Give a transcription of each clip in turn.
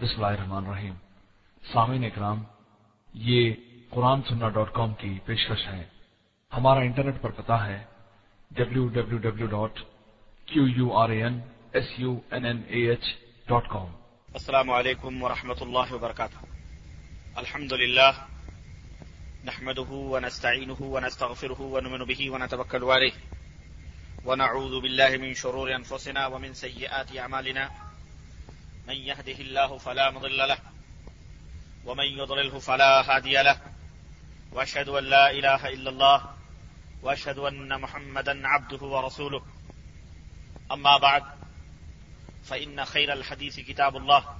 بسم اللہ الرحمن الرحیم۔ سامعین اکرام، یہ قرآن سننا ڈاٹ کام کی پیشکش ہے۔ ہمارا انٹرنیٹ پر پتا ہے W W W dot Q U R A N S U N N A H dot com السلام علیکم ورحمۃ اللہ وبرکاتہ۔ الحمد للہ نحمده ونستعينه ونستغفره ونؤمن به ونتوكل عليه ونعوذ بالله من شرور انفسنا ومن سيئات اعمالنا۔ من يهده الله فلا مضل له، ومن يضلله فلا هادي له. واشهد ان لا اله الا الله واشهد ان محمدا عبده ورسوله. اما بعد فان خير الحديث كتاب الله،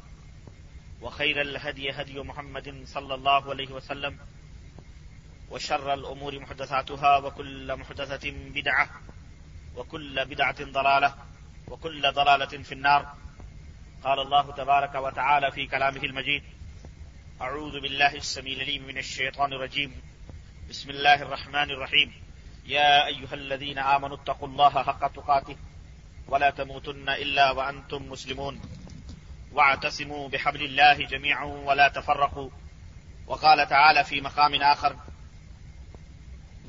وخير الهدي هدي محمد صلى الله عليه وسلم، وشر الامور محدثاتها، وكل محدثه بدعه وكل بدعه ضلاله وكل ضلاله في النار. قال الله تبارك وتعالى في كلامه المجيد أعوذ بالله السميع العليم من الشيطان الرجيم. بسم الله الرحمن الرحيم. يا أيها الذين آمنوا اتقوا الله حق تقاته ولا تموتن إلا وأنتم مسلمون. واعتصموا بحبل الله جميعا ولا تفرقوا. وقال تعالى في مقام آخر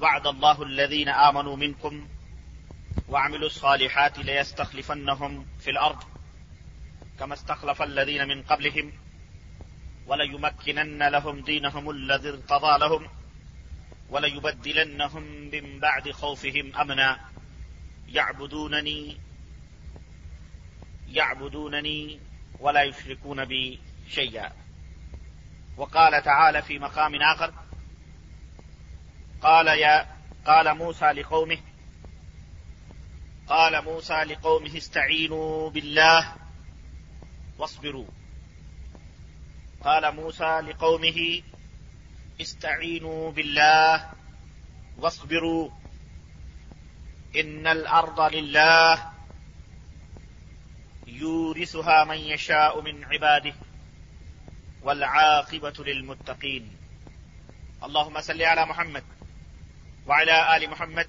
وعد الله الذين آمنوا منكم وعملوا الصالحات ليستخلفنهم في الأرض. كما استخلف الذين من قبلهم وليمكنن لهم دينهم الذي ارتضى لهم وليبدلنهم من بعد خوفهم أمنا. يعبدونني يعبدونني ولا يشركون بي شيئا. وقال تعالى في مقام آخر، قال يا، قال موسى لقومه، قال موسى لقومه استعينوا بالله واصبروا. قال موسى لقومه، استعينوا بالله، واصبروا. إن الأرض لله، يورثها من يشاء من عباده، والعاقبة للمتقين. اللهم صل على محمد وعلى آل محمد،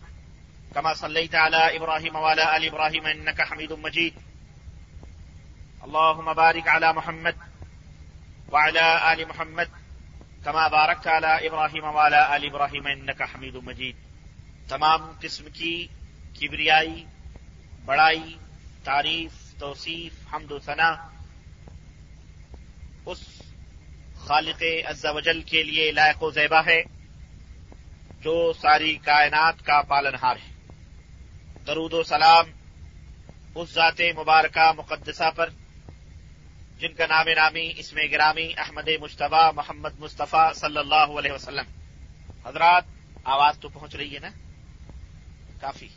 كما صليت على إبراهيم وعلى آل إبراهيم إنك حميد مجيد. اللهم بارك على محمد وعلى آل محمد كما باركت على إبراهيم وعلى آل إبراهيم إنك حميد مجيد. تمام قسم کی کبریائی، بڑائی، تعریف، توصیف، حمد و ثنا اس خالق عز و جل کے لیے لائق و زیبہ ہے جو ساری کائنات کا پالنہار ہے۔ درود و سلام اس ذات مبارکہ مقدسہ پر جن کا نام نامی اس میں گرامی احمد مشتبہ محمد مصطفیٰ صلی اللہ علیہ وسلم۔ حضرات، آواز تو پہنچ رہی ہے نا؟ کافی۔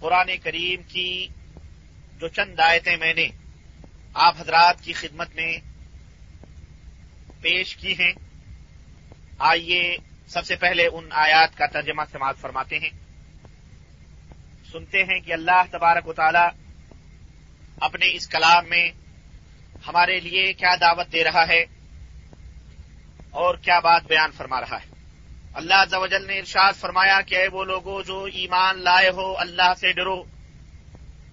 قرآن کریم کی جو چند آیتیں میں نے آپ حضرات کی خدمت میں پیش کی ہیں، آئیے سب سے پہلے ان آیات کا ترجمہ سماعت فرماتے ہیں۔ سنتے ہیں کہ اللہ تبارک و تعالی اپنے اس کلام میں ہمارے لیے کیا دعوت دے رہا ہے اور کیا بات بیان فرما رہا ہے۔ اللہ زوجل نے ارشاد فرمایا کہ اے وہ لوگوں جو ایمان لائے ہو، اللہ سے ڈرو،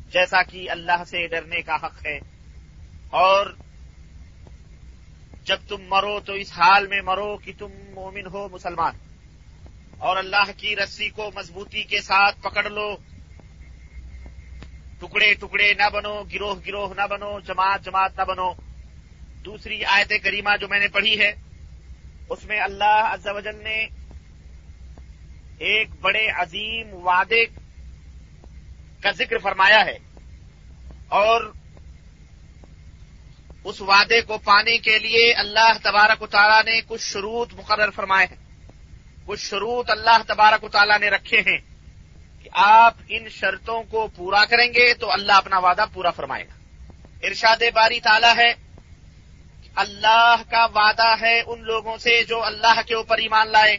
جیسا کہ اللہ سے ڈرنے کا حق ہے۔ اور جب تم مرو تو اس حال میں مرو کہ تم مومن ہو مسلمان۔ اور اللہ کی رسی کو مضبوطی کے ساتھ پکڑ لو۔ ٹکڑے ٹکڑے نہ بنو، گروہ گروہ نہ بنو، جماعت جماعت نہ بنو۔ دوسری آیت کریمہ جو میں نے پڑھی ہے، اس میں اللہ عز و جل نے ایک بڑے عظیم وعدے کا ذکر فرمایا ہے۔ اور اس وعدے کو پانے کے لیے اللہ تبارک و تعالیٰ نے کچھ شروط مقرر فرمائے ہیں۔ کچھ شروط اللہ تبارک و تعالیٰ نے رکھے ہیں۔ کہ آپ ان شرطوں کو پورا کریں گے تو اللہ اپنا وعدہ پورا فرمائے گا۔ ارشاد باری تعالی ہے اللہ کا وعدہ ہے ان لوگوں سے جو اللہ کے اوپر ایمان لائے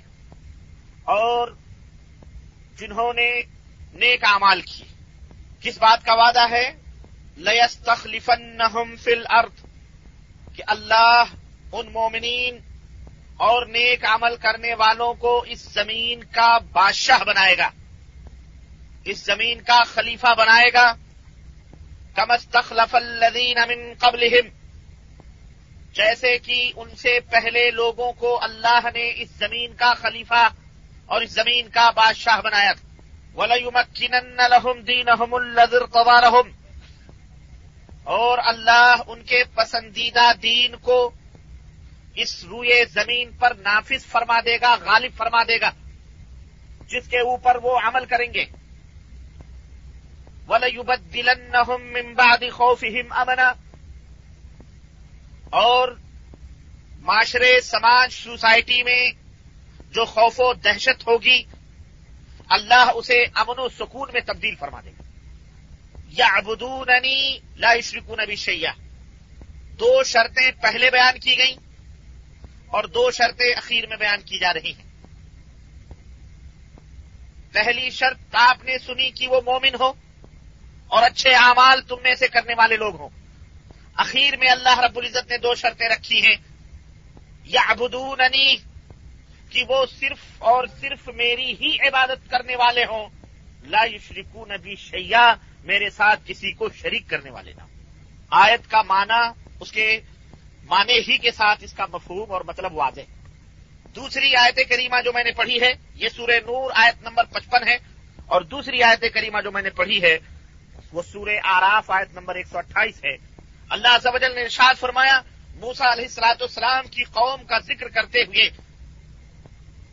اور جنہوں نے نیک اعمال کی کس بات کا وعدہ ہے؟ لس تخلیفن فل ارتھ کہ اللہ ان مومنین اور نیک عمل کرنے والوں کو اس زمین کا بادشاہ بنائے گا۔ اس زمین کا خلیفہ بنائے گا۔ کم استخلف الذین من قبلہم۔ جیسے کہ ان سے پہلے لوگوں کو اللہ نے اس زمین کا خلیفہ اور اس زمین کا بادشاہ بنایا تھا۔ وَلَيُمَكِّنَنَّ لَهُمْ الَّذِرْ قَوَارَهُمْ اور اللہ ان کے پسندیدہ دین کو اس روئے زمین پر نافذ فرما دے گا، غالب فرما دے گا۔ جس کے اوپر وہ عمل کریں گے۔ وَلَيُبَدِّلَنَّهُمْ مِنْ بَعْدِ خَوْفِهِمْ أَمَنًا اور معاشرے، سماج، سوسائٹی میں جو خوف و دہشت ہوگی، اللہ اسے امن و سکون میں تبدیل فرما دے گا۔ یا ابدوننی لا شرکون ابھی شیا دو شرطیں پہلے بیان کی گئیں اور دو شرطیں اخیر میں بیان کی جا رہی ہیں۔ پہلی شرط آپ نے سنی کہ وہ مومن ہو۔ اور اچھے اعمال تم میں سے کرنے والے لوگ ہوں۔ اخیر میں اللہ رب العزت نے دو شرطیں رکھی ہیں۔ یا ابدوننی کہ وہ صرف اور صرف میری ہی عبادت کرنے والے ہوں۔ لا یشرکون ابھی شیا میرے ساتھ کسی کو شریک کرنے والے نہ آیت کا معنی اس کے معنی ہی کے ساتھ اس کا مفہوم اور مطلب واضح دوسری آیت کریمہ جو میں نے پڑھی ہے، یہ سورہ نور آیت نمبر پچپن ہے۔ اور دوسری آیت کریمہ جو میں نے پڑھی ہے وہ سورہ آراف آیت نمبر ایک سو اٹھائیس ہے۔ اللہ زبل نے ارشاد فرمایا موسا علیہ السلاط السلام کی قوم کا ذکر کرتے ہوئے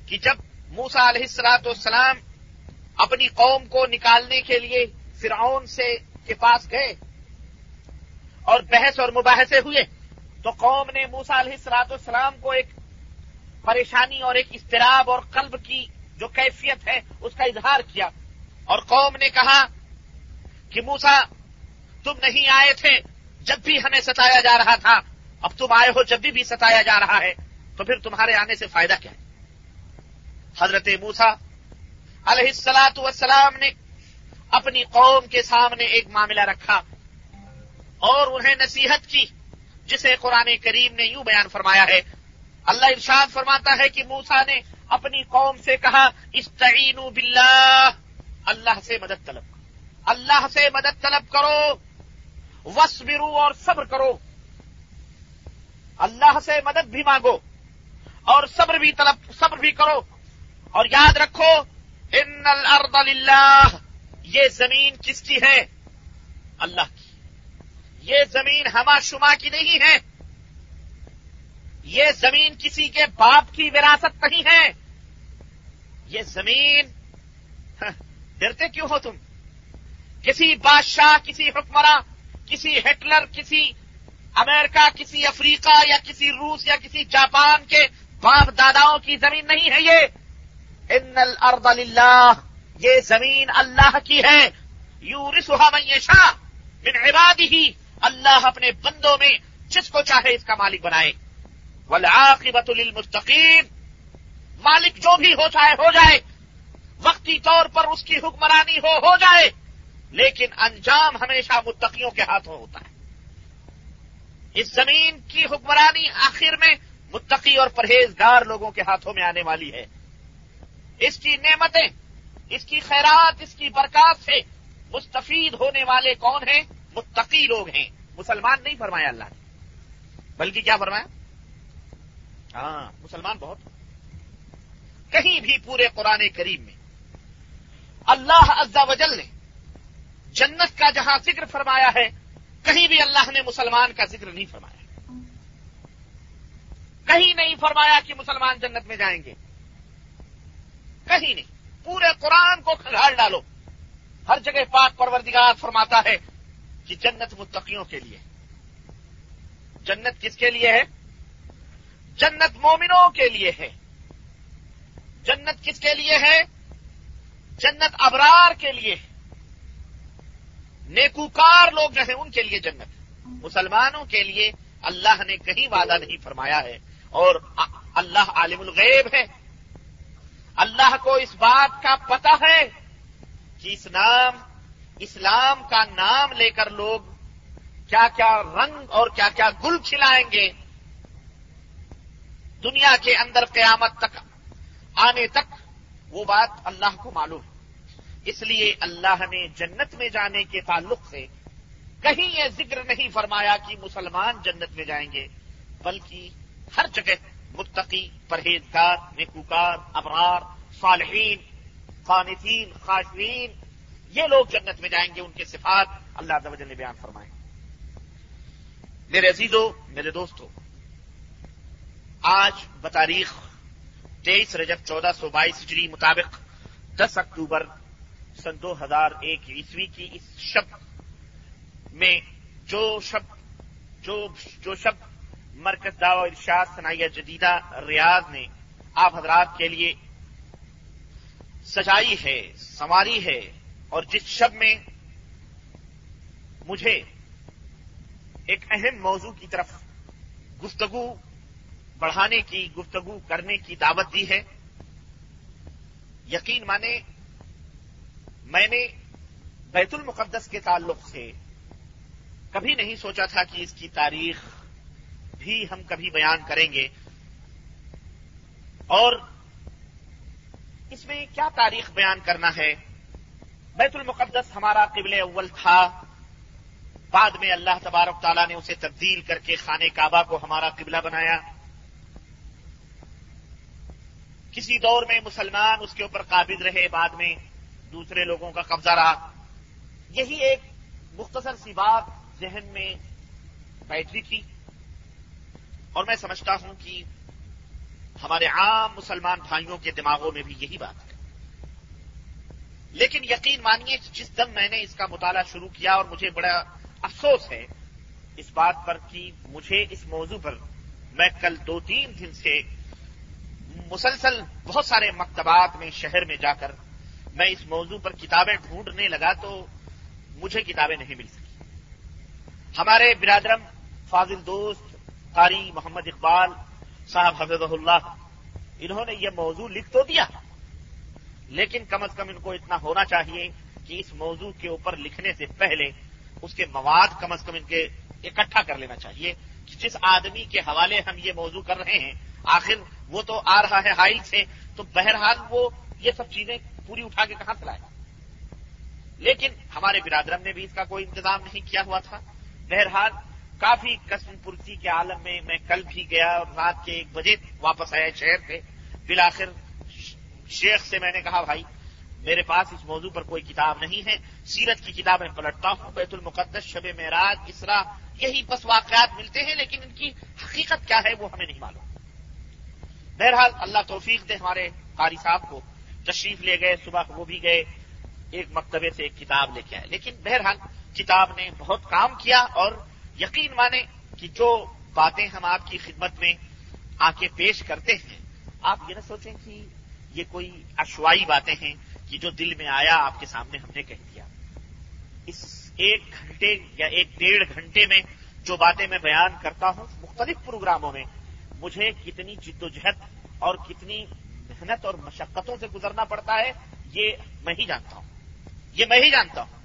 کہ جب موسا علیہ السلاط والسلام اپنی قوم کو نکالنے کے لیے فرعون سے کے پاس گئے اور بحث اور مباحثے ہوئے، تو قوم نے موسا علیہ السلاط والسلام کو ایک پریشانی اور ایک اضطراب اور قلب کی جو کیفیت ہے، اس کا اظہار کیا۔ اور قوم نے کہا کہ موسا تم نہیں آئے تھے جب بھی ہمیں ستایا جا رہا تھا۔ اب تم آئے ہو جب بھی بھی ستایا جا رہا ہے۔ تو پھر تمہارے آنے سے فائدہ کیا ہے؟ حضرت موسا علیہ السلاط والسلام نے اپنی قوم کے سامنے ایک معاملہ رکھا اور انہیں نصیحت کی، جسے قرآن کریم نے یوں بیان فرمایا ہے۔ اللہ ارشاد فرماتا ہے کہ موسا نے اپنی قوم سے کہا استعین باللہ، اللہ سے مدد طلب۔ کرو اللہ سے مدد طلب کرو وسبرو اور صبر کرو۔ اللہ سے مدد بھی مانگو اور صبر بھی طلب، صبر بھی کرو۔ اور یاد رکھو، ان الارض للہ، یہ زمین کس کی ہے؟ اللہ کی۔ یہ زمین ہما شما کی نہیں ہے۔ یہ زمین کسی کے باپ کی وراثت نہیں ہے۔ یہ زمین ڈرتے کیوں ہو تم؟ کسی بادشاہ، کسی حکمراں، کسی ہٹلر، کسی امریکہ، کسی افریقہ یا کسی روس یا کسی جاپان کے باپ داداؤں کی زمین نہیں ہے یہ۔ ان الارض للہ، یہ زمین اللہ کی ہے۔ یو رسوہ میشا من عباده، اللہ اپنے بندوں میں جس کو چاہے اس کا مالک بنائے۔ والعاقبت للمستقیم مالک جو بھی ہو چاہے ہو جائے۔ وقتی طور پر اس کی حکمرانی ہو ہو جائے۔ لیکن انجام ہمیشہ متقیوں کے ہاتھوں ہوتا ہے۔ اس زمین کی حکمرانی آخر میں متقی اور پرہیزگار لوگوں کے ہاتھوں میں آنے والی ہے۔ اس کی نعمتیں، اس کی خیرات، اس کی برکات سے مستفید ہونے والے کون ہیں؟ متقی لوگ ہیں۔ مسلمان نہیں فرمایا اللہ نے۔ بلکہ کیا فرمایا؟ ہاں مسلمان بہت۔ کہیں بھی پورے قرآن کریم میں اللہ عزا وجل نے جنت کا جہاں ذکر فرمایا ہے، کہیں بھی اللہ نے مسلمان کا ذکر نہیں فرمایا۔ کہیں نہیں فرمایا کہ مسلمان جنت میں جائیں گے۔ کہیں نہیں۔ پورے قرآن کو کھگاڑ ڈالو۔ ہر جگہ پاک پروردگار فرماتا ہے کہ جنت متقیوں کے لیے۔ جنت کس کے لیے ہے؟ جنت مومنوں کے لیے ہے۔ جنت کس کے لیے ہے؟ جنت ابرار کے لیے ہے۔ نیکوکار لوگ جو ہیں ان کے لیے جنت مسلمانوں کے لیے اللہ نے کہیں وعدہ نہیں فرمایا ہے اور اللہ عالم الغیب ہے۔ اللہ کو اس بات کا پتہ ہے کہ اس نام، اسلام کا نام لے کر لوگ کیا کیا رنگ اور کیا کیا گل کھلائیں گے۔ دنیا کے اندر قیامت تک، آنے تک وہ بات اللہ کو معلوم ہے۔ اس لیے اللہ نے جنت میں جانے کے تعلق سے کہیں یہ ذکر نہیں فرمایا کہ مسلمان جنت میں جائیں گے، بلکہ ہر جگہ متقی، پرہیزگار، نیکوکار، ابرار، صالحین خانفین خاشرین یہ لوگ جنت میں جائیں گے، ان کے صفات اللہ نے بیان فرمائے۔ میرے عزیزوں میرے دوستوں آج بتاریخ تیئیس رجب چودہ سو بائیس ہجری مطابق دس اکتوبر سن دو ہزار ایک عیسوی کی اس شب میں جو شب جو جو شب مرکز دعو ارشاد صنعیہ جدیدہ ریاض نے آپ حضرات کے لیے سجائی ہے، سنواری ہے اور جس شب میں مجھے ایک اہم موضوع کی طرف گفتگو بڑھانے کی، گفتگو کرنے کی دعوت دی ہے، یقین مانے میں نے بیت المقدس کے تعلق سے کبھی نہیں سوچا تھا کہ اس کی تاریخ بھی ہم کبھی بیان کریں گے۔ اور اس میں کیا تاریخ بیان کرنا ہے؟ بیت المقدس ہمارا قبل اول تھا۔ بعد میں اللہ تبارک تعالیٰ نے اسے تبدیل کر کے خانے کعبہ کو ہمارا قبلہ بنایا۔ کسی دور میں مسلمان اس کے اوپر قابض رہے بعد میں۔ دوسرے لوگوں کا قبضہ رہا۔ یہی ایک مختصر سی بات ذہن میں بیٹھی تھی۔ اور میں سمجھتا ہوں کہ ہمارے عام مسلمان بھائیوں کے دماغوں میں بھی یہی بات ہے۔ لیکن یقین مانیے جس دم میں نے اس کا مطالعہ شروع کیا اور مجھے بڑا افسوس ہے اس بات پر کہ مجھے اس موضوع پر میں کل دو تین دن سے مسلسل بہت سارے مکتبات میں شہر میں جا کر میں اس موضوع پر کتابیں ڈھونڈنے لگا تو مجھے کتابیں نہیں مل سکی ہمارے برادرم، فاضل دوست، قاری محمد اقبال صاحب حفظ اللہ، انہوں نے یہ موضوع لکھ تو دیا۔ لیکن کم از کم ان کو اتنا ہونا چاہیے کہ اس موضوع کے اوپر لکھنے سے پہلے اس کے مواد کم از کم ان کے اکٹھا کر لینا چاہیے کہ جس آدمی کے حوالے ہم یہ موضوع کر رہے ہیں، آخر وہ تو آ رہا ہے ہائل سے۔ تو بہرحال وہ یہ سب چیزیں پوری اٹھا کے کہاں چلائے لیکن ہمارے برادرم نے بھی اس کا کوئی انتظام نہیں کیا ہوا تھا۔ بہرحال کافی قسم پرسی کے عالم میں میں کل بھی گیا اور رات کے ایک بجے واپس آیا شہر سے بلاخر شیخ سے میں نے کہا، بھائی، میرے پاس اس موضوع پر کوئی کتاب نہیں ہے۔ سیرت کی کتابیں پلٹتا ہوں، بیت المقدس، شب معراج، اسرا، یہی بس واقعات ملتے ہیں، لیکن ان کی حقیقت کیا ہے وہ ہمیں نہیں معلوم۔ بہرحال اللہ توفیق دے ہمارے قاری صاحب کو۔ تشریف لے گئے، صبح وہ بھی گئے، ایک مکتبے سے ایک کتاب لے کے آئے۔ لیکن بہرحال کتاب نے بہت کام کیا اور یقین مانے کہ جو باتیں ہم آپ کی خدمت میں آ کے پیش کرتے ہیں، آپ یہ نہ سوچیں کہ یہ کوئی اشوائی باتیں ہیں کہ جو دل میں آیا، آپ کے سامنے ہم نے کہہ دیا۔ اس ایک گھنٹے یا ایک ڈیڑھ گھنٹے میں جو باتیں میں بیان کرتا ہوں، مختلف پروگراموں میں مجھے کتنی جد و جہد اور کتنی محنت اور مشقتوں سے گزرنا پڑتا ہے، یہ میں ہی جانتا ہوں۔ یہ میں ہی جانتا ہوں۔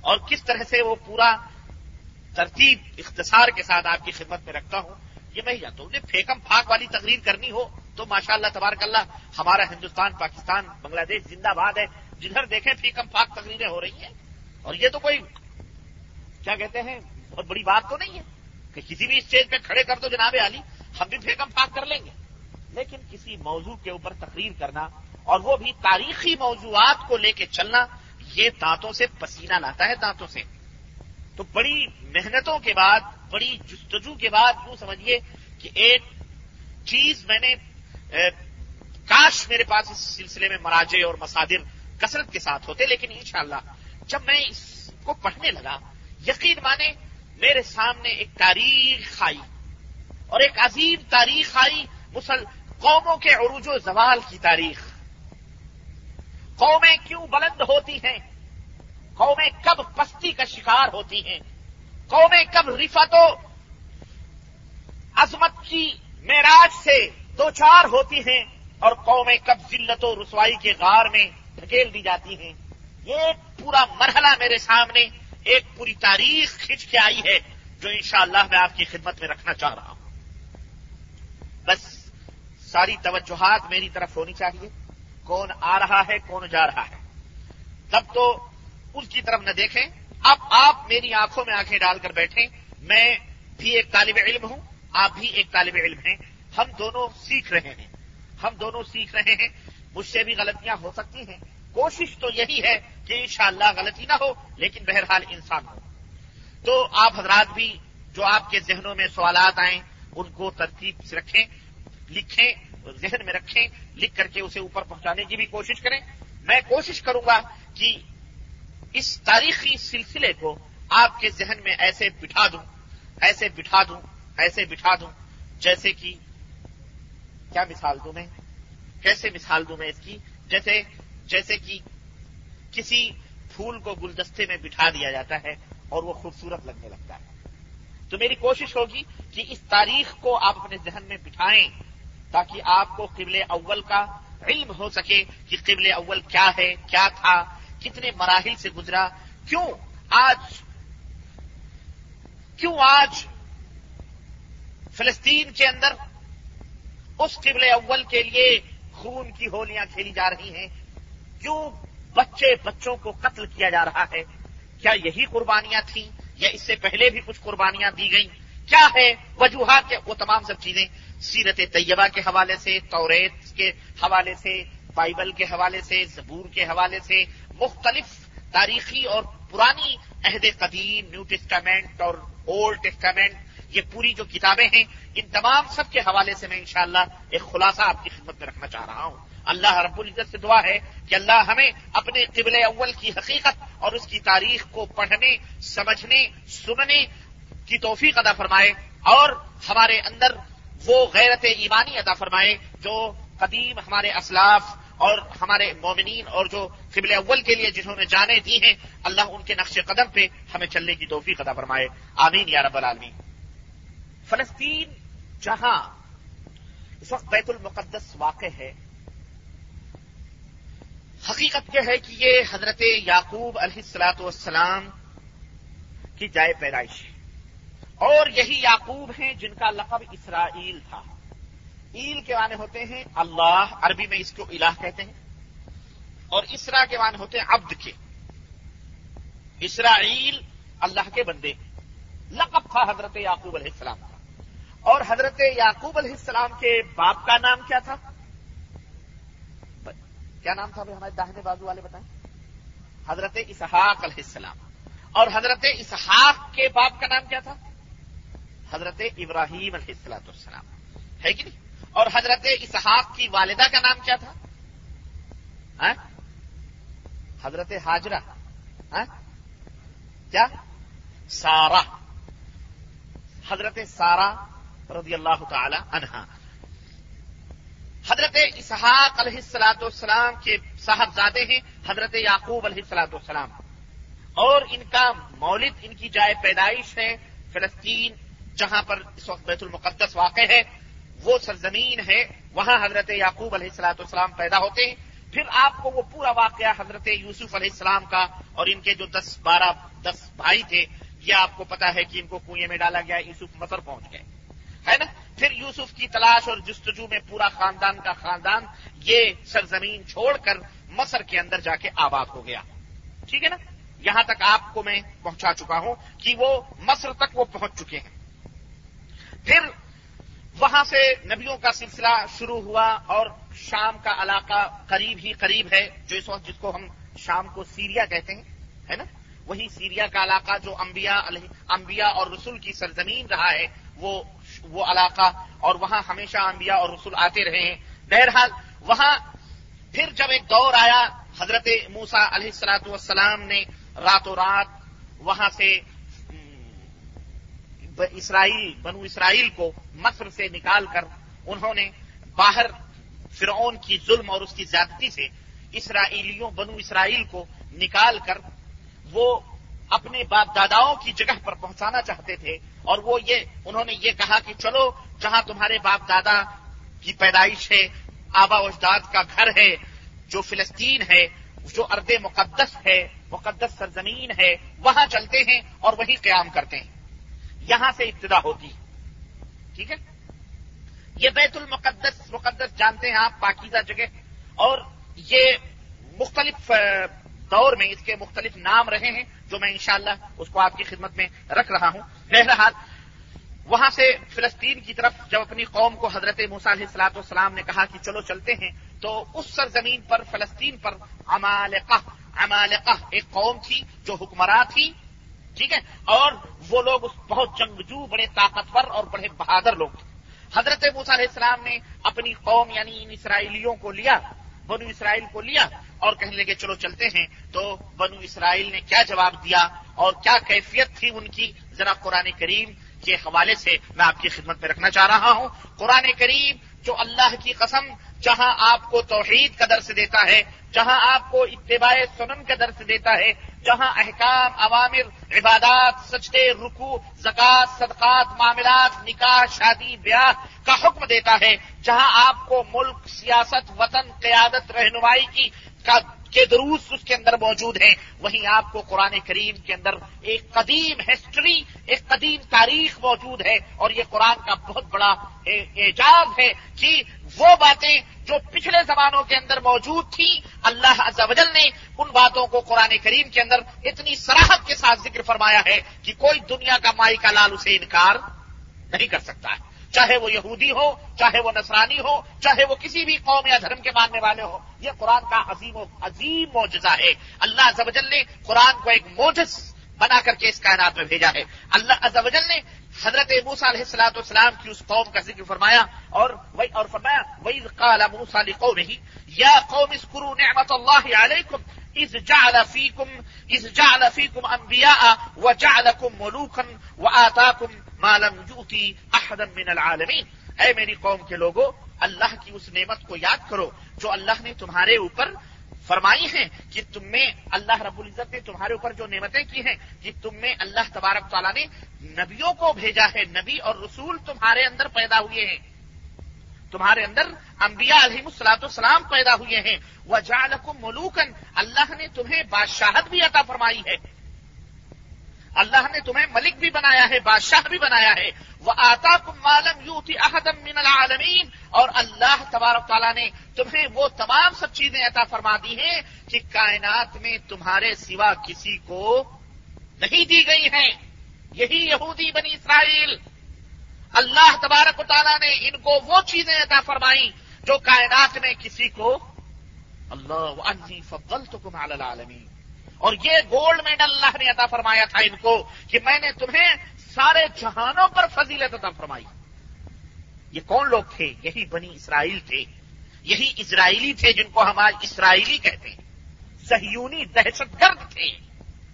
اور کس طرح سے وہ پورا ترتیب اختصار کے ساتھ آپ کی خدمت میں رکھتا ہوں، یہ میں ہی جانتا ہوں۔ انہیں پھیکم پھاک والی تقریر کرنی ہو تو ماشاء اللہ تبارک اللہ ہمارا ہندوستان، پاکستان، بنگلہ دیش زندہ باد ہے۔ جدھر دیکھیں فیکم پاک تقریریں ہو رہی ہیں۔ اور یہ تو کوئی کیا کہتے ہیں، بہت بڑی بات تو نہیں ہے کہ کسی بھی اسٹیج پہ کھڑے کر دو جناب علی، ہم بھی پھیکم پاک کر لیں گے۔ لیکن کسی موضوع کے اوپر تقریر کرنا اور وہ بھی تاریخی موضوعات کو لے کے چلنا، یہ دانتوں سے پسینہ لاتا ہے، دانتوں سے۔ تو بڑی محنتوں کے بعد، بڑی جستجو کے بعد وہ سمجھیے کہ ایک چیز میں نے کاش میرے پاس اس سلسلے میں مراجے اور مسادر کثرت کے ساتھ ہوتے، لیکن انشاءاللہ جب میں اس کو پڑھنے لگا، یقین مانے میرے سامنے ایک تاریخ آئی اور ایک عظیم تاریخ آئی، مسل قوموں کے عروج و زوال کی تاریخ۔ قومیں کیوں بلند ہوتی ہیں؟ قومیں کب پستی کا شکار ہوتی ہیں؟ قومیں کب رفت و عظمت کی معراج سے دو چار ہوتی ہیں اور قومیں کب ذلت و رسوائی کے غار میں دھکیل دی جاتی ہیں؟ یہ ایک پورا مرحلہ میرے سامنے ایک پوری تاریخ کھینچ کے آئی ہے جو انشاءاللہ میں آپ کی خدمت میں رکھنا چاہ رہا ہوں۔ بس ساری توجہات میری طرف ہونی چاہیے۔ کون آ رہا ہے، کون جا رہا ہے۔ تب تو اس کی طرف نہ دیکھیں۔ اب آپ میری آنکھوں میں آنکھیں ڈال کر بیٹھیں۔ میں بھی ایک طالب علم ہوں، آپ بھی ایک طالب علم ہیں۔ ہم دونوں سیکھ رہے ہیں۔ ہم دونوں سیکھ رہے ہیں۔ مجھ سے بھی غلطیاں ہو سکتی ہیں۔ کوشش تو یہی ہے کہ انشاءاللہ غلطی نہ ہو، لیکن بہرحال انسان ہو۔ تو آپ حضرات بھی جو آپ کے ذہنوں میں سوالات آئیں، ان کو ترتیب سے رکھیں۔ لکھیں، ذہن میں رکھیں، لکھ کر کے اسے اوپر پہنچانے کی بھی کوشش کریں۔ میں کوشش کروں گا کہ اس تاریخی سلسلے کو آپ کے ذہن میں ایسے بٹھا دوں، ایسے بٹھا دوں، ایسے بٹھا دوں جیسے کہ، کیا مثال دوں میں؟ کیسے مثال دوں میں اس کی؟ جیسے جیسے کہ کسی پھول کو گلدستے میں بٹھا دیا جاتا ہے اور وہ خوبصورت لگنے لگتا ہے۔ تو میری کوشش ہوگی کہ اس تاریخ کو آپ اپنے ذہن میں بٹھائیں۔ تاکہ آپ کو قبل اول کا علم ہو سکے کہ قبل اول کیا ہے، کیا تھا، کتنے مراحل سے گزرا، کیوں آج کیوں آج فلسطین کے اندر اس قبل اول کے لیے خون کی ہولیاں کھیلی جا رہی ہیں؟ کیوں بچے بچوں کو قتل کیا جا رہا ہے؟ کیا یہی قربانیاں تھیں یا اس سے پہلے بھی کچھ قربانیاں دی گئیں؟ کیا ہے وجوہات وہ تمام سب چیزیں۔ سیرت طیبہ کے حوالے سے، توریت کے حوالے سے، بائبل کے حوالے سے، زبور کے حوالے سے مختلف تاریخی اور پرانی عہد قدیم، نیو ٹیسٹامنٹ اور اولڈ ٹیسٹامنٹ، یہ پوری جو کتابیں ہیں، ان تمام سب کے حوالے سے میں انشاءاللہ ایک خلاصہ آپ کی خدمت میں رکھنا چاہ رہا ہوں۔ اللہ رب العزت سے دعا ہے کہ اللہ ہمیں اپنے قبل اول کی حقیقت اور اس کی تاریخ کو پڑھنے، سمجھنے، سننے کی توفیق ادا فرمائے اور ہمارے اندر وہ غیرت ایمانی ادا فرمائے جو قدیم ہمارے اسلاف اور ہمارے مومنین اور جو قبل اول کے لیے جنہوں نے جانے دی ہیں، اللہ ان کے نقش قدم پہ ہمیں چلنے کی توفیق ادا فرمائے۔ آمین یا رب العالمین۔ فلسطین جہاں اس وقت بیت المقدس واقع ہے، حقیقت یہ ہے کہ یہ حضرت یعقوب علیہ السلاط والسلام کی جائے پیدائش ہے۔ اور یہی یعقوب ہیں جن کا لقب اسرائیل تھا۔ ایل کے معنی ہوتے ہیں اللہ، عربی میں اس کو الہ کہتے ہیں، اور اسرا کے معنی ہوتے ہیں عبد کے۔ اسرائیل اللہ کے بندے لقب تھا حضرت یعقوب علیہ السلام کا۔ اور حضرت یعقوب علیہ السلام کے باپ کا نام کیا تھا؟ کیا نام تھا ہمارے داہنے بازو والے بتائیں؟ حضرت اسحاق علیہ السلام۔ اور حضرت اسحاق کے باپ کا نام کیا تھا؟ حضرت ابراہیم علیہ السلاۃ السلام ہے کہ نہیں؟ اور حضرت اسحاق کی والدہ کا نام کیا تھا؟ ہاں؟ حضرت حاجرہ۔ ہاں؟ کیا؟ سارا حضرت سارا رضی اللہ تعالی عنہا۔ حضرت اسحاق علیہ السلاۃ والسلام کے صاحبزادے ہیں حضرت یعقوب علیہ السلاۃ والسلام۔ اور ان کا مولد، ان کی جائے پیدائش ہے فلسطین جہاں پر اس وقت بیت المقدس واقع ہے، وہ سرزمین ہے، وہاں حضرت یعقوب علیہ السلاۃ والسلام پیدا ہوتے ہیں۔ پھر آپ کو وہ پورا واقعہ حضرت یوسف علیہ السلام کا اور ان کے جو دس بارہ دس بھائی تھے، یہ آپ کو پتا ہے کہ ان کو کنویں میں ڈالا گیا، یوسف مصر پہنچ گئے۔ ہے نا؟ پھر یوسف کی تلاش اور جستجو میں پورا خاندان کا خاندان یہ سرزمین چھوڑ کر مصر کے اندر جا کے آباد ہو گیا۔ ٹھیک ہے نا؟ یہاں تک آپ کو میں پہنچا چکا ہوں کہ وہ مصر تک وہ پہنچ چکے ہیں۔ پھر وہاں سے نبیوں کا سلسلہ شروع ہوا اور شام کا علاقہ قریب ہی قریب ہے، جو اس وقت جس کو ہم شام کو سیریا کہتے ہیں، ہے نا؟ وہی سیریا کا علاقہ جو انبیاء انبیاء اور رسول کی سرزمین رہا ہے، وہ وہ علاقہ اور وہاں ہمیشہ انبیاء اور رسول آتے رہے ہیں۔ بہرحال وہاں پھر جب ایک دور آیا، حضرت موسا علیہ السلاۃ والسلام نے راتوں رات وہاں سے اسرائیل، بنو اسرائیل کو مصر سے نکال کر انہوں نے باہر فرعون کی ظلم اور اس کی زیادتی سے اسرائیلیوں، بنو اسرائیل کو نکال کر وہ اپنے باپ داداؤں کی جگہ پر پہنچانا چاہتے تھے اور وہ یہ، انہوں نے یہ کہا کہ چلو، جہاں تمہارے باپ دادا کی پیدائش ہے، آبا اجداد کا گھر ہے، جو فلسطین ہے، جو ارد مقدس ہے، مقدس سرزمین ہے، وہاں چلتے ہیں اور وہی قیام کرتے ہیں۔ یہاں سے ابتدا ہوتی ٹھیک ہے؟ یہ بیت المقدس، مقدس جانتے ہیں آپ، پاکیزہ جگہ۔ اور یہ مختلف دور میں اس کے مختلف نام رہے ہیں، جو میں انشاءاللہ اس کو آپ کی خدمت میں رکھ رہا ہوں۔ بہرحال، وہاں سے فلسطین کی طرف جب اپنی قوم کو حضرت علیہ السلاط والسلام نے کہا کہ چلو چلتے ہیں، تو اس سرزمین پر، فلسطین پر عمالقہ عمالقہ ایک قوم تھی جو حکمراں تھی ٹھیک ہے؟ اور وہ لوگ بہت جنگجو بڑے طاقتور اور بڑے بہادر لوگ تھے۔ حضرت علیہ السلام نے اپنی قوم یعنی ان اسرائیلیوں کو لیا، بنو اسرائیل کو لیا اور کہنے لگے، چلو چلتے ہیں۔ تو بنو اسرائیل نے کیا جواب دیا اور کیا کیفیت تھی ان کی؟ ذرا قرآن کریم کے حوالے سے میں آپ کی خدمت میں رکھنا چاہ رہا ہوں۔ قرآن کریم جو اللہ کی قسم، جہاں آپ کو توحید کا درس دیتا ہے جہاں آپ کو اتباع سنن کا درس دیتا ہے، جہاں احکام، عوامر، عبادات سچتے رکو زکات صدقات، معاملات، نکاح، شادی، بیاہ کا حکم دیتا ہے، جہاں آپ کو ملک، سیاست، وطن، قیادت، رہنمائی کی کا کے دروس اس کے اندر موجود ہیں۔ وہیں آپ کو قرآن کریم کے اندر ایک قدیم ہسٹری، ایک قدیم تاریخ موجود ہے اور یہ قرآن کا بہت بڑا اعجاز ہے کہ وہ باتیں جو پچھلے زمانوں کے اندر موجود تھیں، اللہ وجل نے ان باتوں کو قرآن کریم کے اندر اتنی سراہد کے ساتھ ذکر فرمایا ہے کہ کوئی دنیا کا مائی کا لال اسے انکار نہیں کر سکتا ہے۔ چاہے وہ یہودی ہو، چاہے وہ نصرانی ہو، چاہے وہ کسی بھی قوم یا دھرم کے ماننے والے ہو، یہ قرآن کا عظیم و عظیم معجزہ ہے۔ اللہ زبجل نے قرآن کو ایک موجز بنا کر کے اس کائنات میں بھیجا ہے۔ اللہ ازل نے حضرت موسا علیہ السلاۃ والسلام کی اس قوم کا ذکر فرمایا اور وہی اور فرمایا وہی قال موسا قوم ہی یا قوم اسکرو نعمت اللہ علیکم از جعل فیکم از جعل فیکم انبیاء وجعلکم ملوکا وآتاکم مالم جوتی احدم من العالمین اے میری قوم کے لوگوں اللہ کی اس نعمت کو یاد کرو جو اللہ نے تمہارے اوپر فرمائی ہیں، کہ تم میں اللہ رب العزت نے تمہارے اوپر جو نعمتیں کی ہیں، کہ تم میں اللہ تبارک تعالیٰ نے نبیوں کو بھیجا ہے، نبی اور رسول تمہارے اندر پیدا ہوئے ہیں۔ تمہارے اندر انبیاء علیہ السلاط السلام پیدا ہوئے ہیں۔ وہ جالکم ملوکن اللہ نے تمہیں بادشاہت بھی عطا فرمائی ہے۔ اللہ نے تمہیں ملک بھی بنایا ہے، بادشاہ بھی بنایا ہے۔ وہ آتا کم معلوم یو تھی احدم من العالمین اور اللہ تبارک تعالیٰ نے تمہیں وہ تمام سب چیزیں عطا فرما دی ہیں کہ کائنات میں تمہارے سوا کسی کو نہیں دی گئی ہیں۔ یہی یہودی بنی اسرائیل۔ اللہ تبارک تعالیٰ نے ان کو وہ چیزیں عطا فرمائی جو کائنات میں کسی کو اللہ انی فضلتکم علی العالمین۔ اور یہ گولڈ میڈل اللہ نے عطا فرمایا تھا ان کو کہ میں نے تمہیں سارے جہانوں پر فضیلت عطا فرمائی۔ یہ کون لوگ تھے؟ یہی بنی اسرائیل تھے۔ یہی اسرائیلی تھے جن کو ہم آج اسرائیلی کہتے ہیں۔ سہیونی دہشت گرد تھے۔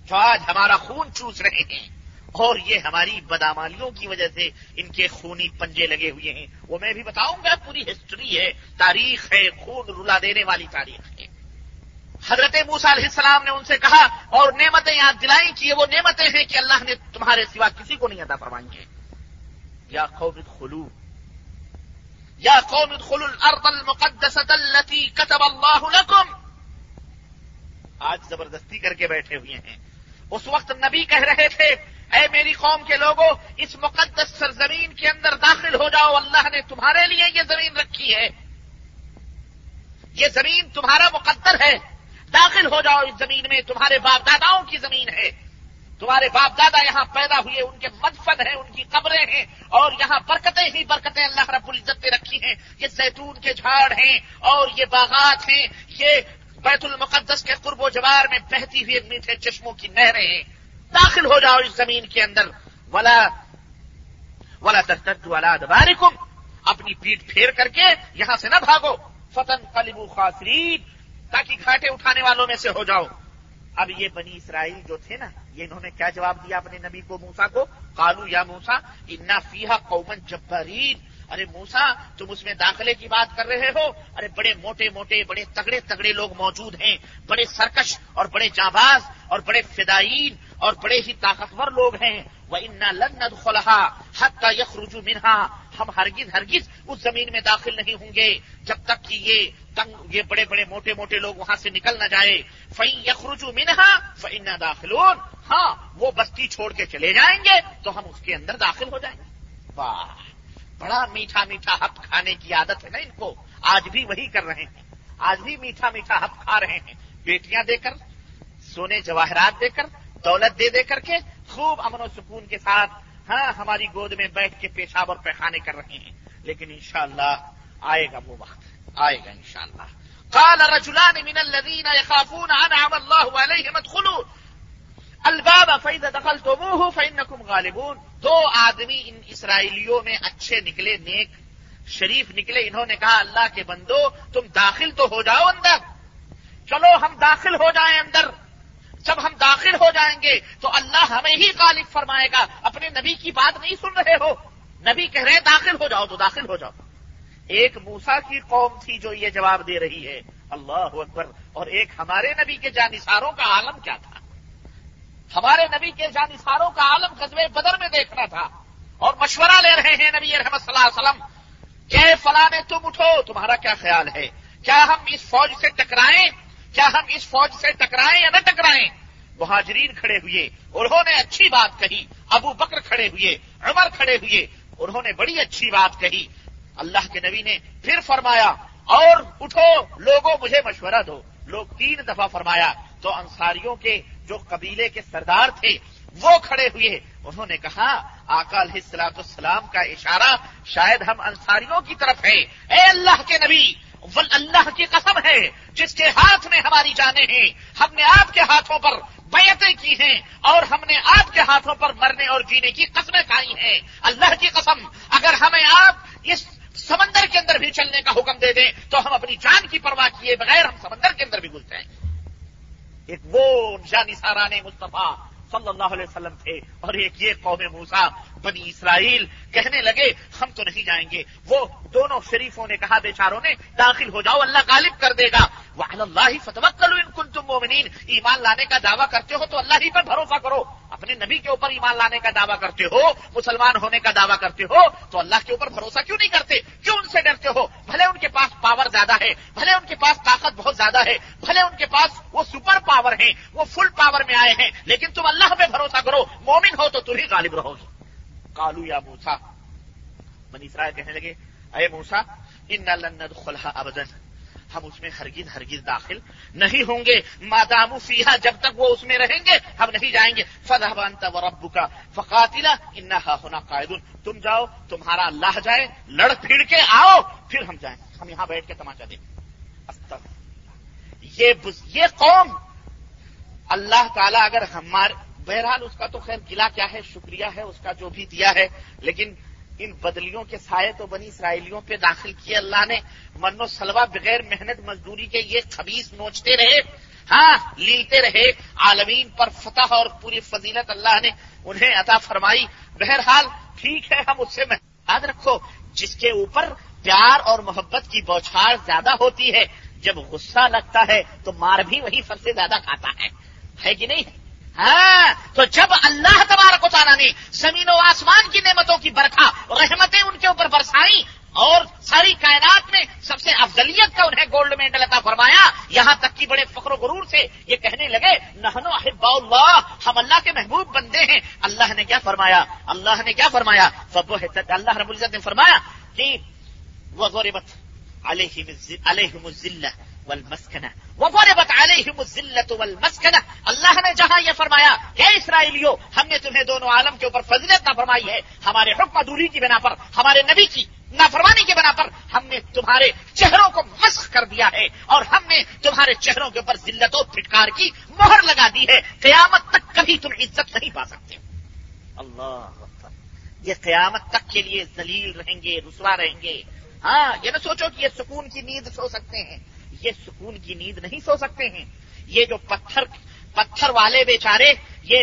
جو آج ہمارا خون چوس رہے ہیں۔ اور یہ ہماری بدامالیوں کی وجہ سے ان کے خونی پنجے لگے ہوئے ہیں۔ وہ میں بھی بتاؤں گا، پوری ہسٹری ہے، تاریخ ہے، خون رلا دینے والی تاریخ ہے۔ حضرت موسا علیہ السلام نے ان سے کہا، اور نعمتیں یاد دلائیں کہ وہ نعمتیں ہیں کہ اللہ نے تمہارے سوا کسی کو نہیں ادا فرمائی ہے یا قوم خلو یا قوم خلو الارض المقدسة التي كتب اللہ لكم۔ آج زبردستی کر کے بیٹھے ہوئے ہیں۔ اس وقت نبی کہہ رہے تھے اے میری قوم کے لوگوں اس مقدس سرزمین کے اندر داخل ہو جاؤ، اللہ نے تمہارے لیے یہ زمین رکھی ہے۔ یہ زمین تمہارا مقدر ہے۔ داخل ہو جاؤ، اس زمین میں تمہارے باپ داداؤں کی زمین ہے۔ تمہارے باپ دادا یہاں پیدا ہوئے، ان کے مدفن ہیں، ان کی قبریں ہیں، اور یہاں برکتیں ہی برکتیں اللہ رب العزت نے رکھی ہیں۔ یہ زیتون کے جھاڑ ہیں، اور یہ باغات ہیں۔ یہ بیت المقدس کے قرب و جوار میں بہتی ہوئی میٹھے چشموں کی نہریں ہیں۔ داخل ہو جاؤ اس زمین کے اندر۔ ولا ولا ترتد والا دبارکم اپنی پیٹ پھیر کر کے یہاں سے نہ بھاگو۔ فتن قلبو خاصرین تاکہ گھاٹے اٹھانے والوں میں سے ہو جاؤ۔ اب یہ بنی اسرائیل جو تھے نا، یہ انہوں نے کیا جواب دیا اپنے نبی کو موسا کو؟ کالو یا موسا انا فیحا قومن جبرین ارے موسا، تم اس میں داخلے کی بات کر رہے ہو؟ ارے بڑے موٹے موٹے، بڑے تگڑے تگڑے لوگ موجود ہیں۔ بڑے سرکش اور بڑے جانباز اور بڑے فدائین اور بڑے ہی طاقتور لوگ ہیں۔ وہ انا لند خلحا حق کا یخ رجو منہا ہم ہرگز ہرگز اس زمین میں داخل نہیں ہوں گے۔ جب تک کہ یہ تنگ، یہ بڑے بڑے موٹے موٹے لوگ وہاں سے نکل نہ جائے۔ فئی یخرجو منہا فن داخلون۔ ہاں وہ بستی چھوڑ کے چلے جائیں گے تو ہم اس کے اندر داخل ہو جائیں گے۔ واہ! بڑا میٹھا میٹھا ہپ کھانے کی عادت ہے نا ان کو۔ آج بھی وہی کر رہے ہیں۔ آج بھی میٹھا میٹھا ہپ کھا رہے ہیں۔ بیٹیاں دے کر، سونے جواہرات دے کر، دولت دے دے کر کے خوب امن و سکون کے ساتھ ہاں ہماری گود میں بیٹھ کے پیشاب اور پیخانے کر رہے ہیں۔ لیکن انشاءاللہ آئے گا وہ وقت۔ آئے گا انشاءاللہ۔ قال رجلان من الذين يخافون انعم الله عليهم ادخلوا۔ الباب فاذا دخلتموه فانكم غالبون۔ دو آدمی ان اسرائیلیوں میں اچھے نکلے، نیک، شریف نکلے، انہوں نے کہا، اللہ کے بندو، تم داخل تو ہو جاؤ اندر۔ چلو، ہم داخل ہو جائیں اندر۔ جب ہم داخل ہو جائیں گے، تو اللہ ہمیں ہی غالب فرمائے گا۔ اپنے نبی کی بات نہیں سن رہے ہو۔ نبی کہہ رہے داخل ہو جاؤ تو داخل ہو جاؤ۔ ایک موسا کی قوم تھی جو یہ جواب دے رہی ہے، اللہ اکبر۔ اور ایک ہمارے نبی کے جانساروں کا عالم کیا تھا؟ ہمارے نبی کے جانساروں کا عالم قصبے بدر میں دیکھنا تھا اور مشورہ لے رہے ہیں نبی رحمت صلی اللہ علیہ وسلم کہ فلاں تم اٹھو، تمہارا کیا خیال ہے؟ کیا ہم اس فوج سے ٹکرائیں؟ کیا ہم اس فوج سے ٹکرائیں یا نہ ٹکرائیں؟ مہاجرین کھڑے ہوئے، انہوں نے اچھی بات کہی، ابو بکر کھڑے ہوئے، عمر کھڑے ہوئے، انہوں نے بڑی اچھی بات کہی۔ اللہ کے نبی نے پھر فرمایا، اور اٹھو، لوگوں مجھے مشورہ دو۔ لوگ تین دفعہ فرمایا، تو انصاریوں کے جو قبیلے کے سردار تھے، وہ کھڑے ہوئے۔ انہوں نے کہا، آقا علیہ السلاط السلام کا اشارہ شاید ہم انصاریوں کی طرف ہے۔ اے اللہ کے نبی اللہ کی قسم ہے، جس کے ہاتھ میں ہماری جانیں ہیں، ہم نے آپ کے ہاتھوں پر بیعتیں کی ہیں اور ہم نے آپ کے ہاتھوں پر مرنے اور جینے کی قسمیں کھائی ہیں۔ اللہ کی قسم، اگر ہمیں آپ اس سمندر کے اندر بھی چلنے کا حکم دے دیں، تو ہم اپنی جان کی پرواہ کیے بغیر ہم سمندر کے اندر بھی گل جائیں۔ ایک وہ نشانی سارا نے مصطفیٰ صلی اللہ علیہ وسلم تھے اور ایک یہ قوم موسا بنی اسرائیل کہنے لگے، ہم تو نہیں جائیں گے۔ وہ دونوں شریفوں نے کہا، بیچاروں نے، داخل ہو جاؤ، اللہ غالب کر دے گا۔ وہ اللہ فتوت کرو ان کن تم مومنین۔ ایمان لانے کا دعویٰ کرتے ہو تو اللہ ہی پر بھروسہ کرو۔ اپنے نبی کے اوپر ایمان لانے کا دعویٰ کرتے ہو، مسلمان ہونے کا دعویٰ کرتے ہو، تو اللہ کے اوپر بھروسہ کیوں نہیں کرتے؟ کیوں ان سے ڈرتے ہو؟ بھلے ان کے پاس پاور زیادہ ہے، بھلے ان کے پاس طاقت بہت زیادہ ہے، بھلے ان کے پاس وہ سپر پاور ہیں، وہ فل پاور میں آئے ہیں۔ لیکن تم اللہ پہ بھروسہ کرو، مومن ہو تو تم ہی غالب رہو گی کالو یا موسا منی اسرائیل کہنے لگے، اے موسا ان لند ابدن ہم اس میں ہرگز ہرگز داخل نہیں ہوں گے۔ مادام فیحا جب تک وہ اس میں رہیں گے، ہم نہیں جائیں گے۔ فضح بانتا و ربو کا فقاتلا انہا ہونا قائد تم جاؤ، تمہارا اللہ جائے، لڑ پھر کے آؤ، پھر ہم جائیں۔ ہم یہاں بیٹھ کے تماچا دیں۔ یہ قوم اللہ تعالیٰ اگر ہمارے بہرحال اس کا تو خیر گلا کیا ہے، شکریہ ہے، اس کا جو بھی دیا ہے، لیکن ان بدلیوں کے سائے تو بنی اسرائیلیوں پہ داخل کیے اللہ نے۔ من و سلوا بغیر محنت مزدوری کے یہ خبیص نوچتے رہے ہاں لیتے رہے۔ عالمین پر فتح اور پوری فضیلت اللہ نے انہیں عطا فرمائی۔ بہرحال ٹھیک ہے، ہم اس سے یاد رکھو، جس کے اوپر پیار اور محبت کی بوچھار زیادہ ہوتی ہے، جب غصہ لگتا ہے تو مار بھی وہی سب سے زیادہ کھاتا ہے۔ ہے کہ نہیں؟ ہاں تو جب اللہ تبارک و تعالیٰ نے زمین و آسمان کی نعمتوں کی برکھا رحمتیں ان کے اوپر برسائی اور ساری کائنات میں سب سے افضلیت کا انہیں گولڈ میڈل عطا فرمایا، یہاں تک کہ بڑے فخر و غرور سے یہ کہنے لگے نہنو احبا اللہ، ہم اللہ کے محبوب بندے ہیں۔ اللہ نے کیا فرمایا؟ اللہ نے کیا فرمایا؟ سب اللہ رب العزت نے فرمایا کہ وہ غوربت علیہ والمسکنہ وفربت علیہم الذلت والمسکنہ اللہ نے جہاں یہ فرمایا کہ اسرائیلیوں ہم نے تمہیں دونوں عالم کے اوپر فضیلت نہ فرمائی ہے. ہمارے حکم دوری کی بنا پر، ہمارے نبی کی نافرمانی کی بنا پر، ہم نے تمہارے چہروں کو مسخ کر دیا ہے اور ہم نے تمہارے چہروں کے اوپر ذلت و پھٹکار کی مہر لگا دی ہے. قیامت تک کبھی تم عزت نہیں پا سکتے. اللہ یہ قیامت تک کے لیے ذلیل رہیں گے، رسوا رہیں گے. ہاں یہ نہ سوچو کہ یہ سکون کی نیند سو سکتے ہیں. یہ سکون کی نیند نہیں سو سکتے ہیں۔ یہ جو پتھر پتھر والے بیچارے یہ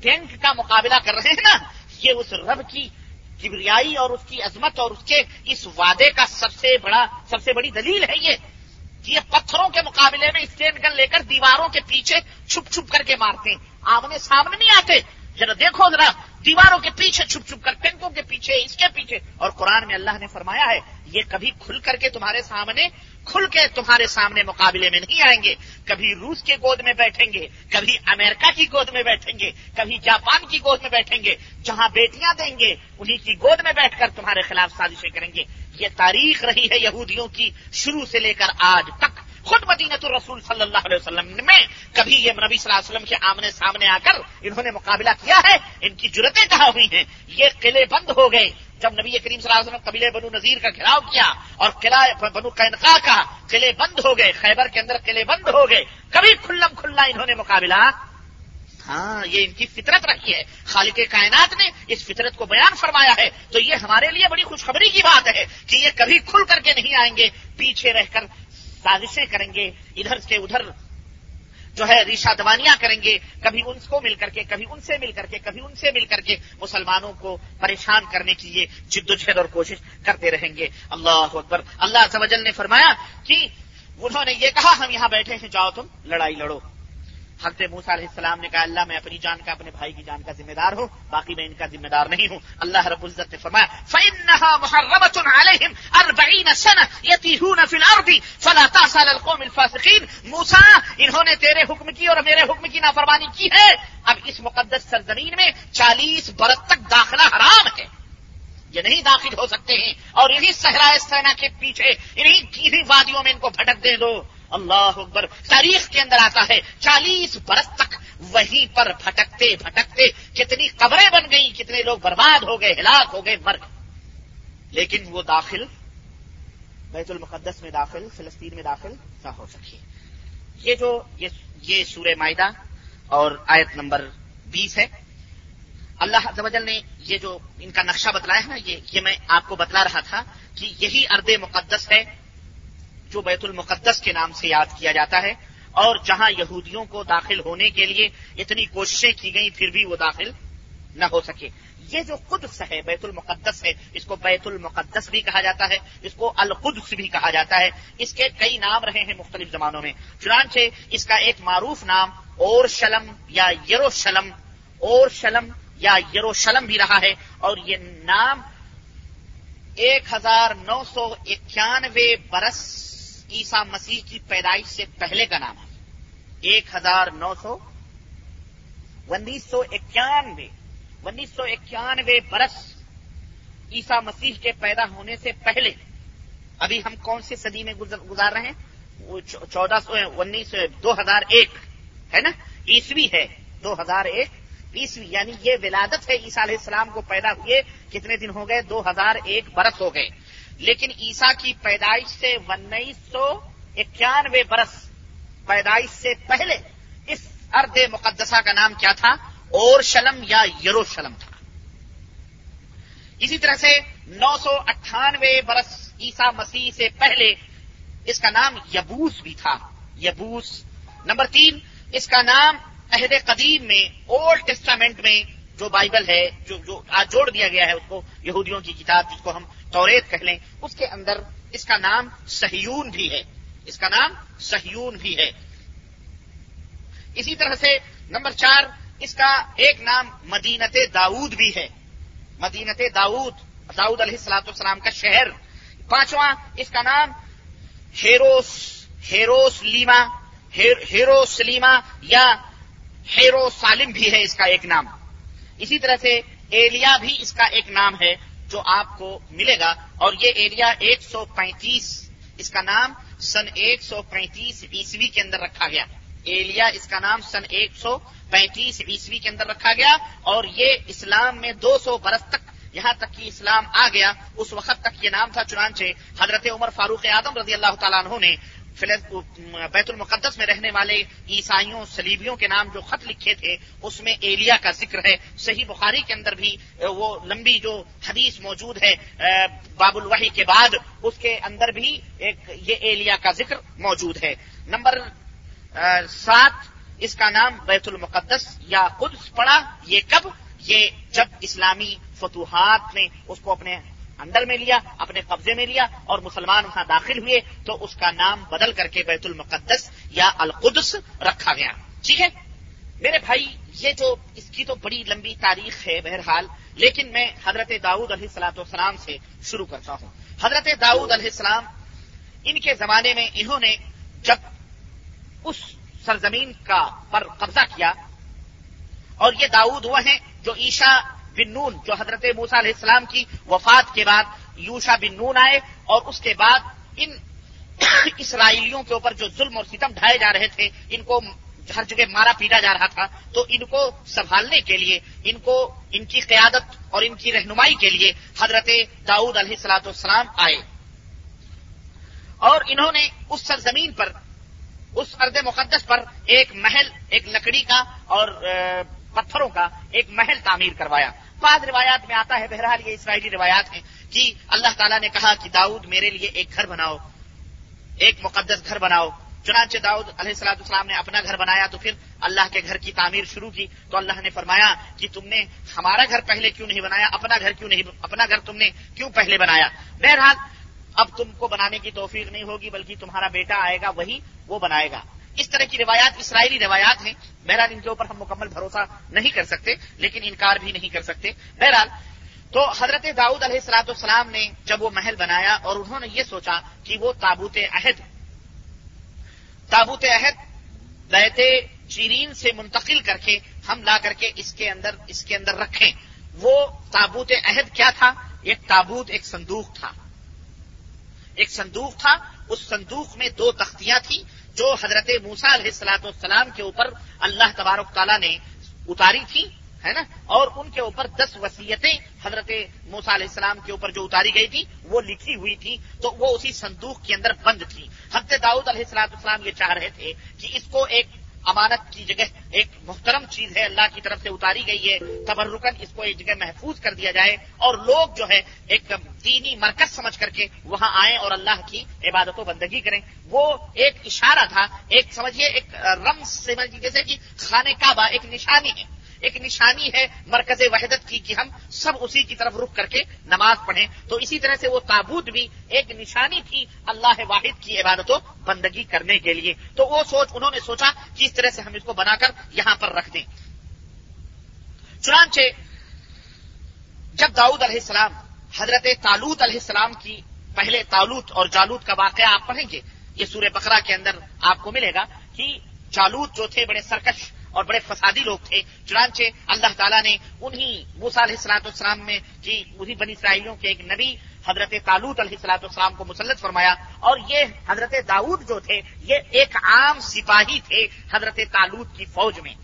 ٹینک کا مقابلہ کر رہے ہیں نا، یہ اس رب کی کبریائی اور اس کی عظمت اور اس کے اس وعدے کا سب سے بڑا سب سے بڑی دلیل ہے یہ۔ کہ یہ پتھروں کے مقابلے میں اسٹینڈ گن لے کر دیواروں کے پیچھے چھپ چھپ کر کے مارتے ہیں۔ آمنے سامنے نہیں آتے۔ ذرا دیکھو ذرا، دیواروں کے پیچھے چھپ چھپ کر، ٹینکوں کے پیچھے، اس کے پیچھے۔ اور قرآن میں اللہ نے فرمایا ہے، یہ کبھی کھل کر کے تمہارے سامنے کھل کے تمہارے سامنے مقابلے میں نہیں آئیں گے۔ کبھی روس کے گود میں بیٹھیں گے، کبھی امریکہ کی گود میں بیٹھیں گے، کبھی جاپان کی گود میں بیٹھیں گے۔ جہاں بیٹیاں دیں گے، انہی کی گود میں بیٹھ کر تمہارے خلاف سازشیں کریں گے۔ یہ تاریخ رہی ہے یہودیوں کی، شروع سے لے کر آج تک۔ خود مدینت الرسول صلی اللہ علیہ وسلم میں کبھی یہ نبی صلی اللہ علیہ وسلم کے آمنے سامنے آ کر انہوں نے مقابلہ کیا ہے؟ ان کی جرتیں کہاں ہوئی ہیں؟ یہ قلعے بند ہو گئے۔ جب نبی کریم صلی اللہ علیہ وسلم قبیلے بنو نذیر کا گھیراؤ کیا اور قلعہ بنو قینقا کا قلعے بند ہو گئے، خیبر کے اندر قلعے بند ہو گئے، کبھی کھلم کھلا انہوں نے مقابلہ؟ ہاں یہ ان کی فطرت رہی ہے۔ خالق کائنات نے اس فطرت کو بیان فرمایا ہے۔ تو یہ ہمارے لیے بڑی خوشخبری کی بات ہے کہ یہ کبھی کھل کر کے نہیں آئیں گے، پیچھے رہ کر سازشیں کریں گے، ادھر سے ادھر جو ہے ریشا دوانیاں کریں گے، کبھی ان کو مل کر کے، کبھی ان سے مل کر کے، کبھی ان سے مل کر کے مسلمانوں کو پریشان کرنے کی یہ جدوجہد اور کوشش کرتے رہیں گے۔ اللہ اکبر۔ اللہ سمجل نے فرمایا کہ انہوں نے یہ کہا، ہم یہاں بیٹھے ہیں، جاؤ تم لڑائی لڑو۔ حضرت موسا علیہ السلام نے کہا، اللہ میں اپنی جان کا، اپنے بھائی کی جان کا ذمہ دار ہوں، باقی میں ان کا ذمہ دار نہیں ہوں۔ اللہ رب العزت نے فرمایا موسا انہوں نے تیرے حکم کی اور میرے حکم کی نافرمانی کی ہے۔ اب اس مقدس سرزمین میں چالیس برس تک داخلہ حرام ہے۔ یہ نہیں داخل ہو سکتے ہیں۔ اور انہیں صحرائے سینا کے پیچھے انہیں وادیوں میں ان کو بھٹک دے دو۔ اللہ اکبر، تاریخ کے اندر آتا ہے، چالیس برس تک وہیں پر بھٹکتے بھٹکتے کتنی قبریں بن گئی کتنے لوگ برباد ہو گئے، ہلاک ہو گئے مر گئے لیکن وہ داخل، بیت المقدس میں داخل، فلسطین میں داخل نہ ہو سکے۔ یہ جو، یہ سورہ معدہ اور آیت نمبر بیس ہے۔ اللہ زوجل نے یہ جو ان کا نقشہ بتلایا ہے نا، یہ میں آپ کو بتلا رہا تھا کہ یہی ارد مقدس ہے۔ جو بیت المقدس کے نام سے یاد کیا جاتا ہے اور جہاں یہودیوں کو داخل ہونے کے لیے اتنی کوششیں کی گئی پھر بھی وہ داخل نہ ہو سکے۔ یہ جو قدس ہے، بیت المقدس ہے، اس کو بیت المقدس بھی کہا جاتا ہے، اس کو القدس بھی کہا جاتا ہے۔ اس کے کئی نام رہے ہیں مختلف زمانوں میں۔ چنانچہ اس کا ایک معروف نام اور شلم یا یروشلم اور شلم یا یروشلم بھی رہا ہے اور یہ نام ایک ہزار نو سو اکیانوے برس عیسا مسیح کی پیدائش سے پہلے کا نام ہے۔ ایک ہزار نو سو انیس سو اکیانوے، انیس سو اکیانوے برس عیسا مسیح کے پیدا ہونے سے پہلے، ابھی ہم کون سی صدی میں گزار رہے ہیں؟ چودہ سو انیس دو ہزار ایک، ہے نا؟ عیسوی ہے دو ہزار ایک، عیسوی یعنی یہ ولادت ہے عیسا علیہ السلام کو پیدا ہوئے، کتنے دن ہو گئے؟ دو ہزار ایک برس ہو گئے۔ لیکن عیسا کی پیدائش سے انیس سو اکیانوے برس پیدائش سے پہلے اس ارد مقدسہ کا نام کیا تھا؟ اور شلم یا یرو شلم تھا۔ اسی طرح سے نو سو اٹھانوے برس عیسا مسیح سے پہلے اس کا نام یبوس بھی تھا۔ یبوس نمبر تین، اس کا نام عہد قدیم میں اولڈ ٹیسٹامنٹ میں جو بائبل ہے، جو جو آج جوڑ دیا گیا ہے اس کو، یہودیوں کی کتاب جس کو ہم توریت کہہ لیں، اس کے اندر اس کا نام سہیون بھی ہے۔ اس کا نام سہیون بھی ہے۔ اسی طرح سے نمبر چار، اس کا ایک نام مدینت داؤد بھی ہے۔ مدینت داؤد داؤد علیہ السلاط السلام کا شہر۔ پانچواں، اس کا نام ہیروس ہیروس لیما ہیرو سلیما یا ہیرو سالم بھی ہے اس کا ایک نام۔ اسی طرح سے ایلیا بھی اس کا ایک نام ہے۔ جو آپ کو ملے گا اور یہ ایریا ایک سو پینتیس، اس کا نام سن ایک سو پینتیس عیسوی کے اندر رکھا گیا۔ ایلیا اس کا نام سن ایک سو پینتیس عیسوی کے اندر رکھا گیا اور یہ اسلام میں دو سو برس تک یہاں تک کہ اسلام آ گیا، اس وقت تک یہ نام تھا، چنانچہ حضرت عمر فاروق اعظم رضی اللہ تعالیٰ عنہ نے بیت المقدس میں رہنے والے عیسائیوں سلیبیوں کے نام جو خط لکھے تھے، اس میں ایلیا کا ذکر ہے۔ صحیح بخاری کے اندر بھی وہ لمبی جو حدیث موجود ہے باب الوحی کے بعد، اس کے اندر بھی ایک یہ ایلیا کا ذکر موجود ہے۔ نمبر سات، اس کا نام بیت المقدس یا قدس پڑا۔ یہ کب؟ یہ جب اسلامی فتوحات نے اس کو اپنے اندر میں لیا، اپنے قبضے میں لیا اور مسلمان وہاں داخل ہوئے تو اس کا نام بدل کر کے بیت المقدس یا القدس رکھا گیا۔ ٹھیک ہے؟ میرے بھائی، یہ جو اس کی تو بڑی لمبی تاریخ ہے بہرحال، لیکن میں حضرت داؤد علیہ السلاۃ والسلام سے شروع کرتا ہوں۔ حضرت داؤد علیہ السلام، ان کے زمانے میں انہوں نے جب اس سرزمین کا پر قبضہ کیا، اور یہ داؤد وہ ہیں جو عیشا بن نون، جو حضرت موسا علیہ السلام کی وفات کے بعد یوشا بن نون آئے اور اس کے بعد ان اسرائیلیوں کے اوپر جو ظلم اور ستم ڈھائے جا رہے تھے، ان کو ہر جگہ مارا پیٹا جا رہا تھا، تو ان کو سنبھالنے کے لیے، ان کو ان کی قیادت اور ان کی رہنمائی کے لیے حضرت داؤد علیہ السلاۃ والسلام آئے۔ اور انہوں نے اس سرزمین پر، اس ارد مقدس پر ایک محل، ایک لکڑی کا اور پتھروں کا ایک محل تعمیر کروایا۔ بعض روایات میں آتا ہے، بہرحال یہ اسرائیلی روایات ہیں کہ اللہ تعالیٰ نے کہا کہ داؤد میرے لیے ایک گھر بناؤ، ایک مقدس گھر بناؤ۔ چنانچہ داؤد علیہ السلاۃ السلام نے اپنا گھر بنایا تو پھر اللہ کے گھر کی تعمیر شروع کی۔ تو اللہ نے فرمایا کہ تم نے ہمارا گھر پہلے کیوں نہیں بنایا، اپنا گھر کیوں نہیں، اپنا گھر تم نے کیوں پہلے بنایا؟ بہرحال اب تم کو بنانے کی توفیق نہیں ہوگی، بلکہ تمہارا بیٹا آئے گا، وہی وہ بنائے گا۔ اس طرح کی روایات، اسرائیلی روایات ہیں۔ بہرحال ان کے اوپر ہم مکمل بھروسہ نہیں کر سکتے، لیکن انکار بھی نہیں کر سکتے۔ بہرحال، تو حضرت داؤد علیہ السلاۃ السلام نے جب وہ محل بنایا اور انہوں نے یہ سوچا کہ وہ تابوت عہد تابوت عہد بیت چیرین سے منتقل کر کے ہم لا کر کے اس کے اندر، اس کے اندر رکھیں۔ وہ تابوت عہد کیا تھا؟ ایک تابوت، ایک صندوق تھا۔ ایک صندوق تھا۔ اس صندوق میں دو تختیاں تھیں۔ جو حضرت موسا علیہ السلاط والسلام کے اوپر اللہ تبارک تعالیٰ نے اتاری تھی، ہے نا؟ اور ان کے اوپر دس وسیعتیں حضرت موسا علیہ السلام کے اوپر جو اتاری گئی تھی، وہ لکھی ہوئی تھی، تو وہ اسی صندوق کے اندر بند تھی۔ حضرت داؤد علیہ السلاط السلام یہ چاہ رہے تھے کہ اس کو ایک امانت کی جگہ ایک محترم چیز ہے، اللہ کی طرف سے اتاری گئی ہے۔ تبرکن اس کو ایک جگہ محفوظ کر دیا جائے اور لوگ جو ہے ایک دینی مرکز سمجھ کر کے وہاں آئیں اور اللہ کی عبادت و بندگی کریں۔ وہ ایک اشارہ تھا، ایک سمجھیے ایک رمز جیسے کہ خانے کعبہ، ایک نشانی ہے۔ ایک نشانی ہے مرکز وحدت کی کہ ہم سب اسی کی طرف رخ کر کے نماز پڑھیں۔ تو اسی طرح سے وہ تابوت بھی ایک نشانی تھی اللہ واحد کی عبادت و بندگی کرنے کے لیے۔ تو وہ سوچ انہوں نے سوچا کہ اس طرح سے ہم اس کو بنا کر یہاں پر رکھ دیں۔ چنانچہ جب داؤد علیہ السلام، حضرت تالوت علیہ السلام کی پہلے تالوت اور جالوت کا واقعہ آپ پڑھیں گے، یہ سورہ بقرہ کے اندر آپ کو ملے گا کہ جالوت جو تھے بڑے سرکش اور بڑے فسادی لوگ تھے۔ چنانچہ اللہ تعالیٰ نے انہی موسا علیہ السلاط السلام میں کی انہی بنی اسرائیلیوں کے ایک نبی، حضرت تالوت علیہ السلاط السلام کو مسلط فرمایا۔ اور یہ حضرت داود جو تھے، یہ ایک عام سپاہی تھے حضرت تالوت کی فوج میں،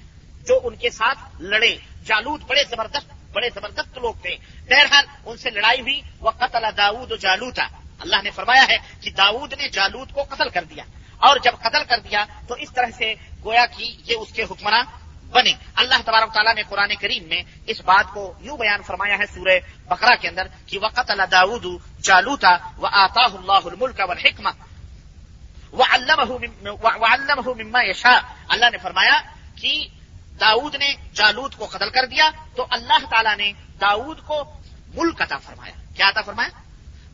جو ان کے ساتھ لڑے۔ جالوت بڑے زبردست بڑے زبردست لوگ تھے۔ بہرحال ان سے لڑائی ہوئی۔ وہ قتل داود و جالوتا۔ اللہ نے فرمایا ہے کہ داود نے جالوت کو قتل کر دیا۔ اور جب قتل کر دیا تو اس طرح سے گویا کہ یہ اس کے حکمراں بنے۔ اللہ تبارک تعالیٰ نے قرآن کریم میں اس بات کو یوں بیان فرمایا ہے سورہ بقرہ کے اندر کہ وقت اللہ داود جالوتا و آتا اللہ الملک و حکمہ مما یشا اللہ نے فرمایا کہ داود نے جالود کو قتل کر دیا تو اللہ تعالیٰ نے داود کو ملک عطا فرمایا۔ کیا عطا فرمایا؟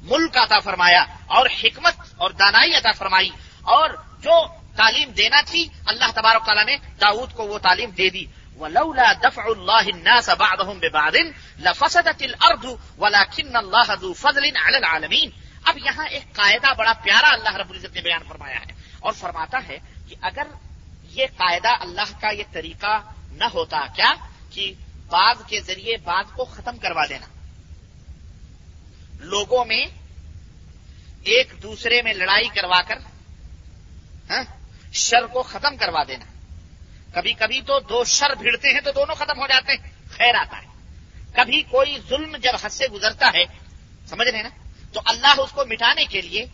ملک عطا فرمایا اور حکمت اور دانائی عطا فرمائی۔ اور جو تعلیم دینا تھی، اللہ تبارک تعالیٰ نے داود کو وہ تعلیم دے دی۔ ولولا دفع الله الناس بعضهم ببعض لفسدت الارض ولكن الله ذو فضل على العالمين۔ اب یہاں ایک قاعدہ بڑا پیارا اللہ رب العزت نے بیان فرمایا ہے اور فرماتا ہے کہ اگر یہ قاعدہ اللہ کا یہ طریقہ نہ ہوتا کیا کہ بعض کے ذریعے بعض کو ختم کروا دینا۔ لوگوں میں ایک دوسرے میں لڑائی کروا کر ہاں؟ شر کو ختم کروا دینا۔ کبھی کبھی تو دو شر بھیڑتے ہیں تو دونوں ختم ہو جاتے ہیں۔ خیر آتا ہے۔ کبھی کوئی ظلم جب حد سے گزرتا ہے، سمجھ رہے نا؟ تو اللہ اس کو مٹانے کے لیے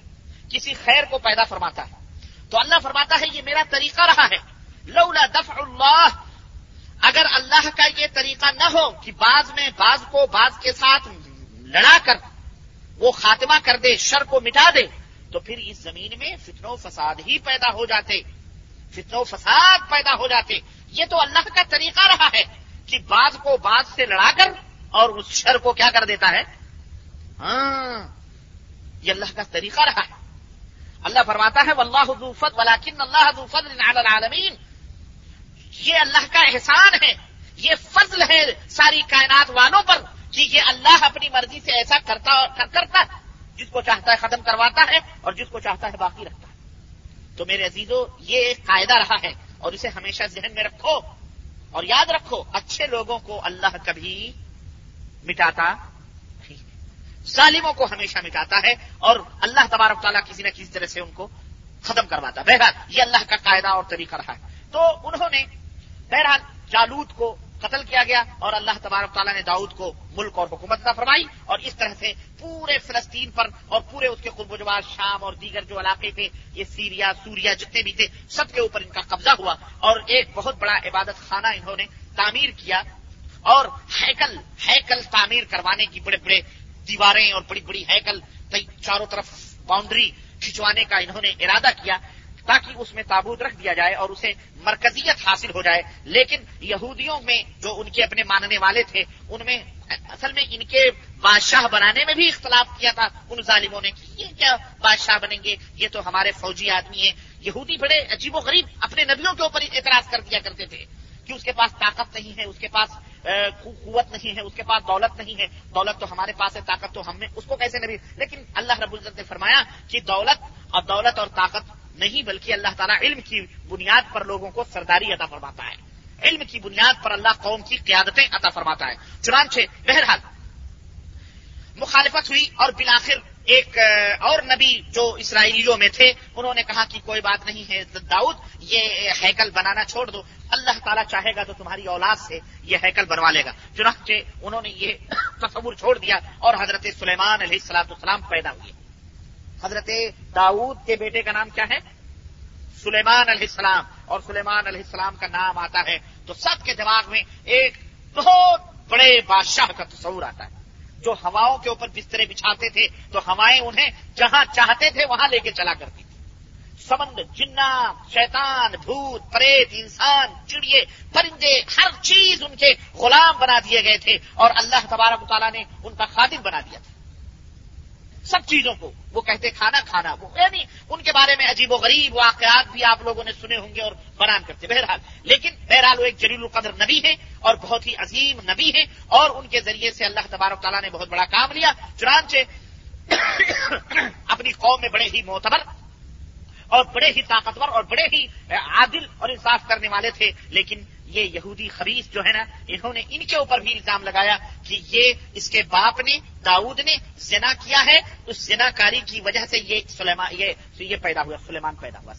کسی خیر کو پیدا فرماتا ہے۔ تو اللہ فرماتا ہے، یہ میرا طریقہ رہا ہے۔ لولا دفع اللہ۔ اگر اللہ کا یہ طریقہ نہ ہو کہ بعض میں بعض کو بعض کے ساتھ لڑا کر وہ خاتمہ کر دے، شر کو مٹا دے تو پھر اس زمین میں فتن و فساد ہی پیدا ہو جاتے۔ فتن و فساد پیدا ہو جاتے۔ یہ تو اللہ کا طریقہ رہا ہے کہ بعض کو بعض سے لڑا کر اور اس شر کو کیا کر دیتا ہے؟ ہاں یہ اللہ کا طریقہ رہا ہے۔ اللہ فرماتا ہے، واللہ ذو فضل ولیکن اللہ ذو فضل علی العالمین یہ اللہ کا احسان ہے۔ یہ فضل ہے ساری کائنات والوں پر کہ یہ اللہ اپنی مرضی سے ایسا کرتا کرتا جس کو چاہتا ہے ختم کرواتا ہے اور جس کو چاہتا ہے باقی رکھتا ہے۔ تو میرے عزیزو، یہ ایک قاعدہ رہا ہے اور اسے ہمیشہ ذہن میں رکھو اور یاد رکھو، اچھے لوگوں کو اللہ کبھی مٹاتا ظالموں کو ہمیشہ مٹاتا ہے اور اللہ تبارک تعالیٰ کسی نہ کسی طرح سے ان کو ختم کرواتا ہے۔ بہرحال، یہ اللہ کا قاعدہ اور طریقہ رہا ہے۔ تو انہوں نے بہرحال جالود کو قتل کیا گیا اور اللہ تبارک تعالیٰ نے داؤد کو ملک اور حکومت کا فرمائی اور اس طرح سے پورے فلسطین پر اور پورے اس کے قرب و جواز شام اور دیگر جو علاقے تھے، یہ سیریا سوریا جتنے بھی تھے، سب کے اوپر ان کا قبضہ ہوا اور ایک بہت بڑا عبادت خانہ انہوں نے تعمیر کیا اور ہیکل ہیکل تعمیر کروانے کی بڑے بڑے دیواریں اور بڑی بڑی ہیکل چاروں طرف باؤنڈری کھنچوانے کا انہوں نے ارادہ کیا۔ تاکہ اس میں تابوت رکھ دیا جائے اور اسے مرکزیت حاصل ہو جائے۔ لیکن یہودیوں میں جو ان کے اپنے ماننے والے تھے، ان میں اصل میں ان کے بادشاہ بنانے میں بھی اختلاف کیا تھا۔ ان ظالموں نے کہ یہ کیا بادشاہ بنیں گے؟ یہ تو ہمارے فوجی آدمی ہیں۔ یہودی بڑے عجیب و غریب اپنے نبیوں کے اوپر اعتراض کر دیا کرتے تھے کہ اس کے پاس طاقت نہیں ہے، اس کے پاس قوت نہیں ہے، اس کے پاس دولت نہیں ہے۔ دولت تو ہمارے پاس ہے، طاقت تو ہم نے اس کو کیسے نبی؟ لیکن اللہ رب العزت نے فرمایا کہ دولت اور دولت اور طاقت نہیں بلکہ اللہ تعالیٰ علم کی بنیاد پر لوگوں کو سرداری عطا فرماتا ہے۔ علم کی بنیاد پر اللہ قوم کی قیادتیں عطا فرماتا ہے۔ چنانچہ، بہرحال، مخالفت ہوئی اور بلاخر ایک اور نبی جو اسرائیلیوں میں تھے، انہوں نے کہا کہ کوئی بات نہیں ہے، داؤد، یہ ہیکل بنانا چھوڑ دو۔ اللہ تعالیٰ چاہے گا تو تمہاری اولاد سے یہ ہیکل بنوا لے گا۔ چنانچہ انہوں نے یہ تصور چھوڑ دیا اور حضرت سلیمان علیہ السلام السلام پیدا ہوئے۔ حضرت داؤد کے بیٹے کا نام کیا ہے؟ سلیمان علیہ السلام. اور سلیمان علیہ السلام کا نام آتا ہے تو سب کے دماغ میں ایک بہت بڑے بادشاہ کا تصور آتا ہے. جو ہواؤں کے اوپر بسترے بچھاتے تھے، تو ہوائیں انہیں جہاں چاہتے تھے، وہاں لے کے چلا کرتی تھی. سمند جنا شیطان، بھوت، پریت، انسان، چڑیے، پرندے، ہر چیز ان کے غلام بنا دیے گئے تھے اور اللہ تبارک تعالیٰ نے ان کا خادم بنا دیا تھا. سب چیزوں کو۔ وہ کہتے کھانا کھانا۔ وہ یعنی ان کے بارے میں عجیب و غریب واقعات بھی آپ لوگوں نے سنے ہوں گے اور بیان کرتے بہرحال، لیکن بہرحال وہ ایک جلیل القدر نبی ہے اور بہت ہی عظیم نبی ہے اور ان کے ذریعے سے اللہ تبارک تعالیٰ نے بہت بڑا کام لیا۔ چنانچہ اپنی قوم میں بڑے ہی معتبر اور بڑے ہی طاقتور اور بڑے ہی عادل اور انصاف کرنے والے تھے، لیکن یہ یہودی خبیص جو ہے نا، انہوں نے ان کے اوپر بھی الزام لگایا کہ یہ اس کے باپ نے، داؤد نے زنا کیا ہے۔ اس زنا کاری کی وجہ سے یہ سلیمان، یہ یہ پیدا ہوا، سلیمان پیدا ہوا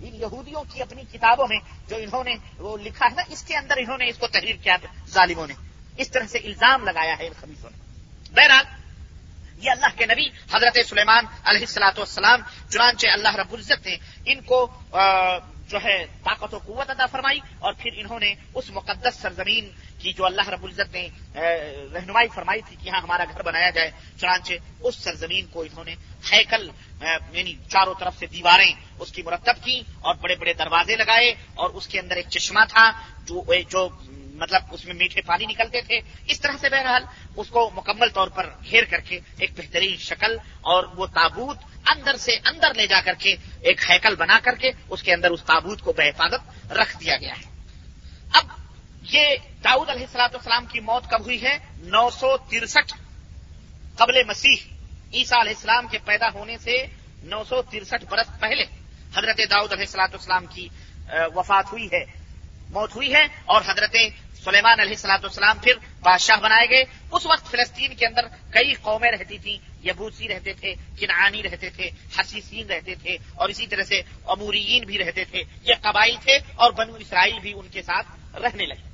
ان یہودیوں کی اپنی کتابوں میں جو انہوں نے وہ لکھا ہے نا، اس کے اندر انہوں نے اس کو تحریر کیا ظالموں نے۔ اس طرح سے الزام لگایا ہے ان خبیصوں نے۔ بہرحال، یہ اللہ کے نبی حضرت سلیمان علیہ السلاۃ والسلام، چنانچہ اللہ رب العزت نے ان کو جو ہے طاقت و قوت ادا فرمائی اور پھر انہوں نے اس مقدس سرزمین کی جو اللہ رب العزت نے رہنمائی فرمائی تھی کہ یہاں ہمارا گھر بنایا جائے، چنانچہ اس سرزمین کو انہوں نے ہیکل یعنی چاروں طرف سے دیواریں اس کی مرتب کی اور بڑے بڑے دروازے لگائے اور اس کے اندر ایک چشمہ تھا جو جو مطلب اس میں میٹھے پانی نکلتے تھے۔ اس طرح سے بہرحال اس کو مکمل طور پر گھیر کر کے ایک بہترین شکل اور وہ تابوت اندر سے اندر لے جا کر کے ایک ہیکل بنا کر کے اس کے اندر اس تابوت کو بحفاظت رکھ دیا گیا ہے۔ اب یہ داؤد علیہ السلاط والسلام کی موت کب ہوئی ہے؟ نو سو ترسٹھ قبل مسیح عیسیٰ علیہ السلام کے پیدا ہونے سے نو سو ترسٹھ برس پہلے حضرت داؤد علیہ السلاط والسلام کی وفات ہوئی ہے۔ موت ہوئی ہے اور حضرت سلیمان علیہ السلاۃ والسلام پھر بادشاہ بنائے گئے۔ اس وقت فلسطین کے اندر کئی قومیں رہتی تھیں، یبوسی رہتے تھے، کنعانی رہتے تھے، حسیسین رہتے تھے اور اسی طرح سے اموریین بھی رہتے تھے۔ یہ قبائل تھے اور بنو اسرائیل بھی ان کے ساتھ رہنے لگے۔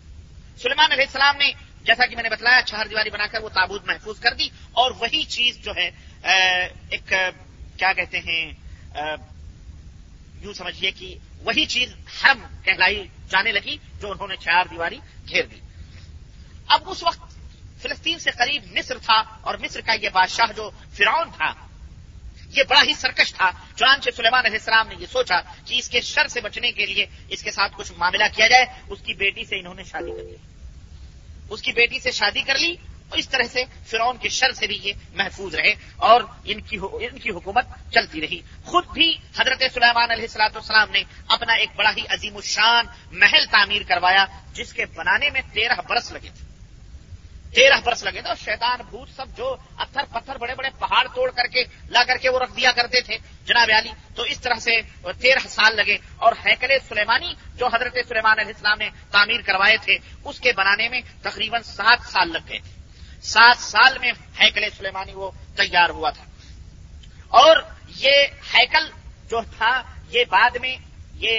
سلیمان علیہ السلام نے، جیسا کہ میں نے بتلایا چہر دیواری بنا کر وہ تابوت محفوظ کر دی اور وہی چیز جو ہے ایک، کیا کہتے ہیں یوں سمجھیے کہ وہی چیز ہم کہلائی جانے لگی جو انہوں نے چار دیواری گھیر دی۔ اب اس وقت فلسطین سے قریب مصر تھا اور مصر کا یہ بادشاہ جو فرعون تھا، یہ بڑا ہی سرکش تھا۔ چنانچہ سلیمان علیہ السلام نے یہ سوچا کہ اس کے شر سے بچنے کے لیے اس کے ساتھ کچھ معاملہ کیا جائے۔ اس کی بیٹی سے انہوں نے شادی کر لی۔ اس کی بیٹی سے شادی کر لی۔ اس طرح سے فرعون کے شر سے بھی یہ محفوظ رہے اور ان کی ان کی حکومت چلتی رہی۔ خود بھی حضرت سلیمان علیہ السلاۃ والسلام نے اپنا ایک بڑا ہی عظیم الشان محل تعمیر کروایا، جس کے بنانے میں تیرہ برس لگے تھے۔ تیرہ برس لگے تھے اور شیطان بھوت سب جو اتر پتھر بڑے بڑے پہاڑ توڑ کر کے لا کر کے وہ رکھ دیا کرتے تھے۔ جناب علی، تو اس طرح سے تیرہ سال لگے اور ہیکل سلیمانی جو حضرت سلیمان علیہ السلام نے تعمیر کروائے تھے، اس کے بنانے میں تقریباً سات سال لگ گئے تھے۔ سات سال میں ہیکل سلیمانی وہ تیار ہوا تھا۔ اور یہ ہیکل جو تھا، یہ بعد میں یہ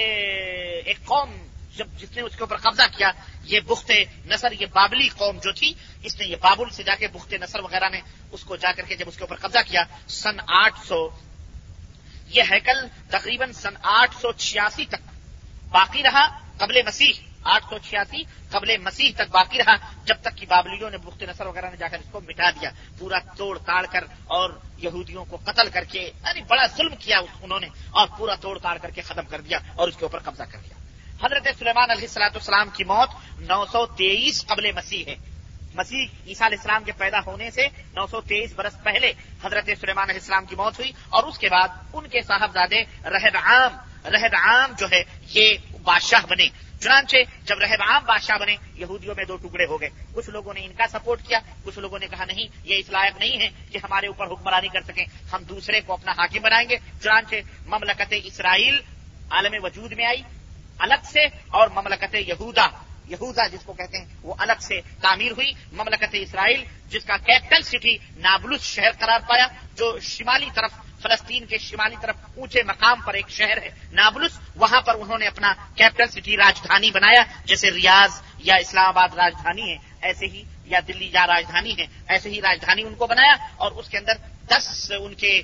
ایک قوم جب جس نے اس کے اوپر قبضہ کیا، یہ بخت نصر، یہ بابلی قوم جو تھی، اس نے یہ بابل سے جا کے بخت نصر وغیرہ نے اس کو جا کر کے جب اس کے اوپر قبضہ کیا، سن آٹھ سو، یہ ہیکل تقریباً سن آٹھ سو چھیاسی تک باقی رہا قبل مسیح۔ آٹھ سو چھیاسی قبل مسیح تک باقی رہا، جب تک کہ بابلیوں نے بخت نصر وغیرہ نے جا کر اس کو مٹا دیا۔ پورا توڑ تاڑ کر اور یہودیوں کو قتل کر کے یعنی بڑا ظلم کیا انہوں نے، اور پورا توڑ تاڑ کر کے ختم کر دیا اور اس کے اوپر قبضہ کر دیا حضرت سلیمان علیہ السلاۃ السلام کی موت نو سو تیئیس قبل مسیح ہے۔ مسیح عیسیٰ علیہ السلام کے پیدا ہونے سے نو سو تیئیس برس پہلے حضرت سلیمان علیہ السلام کی موت ہوئی اور اس کے بعد ان کے صاحبزادے رہد عام رہد عام جو ہے، یہ بادشاہ بنے۔ چنانچہ جب رہب عام بادشاہ بنے، یہودیوں میں دو ٹکڑے ہو گئے۔ کچھ لوگوں نے ان کا سپورٹ کیا، کچھ لوگوں نے کہا نہیں، یہ اس لائق نہیں ہے کہ ہمارے اوپر حکمرانی کر سکیں۔ ہم دوسرے کو اپنا حاکم بنائیں گے۔ چنانچہ مملکت اسرائیل عالم وجود میں آئی، الگ سے، اور مملکت یہودا یہودا جس کو کہتے ہیں، وہ الگ سے تعمیر ہوئی۔ مملکت اسرائیل، جس کا کیپٹل سٹی نابلس شہر قرار پایا، جو شمالی طرف فلسطین کے شمالی طرف اونچے مقام پر ایک شہر ہے، نابلس. وہاں پر انہوں نے اپنا کیپٹل سٹی راجدھانی بنایا، جیسے ریاض یا اسلام آباد راجدھانی ہے ایسے ہی، یا دلی یا راجدھانی ہے ایسے ہی راجدھانی ان کو بنایا اور اس کے اندر دس ان کے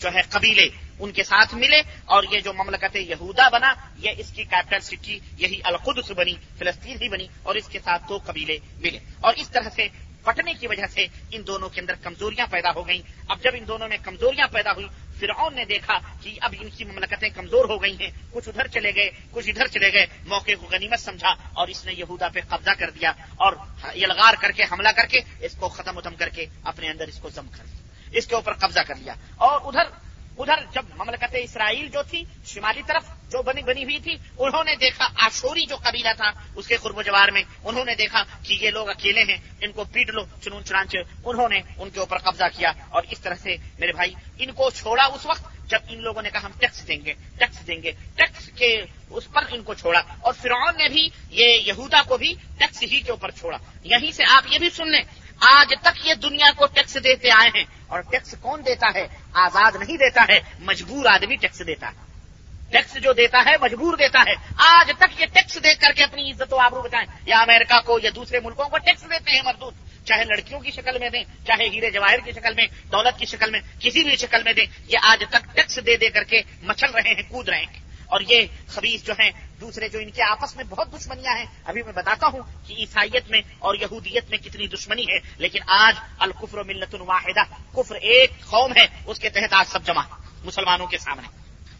جو ہے قبیلے ان کے ساتھ ملے اور یہ جو مملکت یہودا بنا، یہ اس کی کیپٹل سٹی، یہی القدس بنی، فلسطین ہی بنی اور اس کے ساتھ دو قبیلے ملے اور اس طرح سے پٹنے کی وجہ سے ان دونوں کے اندر کمزوریاں پیدا ہو گئیں۔ اب جب ان دونوں میں کمزوریاں پیدا ہوئی فرعون نے دیکھا کہ اب ان کی مملکتیں کمزور ہو گئی ہیں۔ کچھ ادھر چلے گئے، کچھ ادھر چلے گئے۔ موقع کو غنیمت سمجھا اور اس نے یہودا پہ قبضہ کر دیا اور یلغار کر کے حملہ کر کے اس کو ختم ختم کر کے اپنے اندر اس کو ضم کر دیا۔ اس کے اوپر قبضہ کر لیا۔ اور ادھر ادھر جب مملکت اسرائیل جو تھی، شمالی طرف جو بنی بنی ہوئی تھی، انہوں نے دیکھا آشوری جو قبیلہ تھا، اس کے قرب و جوار میں، انہوں نے دیکھا کہ یہ لوگ اکیلے ہیں، ان کو پیٹ لو، چنون چنانچ انہوں نے ان کے اوپر قبضہ کیا اور اس طرح سے میرے بھائی، ان کو چھوڑا اس وقت جب ان لوگوں نے کہا ہم ٹیکس دیں گے، ٹیکس دیں گے، ٹیکس کے اس پر ان کو چھوڑا اور فرعون نے بھی یہ یہودا کو بھی ٹیکس ہی کے اوپر چھوڑا۔ یہیں سے آپ یہ بھی سن لیں آج تک یہ دنیا کو ٹیکس دیتے آئے ہیں۔ اور ٹیکس کون دیتا ہے؟ آزاد نہیں دیتا ہے، مجبور آدمی ٹیکس دیتا ہے۔ ٹیکس جو دیتا ہے، مجبور دیتا ہے۔ آج تک یہ ٹیکس دے کر کے اپنی عزت و آبرو بتائیں یا امریکہ کو یا دوسرے ملکوں کو ٹیکس دیتے ہیں مردود۔ چاہے لڑکیوں کی شکل میں دیں، چاہے ہیرے جواہر کی شکل میں، دولت کی شکل میں، کسی بھی شکل میں دیں، یہ آج تک ٹیکس دے دے کر کے مچل رہے ہیں، کود رہے ہیں۔ اور یہ خبیص جو ہیں دوسرے جو ان کے آپس میں بہت دشمنیاں ہیں، ابھی میں بتاتا ہوں کہ عیسائیت میں اور یہودیت میں کتنی دشمنی ہے، لیکن آج الکفر و ملت واحدہ، کفر ایک قوم ہے، اس کے تحت آج سب جمع، مسلمانوں کے سامنے۔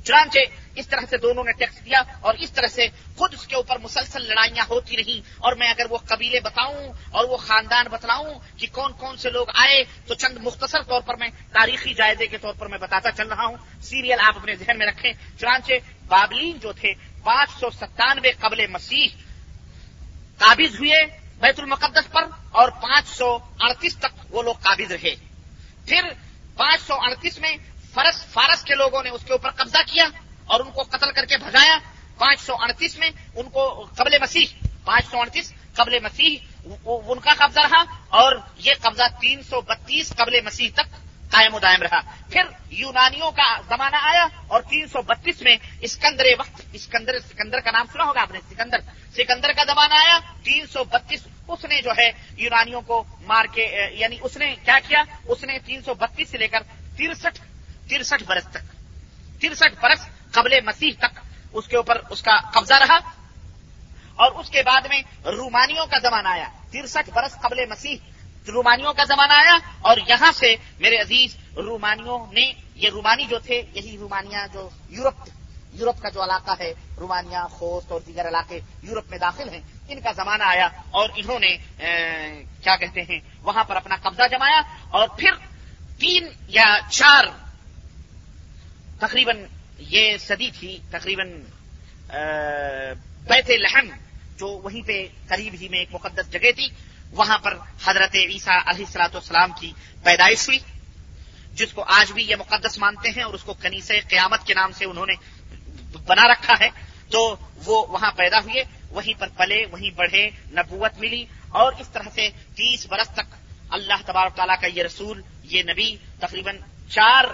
چنانچہ اس طرح سے دونوں نے ٹیکس دیا اور اس طرح سے خود اس کے اوپر مسلسل لڑائیاں ہوتی رہیں۔ اور میں اگر وہ قبیلے بتاؤں اور وہ خاندان بتلاؤں کہ کون کون سے لوگ آئے، تو چند مختصر طور پر میں تاریخی جائزے کے طور پر میں بتاتا چل رہا ہوں۔ سیریل آپ اپنے ذہن میں رکھیں۔ چنانچہ بابلین جو تھے پانچ سو ستانوے قبل مسیح قابض ہوئے بیت المقدس پر اور پانچ سو اڑتیس تک وہ لوگ قابض رہے۔ پھر پانچ سو اڑتیس میں فرس، فارس کے لوگوں نے اس کے اوپر قبضہ کیا اور ان کو قتل کر کے بھگایا۔ پانچ سو اڑتیس میں ان کو قبل مسیح، پانچ سو اڑتیس قبل مسیح ان کا قبضہ رہا اور یہ قبضہ تین سو بتیس قبل مسیح تک قائم و دائم رہا۔ پھر یونانیوں کا زمانہ آیا اور تین سو بتیس میں اسکندر وقت، اسکندر سکندر کا نام سنا ہوگا آپ نے؟ سکندر۔ سکندر کا زمانہ آیا، تین سو بتیس اس نے جو ہے یونانیوں کو مار کے یعنی اس نے کیا کیا؟ اس نے تین سو بتیس سے لے کر ترسٹھ ترسٹھ برس تک، ترسٹھ برس قبل مسیح تک اس کے اوپر اس کا قبضہ رہا۔ اور اس کے بعد میں رومانیوں کا زمانہ آیا، ترسٹھ برس قبل مسیح رومانیوں کا زمانہ آیا اور یہاں سے میرے عزیز رومانیوں نے یہ رومانی جو تھے، یہی رومانیہ جو یورپ یورپ کا جو علاقہ ہے، رومانیہ خوست اور دیگر علاقے یورپ میں داخل ہیں، ان کا زمانہ آیا اور انہوں نے کیا کہتے ہیں، وہاں پر اپنا قبضہ جمایا اور پھر تین یا چار، تقریباً یہ صدی تھی، تقریباً بیت لحم، جو وہیں پہ قریب ہی میں ایک مقدس جگہ تھی۔ وہاں پر حضرت عیسیٰ علیہ السلاۃ والسلام کی پیدائش ہوئی، جس کو آج بھی یہ مقدس مانتے ہیں اور اس کو کنیس قیامت کے نام سے انہوں نے بنا رکھا ہے۔ تو وہ وہاں پیدا ہوئے، وہیں پر پلے، وہیں بڑھے، نبوت ملی اور اس طرح سے تیس برس تک اللہ تبارک تعالیٰ کا یہ رسول، یہ نبی تقریباً چار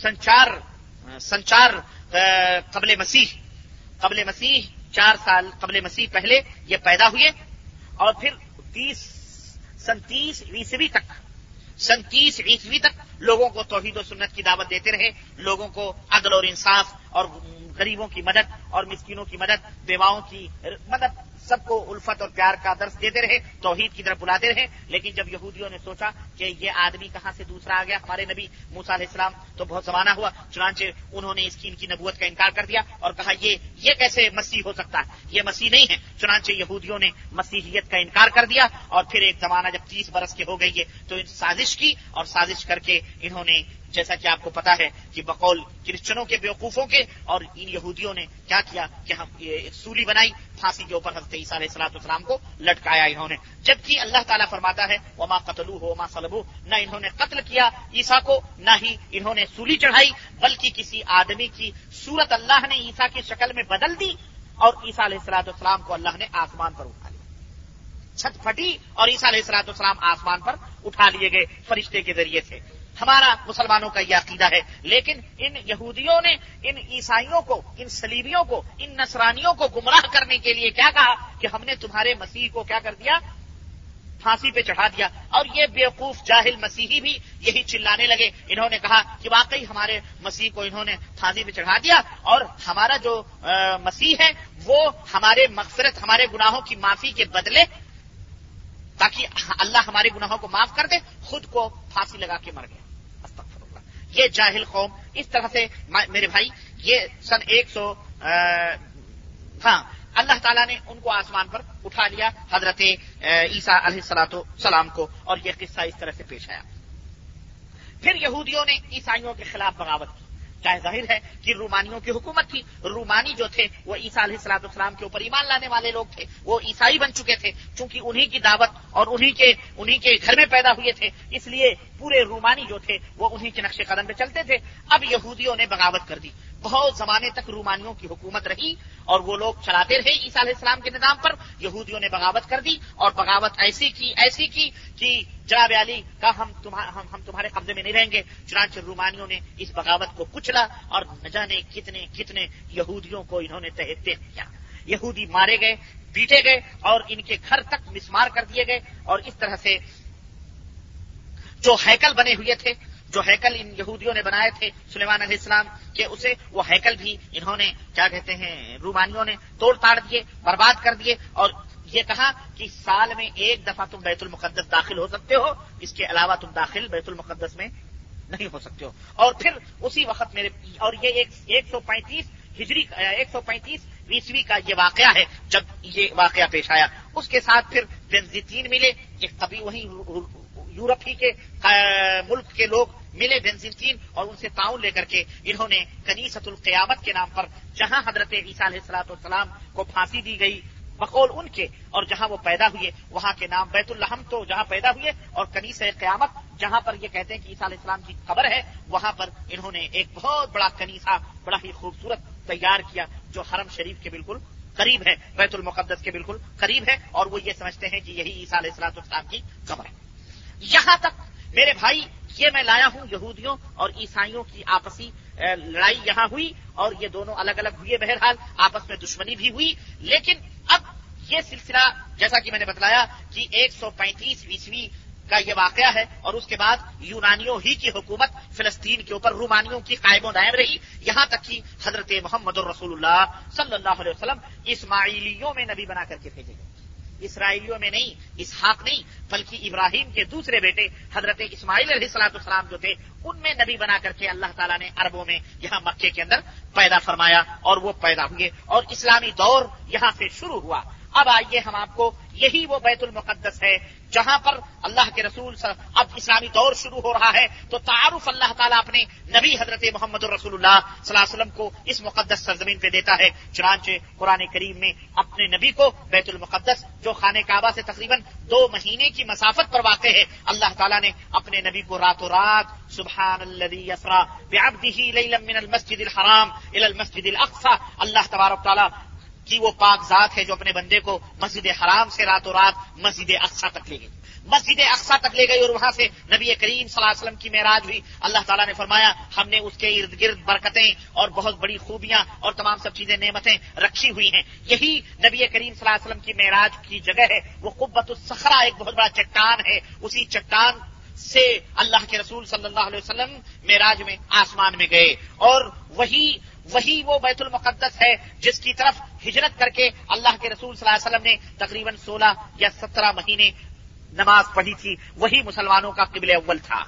سنچار سنچار قبل مسیح قبل مسیح، چار سال قبل مسیح پہلے یہ پیدا ہوئے۔ اور پھر تیس سنتیس عیسوی تک، سنتیس عیسوی تک لوگوں کو توحید و سنت کی دعوت دیتے رہے، لوگوں کو عدل اور انصاف اور غریبوں کی مدد اور مسکینوں کی مدد، بیواؤں کی مدد، سب کو الفت اور پیار کا درس دیتے رہے، توحید کی طرف بلاتے رہے۔ لیکن جب یہودیوں نے سوچا کہ یہ آدمی کہاں سے دوسرا آ گیا، ہمارے نبی موسا علیہ السلام تو بہت زمانہ ہوا، چنانچہ انہوں نے اس کی، ان کی نبوت کا انکار کر دیا اور کہا یہ یہ کیسے مسیح ہو سکتا ہے؟ یہ مسیح نہیں ہے۔ چنانچہ یہودیوں نے مسیحیت کا انکار کر دیا اور پھر ایک زمانہ جب تیس برس کے ہو گئی ہے تو سازش کی اور سازش کر کے انہوں نے جیسا کہ آپ کو پتا ہے کہ بقول کرسچنوں کے بیوقوفوں کے اور ان یہودیوں نے کیا کیا کہ ہم یہ سولی بنائی، پھانسی کے اوپر حضرت عیسیٰ علیہ السلاط اسلام کو لٹکایا انہوں نے۔ جبکہ اللہ تعالیٰ فرماتا ہے، وما قتلو ہو وما سلبو نہ انہوں نے قتل کیا عیسا کو، نہ ہی انہوں نے سولی چڑھائی، بلکہ کسی آدمی کی صورت اللہ نے عیسا کی شکل میں بدل دی اور عیسیٰ علیہ السلاط اسلام کو اللہ نے آسمان پر اٹھا لیا۔ چھت پھٹی اور عیسیٰ علیہ السلاط اسلام آسمان پر اٹھا لیے گئے، فرشتے کے ذریعے سے۔ ہمارا مسلمانوں کا یہ عقیدہ ہے۔ لیکن ان یہودیوں نے، ان عیسائیوں کو، ان سلیبیوں کو، ان نصرانیوں کو گمراہ کرنے کے لیے کیا کہا؟ کہ ہم نے تمہارے مسیح کو کیا کر دیا؟ پھانسی پہ چڑھا دیا۔ اور یہ بیوقوف جاہل مسیحی بھی یہی چلانے لگے۔ انہوں نے کہا کہ واقعی ہمارے مسیح کو انہوں نے پھانسی پہ چڑھا دیا۔ اور ہمارا جو مسیح ہے، وہ ہمارے مغفرت، ہمارے گناہوں کی معافی کے بدلے تاکہ اللہ ہمارے گناہوں کو معاف کر دے، خود کو پھانسی لگا کے مر گیا یہ جاہل قوم، اس طرح سے میرے بھائی، یہ سن ایک سو ہاں اللہ تعالیٰ نے ان کو آسمان پر اٹھا لیا، حضرت عیسیٰ علیہ سلاۃ سلام کو، اور یہ قصہ اس طرح سے پیش آیا۔ پھر یہودیوں نے عیسائیوں کے خلاف بغاوت کی۔ چاہے ظاہر ہے کہ رومانیوں کی حکومت تھی۔ رومانی جو تھے، وہ عیسیٰ علیہ السلاط اسلام کے اوپر ایمان لانے والے لوگ تھے۔ وہ عیسائی بن چکے تھے، چونکہ انہی کی دعوت اور انہی کے انہی کے گھر میں پیدا ہوئے تھے۔ اس لیے پورے رومانی جو تھے، وہ انہی کے نقش قدم پہ چلتے تھے۔ اب یہودیوں نے بغاوت کر دی۔ بہت زمانے تک رومانیوں کی حکومت رہی اور وہ لوگ چلاتے رہے عیسیٰ علیہ السلام کے نظام پر، یہودیوں نے بغاوت کر دی اور بغاوت ایسی کی ایسی کی کہ جناب علی کا ہم ہم تمہارے قبضے میں نہیں رہیں گے۔ چنانچہ رومانیوں نے اس بغاوت کو کچلا اور نہ جانے کتنے کتنے یہودیوں کو انہوں نے تحت کیا۔ یہودی مارے گئے، پیٹے گئے اور ان کے گھر تک مسمار کر دیے گئے اور اس طرح سے جو ہیکل بنے ہوئے تھے جو ہیکل ان یہودیوں نے بنائے تھے سلیمان علیہ السلام کے اسے وہ ہیکل بھی انہوں نے، کیا کہتے ہیں، رومانیوں نے توڑ تاڑ دیے، برباد کر دیے۔ اور یہ کہا کہ سال میں ایک دفعہ تم بیت المقدس داخل ہو سکتے ہو، اس کے علاوہ تم داخل بیت المقدس میں نہیں ہو سکتے ہو۔ اور پھر اسی وقت میرے، اور یہ ایک سو پینتیس ہجری، ایک سو پینتیس بیسویں کا یہ واقعہ ہے، جب یہ واقعہ پیش آیا۔ اس کے ساتھ پھر بینزیتین ملے یہ کبھی وہیں یورپ ہی کے ملک کے لوگ ملے بینزنٹین اور ان سے تعاون لے کر کے انہوں نے کنیست القیامت کے نام پر جہاں حضرت عیسیٰ علیہ السلاط والسلام کو پھانسی دی گئی، بقول ان کے، اور جہاں وہ پیدا ہوئے، وہاں کے نام بیت الحم تو جہاں پیدا ہوئے، اور کنیس قیامت جہاں پر یہ کہتے ہیں کہ عیسیٰ علیہ السلام کی خبر ہے، وہاں پر انہوں نے ایک بہت بڑا کنیسا بڑا ہی خوبصورت تیار کیا، جو حرم شریف کے بالکل قریب ہے، بیت المقدس کے بالکل قریب ہے، اور وہ یہ سمجھتے ہیں کہ یہی عیسیٰ علیہ السلاط السلام کی خبر ہے۔ یہاں تک میرے بھائی یہ میں لایا ہوں یہودیوں اور عیسائیوں کی آپسی لڑائی یہاں ہوئی اور یہ دونوں الگ الگ ہوئے بہرحال، آپس میں دشمنی بھی ہوئی۔ لیکن اب یہ سلسلہ، جیسا کہ میں نے بتلایا کہ ایک سو پینتیس عیسوی کا یہ واقعہ ہے اور اس کے بعد یونانیوں ہی کی حکومت فلسطین کے اوپر، رومانیوں کی قائم و دائم رہی۔ یہاں تک کہ حضرت محمد الرسول اللہ صلی اللہ علیہ وسلم اسماعیلیوں میں نبی بنا کر کے بھیجے گئے۔ اسرائیلیوں میں نہیں، اسحاق نہیں، بلکہ ابراہیم کے دوسرے بیٹے حضرت اسماعیل علیہ السلاط السلام جو تھے، ان میں نبی بنا کر کے اللہ تعالیٰ نے عربوں میں یہاں مکے کے اندر پیدا فرمایا اور وہ پیدا ہوئے اور اسلامی دور یہاں سے شروع ہوا۔ اب آئیے ہم آپ کو، یہی وہ بیت المقدس ہے جہاں پر اللہ کے رسول اب اسلامی دور شروع ہو رہا ہے، تو تعارف اللہ تعالیٰ اپنے نبی حضرت محمد الرسول اللہ صلی اللہ علیہ وسلم کو اس مقدس سرزمین پہ دیتا ہے۔ چنانچہ قرآن کریم میں اپنے نبی کو بیت المقدس، جو خانہ کعبہ سے تقریباً دو مہینے کی مسافت پر واقع ہے، اللہ تعالیٰ نے اپنے نبی کو راتوں رات سبحان المسجد الحرام الى المسجد الاقصى اللہ تبارک تعالیٰ کہ وہ پاک ذات ہے جو اپنے بندے کو مسجد حرام سے راتوں رات مسجد اقسا تک لے گئی۔ مسجد اقسا تک لے گئی اور وہاں سے نبی کریم صلی اللہ علیہ وسلم کی معراج ہوئی۔ اللہ تعالیٰ نے فرمایا، ہم نے اس کے ارد گرد برکتیں اور بہت بڑی خوبیاں اور تمام سب چیزیں نعمتیں رکھی ہوئی ہیں۔ یہی نبی کریم صلی اللہ علیہ وسلم کی معراج کی جگہ ہے۔ وہ قبت الصخرا ایک بہت بڑا چٹان ہے۔ اسی چٹان سے اللہ کے رسول صلی اللہ علیہ وسلم معراج میں آسمان میں گئے اور وہی وہی وہ بیت المقدس ہے جس کی طرف ہجرت کر کے اللہ کے رسول صلی اللہ علیہ وسلم نے تقریباً سولہ یا سترہ مہینے نماز پڑھی تھی، وہی مسلمانوں کا قبل اول تھا۔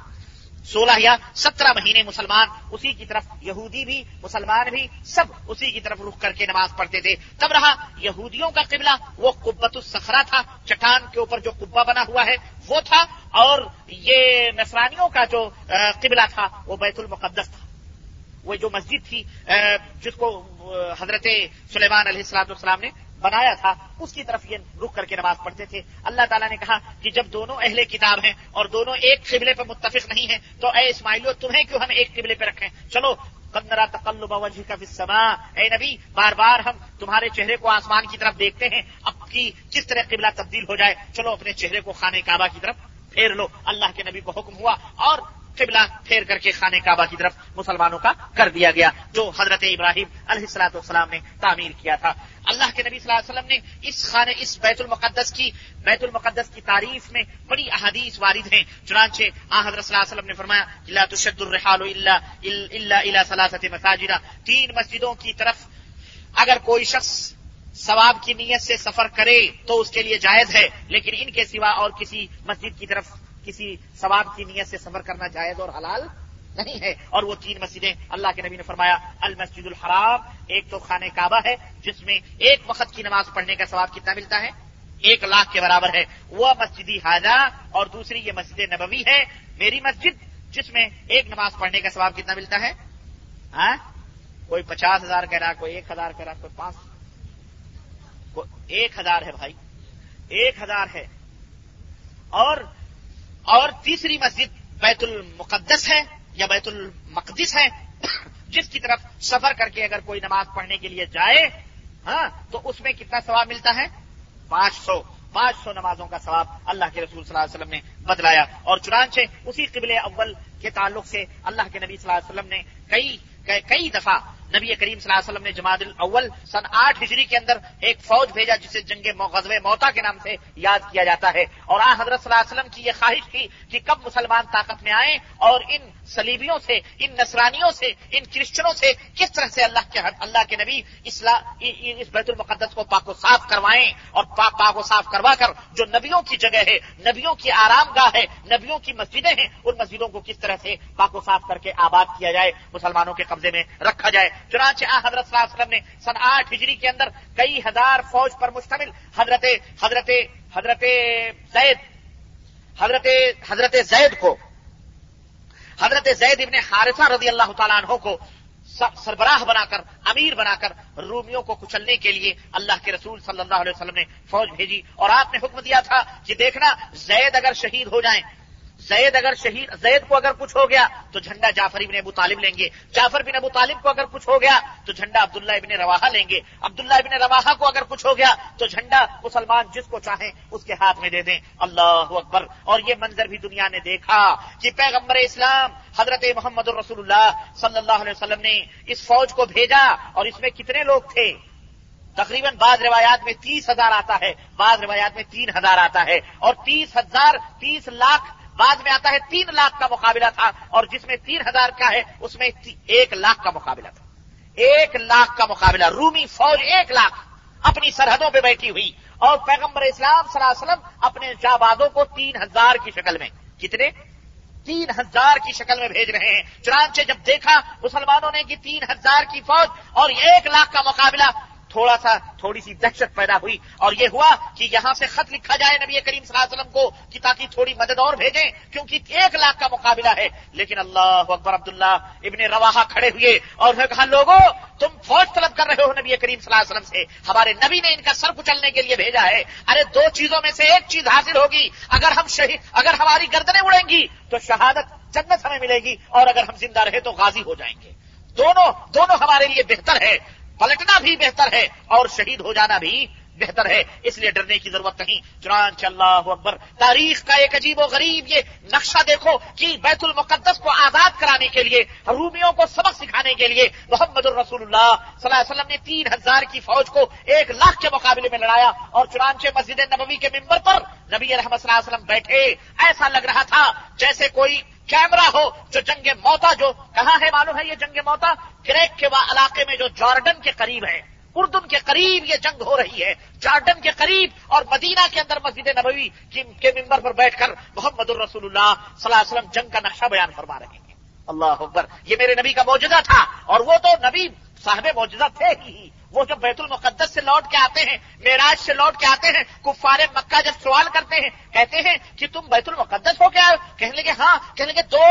سولہ یا سترہ مہینے مسلمان اسی کی طرف، یہودی بھی، مسلمان بھی، سب اسی کی طرف رخ کر کے نماز پڑھتے تھے۔ تب رہا یہودیوں کا قبلہ، وہ قبت السخرا تھا، چٹان کے اوپر جو قبا بنا ہوا ہے، وہ تھا۔ اور یہ نسرانیوں کا جو قبلہ تھا، وہ بیت المقدس تھا۔ وہ جو مسجد تھی جس کو حضرت سلیمان علیہ السلاط والسلام نے بنایا تھا، اس کی طرف یہ رک کر کے نماز پڑھتے تھے۔ اللہ تعالیٰ نے کہا کہ جب دونوں اہل کتاب ہیں اور دونوں ایک قبلے پہ متفق نہیں ہیں، تو اے اسماعیلو تمہیں کیوں ہم ایک قبلے پہ رکھیں؟ چلو قندرا تقلب وجہ کا فسما اے نبی، بار بار ہم تمہارے چہرے کو آسمان کی طرف دیکھتے ہیں، اب کی کس طرح قبلہ تبدیل ہو جائے؟ چلو، اپنے چہرے کو خانے کعبہ کی طرف پھیر لو۔ اللہ کے نبی کو حکم ہوا اور قبلہ پھیر کر کے خانے کعبہ کی طرف مسلمانوں کا کر دیا گیا، جو حضرت ابراہیم علیہ السلاۃ والسلام نے تعمیر کیا تھا۔ اللہ کے نبی صلی اللہ علیہ وسلم نے اس خانے اس بیت المقدس کی، بیت المقدس کی تعریف میں بڑی احادیث وارد ہیں۔ چنانچہ آ حضرت صلی اللہ علیہ وسلم نے فرمایا اللہ تشد الرحال اللہ ثلاثت مساجدہ تین مسجدوں کی طرف اگر کوئی شخص ثواب کی نیت سے سفر کرے تو اس کے لیے جائز ہے، لیکن ان کے سوا اور کسی مسجد کی طرف کسی ثواب کی نیت سے سفر کرنا جائز اور حلال نہیں ہے۔ اور وہ تین مسجدیں اللہ کے نبی نے فرمایا المسجد الحرام ایک تو خانہ کعبہ ہے، جس میں ایک وقت کی نماز پڑھنے کا ثواب کتنا ملتا ہے؟ ایک لاکھ کے برابر ہے۔ وہ مسجدی حاجہ اور دوسری یہ مسجد نبوی ہے، میری مسجد، جس میں ایک نماز پڑھنے کا ثواب کتنا ملتا ہے؟ ہاں؟ کوئی پچاس ہزار کہہ رہا، کوئی ایک ہزار کہہ رہا، کوئی پانچ۔ ایک ہزار ہے بھائی۔ ایک ہزار ہے۔ اور اور تیسری مسجد بیت المقدس ہے یا بیت المقدس ہے جس کی طرف سفر کر کے اگر کوئی نماز پڑھنے کے لیے جائے ہاں تو اس میں کتنا ثواب ملتا ہے؟ پانچ سو۔ پانچ سو نمازوں کا ثواب اللہ کے رسول صلی اللہ علیہ وسلم نے بدلایا اور چنانچہ اسی قبل اول کے تعلق سے اللہ کے نبی صلی اللہ علیہ وسلم نے کئی کئی دفعہ نبی کریم صلی اللہ علیہ وسلم نے جماعت الاول سن آٹھ ہجری کے اندر ایک فوج بھیجا جسے جنگ غزب موتا کے نام سے یاد کیا جاتا ہے۔ اور آ حضرت صلی اللہ علیہ وسلم کی یہ خواہش تھی کہ کب مسلمان طاقت میں آئیں اور ان سلیبیوں سے، ان نسرانیوں سے، ان کرسچنوں سے کس طرح سے اللہ کے اللہ کے نبی اس بیت المقدس کو پاک و صاف کروائیں اور پاک و صاف کروا کر جو نبیوں کی جگہ ہے، نبیوں کی آرام گاہ ہے، نبیوں کی مسجدیں ہیں، ان مسجدوں کو کس طرح سے پاک و صاف کر کے آباد کیا جائے، مسلمانوں کے قبضے میں رکھا جائے۔ چنانچہ آ، حضرت صلی اللہ علیہ وسلم نے سن آٹھ ہجری کے اندر کئی ہزار فوج پر مشتمل حضرت حضرت حضرت زید، حضرت حضرت زید کو، حضرت زید ابن حارثہ رضی اللہ تعالیٰ عنہ کو سربراہ بنا کر امیر بنا کر رومیوں کو کچلنے کے لیے اللہ کے رسول صلی اللہ علیہ وسلم نے فوج بھیجی اور آپ نے حکم دیا تھا کہ دیکھنا زید اگر شہید ہو جائیں زید اگر شہید زید کو اگر کچھ ہو گیا تو جھنڈا جعفر ابن ابو طالب لیں گے۔ جعفر بن ابو طالب کو اگر کچھ ہو گیا تو جھنڈا عبداللہ ابن روا لیں گے۔ عبداللہ ابن روا کو اگر کچھ ہو گیا تو جھنڈا مسلمان جس کو چاہیں اس کے ہاتھ میں دے دیں۔ اللہ اکبر۔ اور یہ منظر بھی دنیا نے دیکھا کہ پیغمبر اسلام حضرت محمد الرسول اللہ صلی اللہ علیہ وسلم نے اس فوج کو بھیجا اور اس میں کتنے لوگ تھے؟ تقریباً بعض روایات میں تیس ہزار آتا ہے، بعض روایات میں تین ہزار آتا ہے اور تیس ہزار تیس لاکھ بعد میں آتا ہے تین لاکھ کا مقابلہ تھا اور جس میں تین ہزار کا ہے، اس میں ایک لاکھ کا مقابلہ تھا۔ ایک لاکھ کا مقابلہ، رومی فوج ایک لاکھ اپنی سرحدوں پہ بیٹھی ہوئی اور پیغمبر اسلام صلی اللہ علیہ وسلم اپنے جابادوں کو تین ہزار کی شکل میں۔ کتنے؟ تین ہزار کی شکل میں بھیج رہے ہیں۔ چنانچہ جب دیکھا مسلمانوں نے کہ تین ہزار کی فوج اور ایک لاکھ کا مقابلہ تھوڑا سا تھوڑی سی دہشت پیدا ہوئی اور یہ ہوا کہ یہاں سے خط لکھا جائے نبی کریم صلی اللہ علیہ وسلم کو کہ تاکہ تھوڑی مدد اور بھیجیں، کیونکہ ایک لاکھ کا مقابلہ ہے۔ لیکن اللہ اکبر عبداللہ ابن روا کھڑے ہوئے اور انہوں نے کہا، لوگوں، تم فوج طلب کر رہے ہو نبی کریم صلی اللہ علیہ وسلم سے۔ ہمارے نبی نے ان کا سر کچلنے کے لیے بھیجا ہے۔ ارے، دو چیزوں میں سے ایک چیز حاصل ہوگی۔ اگر ہم شہید، اگر ہماری گردنیں اڑیں گی تو شہادت جنت ہمیں ملے گی اور اگر ہم زندہ رہے تو غازی ہو جائیں گے۔ دونوں دونوں ہمارے لیے بہتر ہے۔ پلٹنا بھی بہتر ہے اور شہید ہو جانا بھی بہتر ہے۔ اس لیے ڈرنے کی ضرورت نہیں۔ چنانچہ اللہ اکبر، تاریخ کا ایک عجیب و غریب یہ نقشہ دیکھو کہ بیت المقدس کو آزاد کرانے کے لیے، رومیوں کو سبق سکھانے کے لیے محمد الرسول اللہ صلی اللہ علیہ وسلم نے تین ہزار کی فوج کو ایک لاکھ کے مقابلے میں لڑایا اور چنانچہ مسجد نبوی کے ممبر پر نبی رحمت صلی اللہ علیہ وسلم بیٹھے۔ ایسا لگ رہا تھا جیسے کوئی کیمرہ ہو جو جنگ موتا جو کہاں ہے معلوم ہے یہ جنگ موتا؟ کریک کے علاقے میں جو جارڈن کے قریب ہے۔ اردن کے قریب یہ جنگ ہو رہی ہے۔ جارڈن کے قریب اور مدینہ کے اندر مسجد نبوی کے ممبر پر بیٹھ کر محمد الرسول اللہ صلی اللہ علیہ وسلم جنگ کا نقشہ بیان فرما رہے ہیں۔ اللہ اکبر۔ یہ میرے نبی کا موجودہ تھا اور وہ تو نبی صاحب موجودہ تھے ہی۔ وہ جب بیت المقدس سے لوٹ کے آتے ہیں میراج سے لوٹ کے آتے ہیں، کفار مکہ جب سوال کرتے ہیں، کہتے ہیں کہ تم بیت المقدس ہو کیا کہنے لگے ہاں. کہنے لگے، دو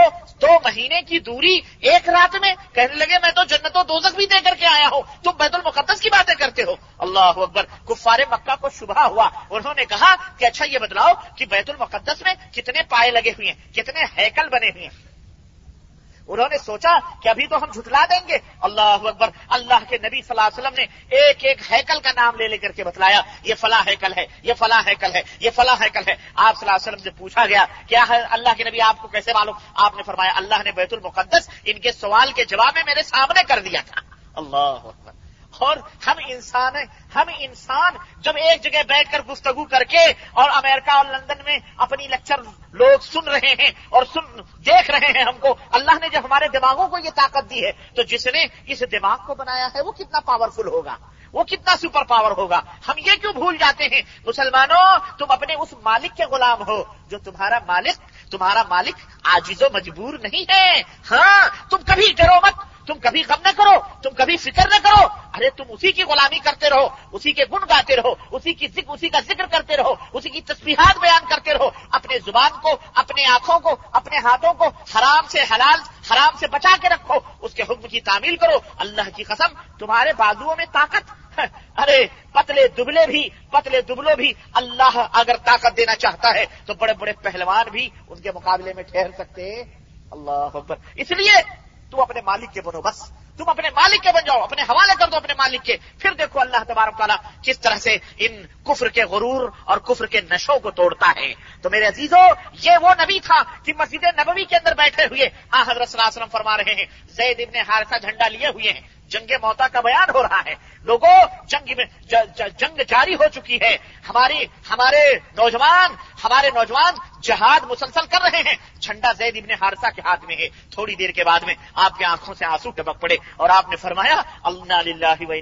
دو مہینے کی دوری ایک رات میں؟ کہنے لگے، میں تو جنت و دوزک بھی دے کر کے آیا ہوں۔ تم بیت المقدس کی باتیں کرتے ہو۔ اللہ اکبر۔ کفار مکہ کو شبہ ہوا۔ انہوں نے کہا کہ اچھا یہ بدلاؤ کہ بیت المقدس میں کتنے پائے لگے ہوئے ہیں، کتنے ہیکل بنے ہوئے ہیں۔ انہوں نے سوچا کہ ابھی تو ہم جھٹلا دیں گے۔ اللہ اکبر، اللہ کے نبی صلی اللہ علیہ وسلم نے ایک ایک ہیکل کا نام لے لے کر کے بتلایا، یہ فلاں ہیکل ہے، یہ فلاں ہیکل ہے، یہ فلاں ہیکل ہے۔ آپ صلی اللہ علیہ وسلم سے پوچھا گیا، کیا ہے اللہ کے نبی، آپ کو کیسے معلوم؟ آپ نے فرمایا، اللہ نے بیت المقدس ان کے سوال کے جواب میں میرے سامنے کر دیا تھا۔ اللہ اکبر۔ اور ہم انسان ہیں، ہم انسان جب ایک جگہ بیٹھ کر گفتگو کر کے اور امریکہ اور لندن میں اپنی لیکچر لوگ سن رہے ہیں اور سن، دیکھ رہے ہیں ہم کو، اللہ نے جب ہمارے دماغوں کو یہ طاقت دی ہے، تو جس نے اس دماغ کو بنایا ہے، وہ کتنا پاورفل ہوگا، وہ کتنا سپر پاور ہوگا۔ ہم یہ کیوں بھول جاتے ہیں؟ مسلمانوں، تم اپنے اس مالک کے غلام ہو جو تمہارا مالک تمہارا مالک آجیز و مجبور نہیں ہے۔ ہاں تم کبھی ڈرو مت۔ تم کبھی غم نہ کرو، تم کبھی فکر نہ کرو۔ ارے، تم اسی کی غلامی کرتے رہو، اسی کے گن گاتے رہو، اسی کی ذکر، اسی کا ذکر کرتے رہو، اسی کی تصویرات بیان کرتے رہو۔ اپنے زبان کو اپنے آنکھوں کو، اپنے ہاتھوں کو حرام سے حلال، حرام سے بچا کے رکھو۔ اس کے حکم کی تعمیل کرو۔ اللہ کی قسم، تمہارے بازوؤں میں طاقت ارے، پتلے دبلے بھی، پتلے دبلو بھی اللہ اگر طاقت دینا چاہتا ہے تو بڑے بڑے پہلوان بھی ان کے مقابلے میں ٹھہر سکتے۔ اللہ اکبر۔ اس لیے تم اپنے مالک کے بنو، بس۔ تم اپنے مالک کے بن جاؤ، اپنے حوالے کر دو اپنے مالک کے۔ پھر دیکھو اللہ تبارک تعالیٰ کس طرح سے ان کفر کے غرور اور کفر کے نشوں کو توڑتا ہے۔ تو میرے عزیزوں یہ وہ نبی تھا کہ مسجد نبوی کے اندر بیٹھے ہوئے۔ ہاں حضرت صلی اللہ علیہ وسلم فرما رہے ہیں، زید ابن حارثہ جھنڈا لیے ہوئے ہیں۔ جنگ موتا کا بیان ہو رہا ہے۔ لوگوں جنگ میں جنگ جاری ہو چکی ہے۔ ہماری، ہمارے نوجوان ہمارے نوجوان جہاد مسلسل کر رہے ہیں۔ جھنڈا زید ابن حارثہ کے ہاتھ میں ہے۔ تھوڑی دیر کے بعد میں آپ کی آنکھوں سے آنسو ٹپک پڑے اور آپ نے فرمایا اللہ و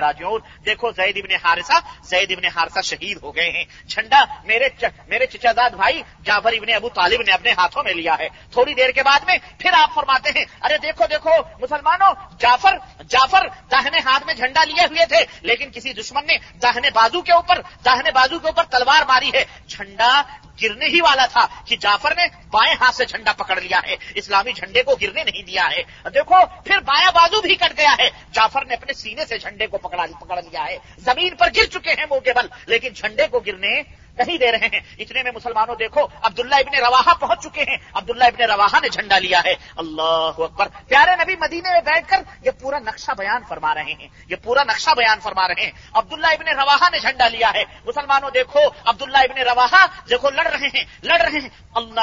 راجعون۔ دیکھو زید ابن حارثہ، زید ابن حارثہ شہید ہو گئے ہیں۔ جھنڈا میرے چ... میرے چچا داد بھائی جعفر ابن ابو طالب نے اپنے ہاتھوں میں لیا ہے۔ تھوڑی دیر کے بعد میں پھر آپ فرماتے ہیں، ارے دیکھو دیکھو، مسلمانوں، جعفر جعفر داہنے ہاتھ میں جھنڈا لیے ہوئے تھے، لیکن کسی دشمن نے داہنے بازو کے اوپر، داہنے بازو کے اوپر تلوار ماری ہے۔ جھنڈا گرنے ہی والا تھا کہ جعفر نے بائیں ہاتھ سے جھنڈا پکڑ لیا ہے، اسلامی جھنڈے کو گرنے نہیں دیا ہے۔ دیکھو، پھر بایاں بازو بھی کٹ گیا ہے۔ جعفر نے اپنے سینے سے جھنڈے کو پکڑا پکڑ لیا ہے۔ زمین پر گر چکے ہیں موٹے بل لیکن جھنڈے کو گرنے نہیں دے رہے ہیں۔ اتنے میں مسلمانوں دیکھو، عبداللہ ابن رواحہ پہنچ چکے ہیں۔ عبداللہ ابن رواحہ نے جھنڈا لیا ہے۔ اللہ اکبر۔ پیارے نبی مدینے میں بیٹھ کر یہ پورا نقشہ بیان فرما رہے ہیں۔ یہ پورا نقشہ بیان فرما رہے ہیں۔ عبداللہ ابن رواحہ نے جھنڈا لیا ہے۔ مسلمانوں دیکھو، عبداللہ ابن رواحہ دیکھو، لڑ رہے ہیں، لڑ رہے ہیں۔ اللہ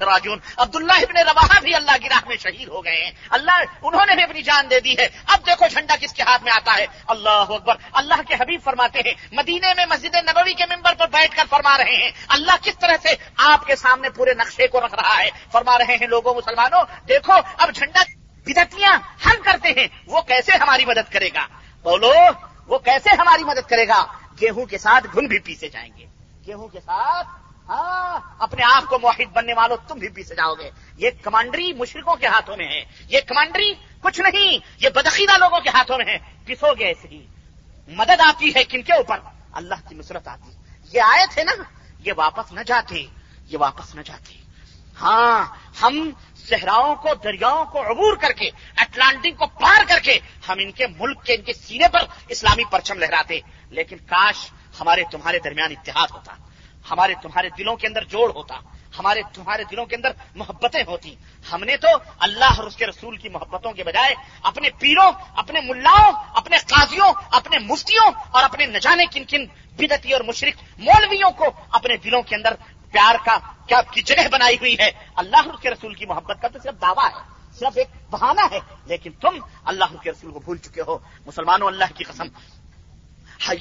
راجون عبداللہ ابن رواحہ بھی اللہ کی راہ میں شہید ہو گئے ہیں۔ اللہ، انہوں نے بھی اپنی جان دے دی ہے۔ اب دیکھو جھنڈا کس کے ہاتھ میں آتا ہے۔ اللہ اکبر۔ اللہ کے حبیب فرماتے ہیں، مدینے میں مسجد نبوی کے ممبر پر بیٹھ کر فرما رہے ہیں، اللہ کس طرح سے آپ کے سامنے پورے نقشے کو رکھ رہا ہے؟ فرما رہے ہیں لوگوں مسلمانوں، دیکھو، اب جھنڈا بدتیاں حل کرتے ہیں، وہ کیسے ہماری مدد کرے گا؟ بولو، وہ کیسے ہماری مدد کرے گا؟ گیہوں کے ساتھ گن بھی پیسے جائیں گے۔ گیہوں کے ساتھ ہاں اپنے آپ کو موحد بننے والوں تم بھی پیسے جاؤ گے۔ یہ کمانڈری مشرقوں کے ہاتھوں میں ہے۔ یہ کمانڈری کچھ نہیں، یہ بدخیدہ لوگوں کے ہاتھوں میں ہے۔ پسو گے ایسے ہی۔ مدد آتی ہے کن کے اوپر؟ اللہ کی نصرت آتی ہے۔ یہ آئے تھے نا، یہ واپس نہ جاتے، یہ واپس نہ جاتے۔ ہاں ہم صحراؤں کو، دریاؤں کو عبور کر کے، اٹلانٹک کو پار کر کے، ہم ان کے ملک کے، ان کے سینے پر اسلامی پرچم لہراتے۔ لیکن کاش ہمارے تمہارے درمیان اتحاد ہوتا، ہمارے تمہارے دلوں کے اندر جوڑ ہوتا۔ ہمارے تمہارے دلوں کے اندر محبتیں ہوتی ہم نے تو اللہ اور اس کے رسول کی محبتوں کے بجائے اپنے پیروں، اپنے ملاؤں، اپنے قاضیوں، اپنے مفتیوں اور اپنے نہ جانے کن کن بدتی اور مشرق مولویوں کو اپنے دلوں کے اندر پیار کا، کیا کی جگہ بنائی ہوئی ہے۔ اللہ اور اس کے رسول کی محبت کا تو صرف دعویٰ ہے، صرف ایک بہانہ ہے۔ لیکن تم اللہ کے رسول کو بھول چکے ہو۔ مسلمانوں، اللہ کی قسم۔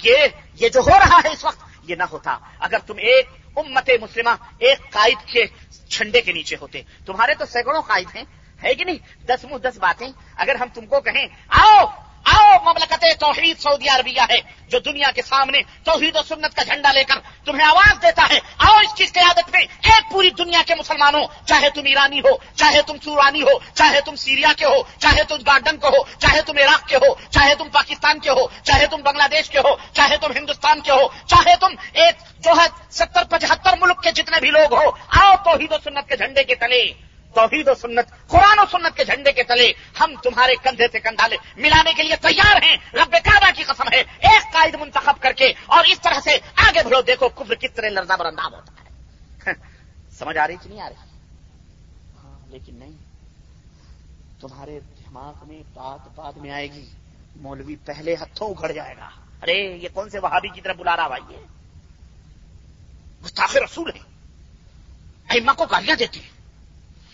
یہ یہ جو ہو رہا ہے اس وقت یہ نہ ہوتا۔ اگر تم ایک امت مسلمہ، ایک قائد کے چھنڈے کے نیچے ہوتے۔ تمہارے تو سینکڑوں قائد ہیں، ہے کہ نہیں؟ دس منہ دس باتیں۔ اگر ہم تم کو کہیں، آؤ! آؤ، مملکت توحید سعودی عربیہ ہے، جو دنیا کے سامنے توحید و سنت کا جھنڈا لے کر تمہیں آواز دیتا ہے۔ آؤ اس کی قیادت میں ایک پوری دنیا کے مسلمانوں، چاہے تم ایرانی ہو، چاہے تم سورانی ہو، چاہے تم سیریا کے ہو، چاہے تم گارڈن کے ہو، چاہے تم عراق کے ہو، چاہے تم پاکستان کے ہو، چاہے تم بنگلہ دیش کے ہو، چاہے تم ہندوستان کے ہو، چاہے تم ایک جو ہے ستر پچہتر ملک کے جتنے بھی لوگ ہو، آؤ توحید و سنت کے جھنڈے کے تلے۔ توحید و سنت، قرآن و سنت کے جھنڈے کے تلے ہم تمہارے کندھے سے کندھا لے ملانے کے لیے تیار ہیں۔ رب کعبہ کی قسم ہے، ایک قائد منتخب کر کے اور اس طرح سے آگے بڑھو، دیکھو کفر کس طرح لرزا برنداب ہوتا ہے۔ سمجھ آ رہی کہ نہیں آ رہی؟ ہاں لیکن نہیں۔ تمہارے دماغ میں بات بعد میں آئے گی۔ مولوی پہلے ہتھوں اگڑ جائے گا۔ ارے، یہ کون سے وہابی کی طرف بلا رہا بھائی ہے؟ گستاخ رسول ہے۔ ایما کو گالیاں دیتی ہیں۔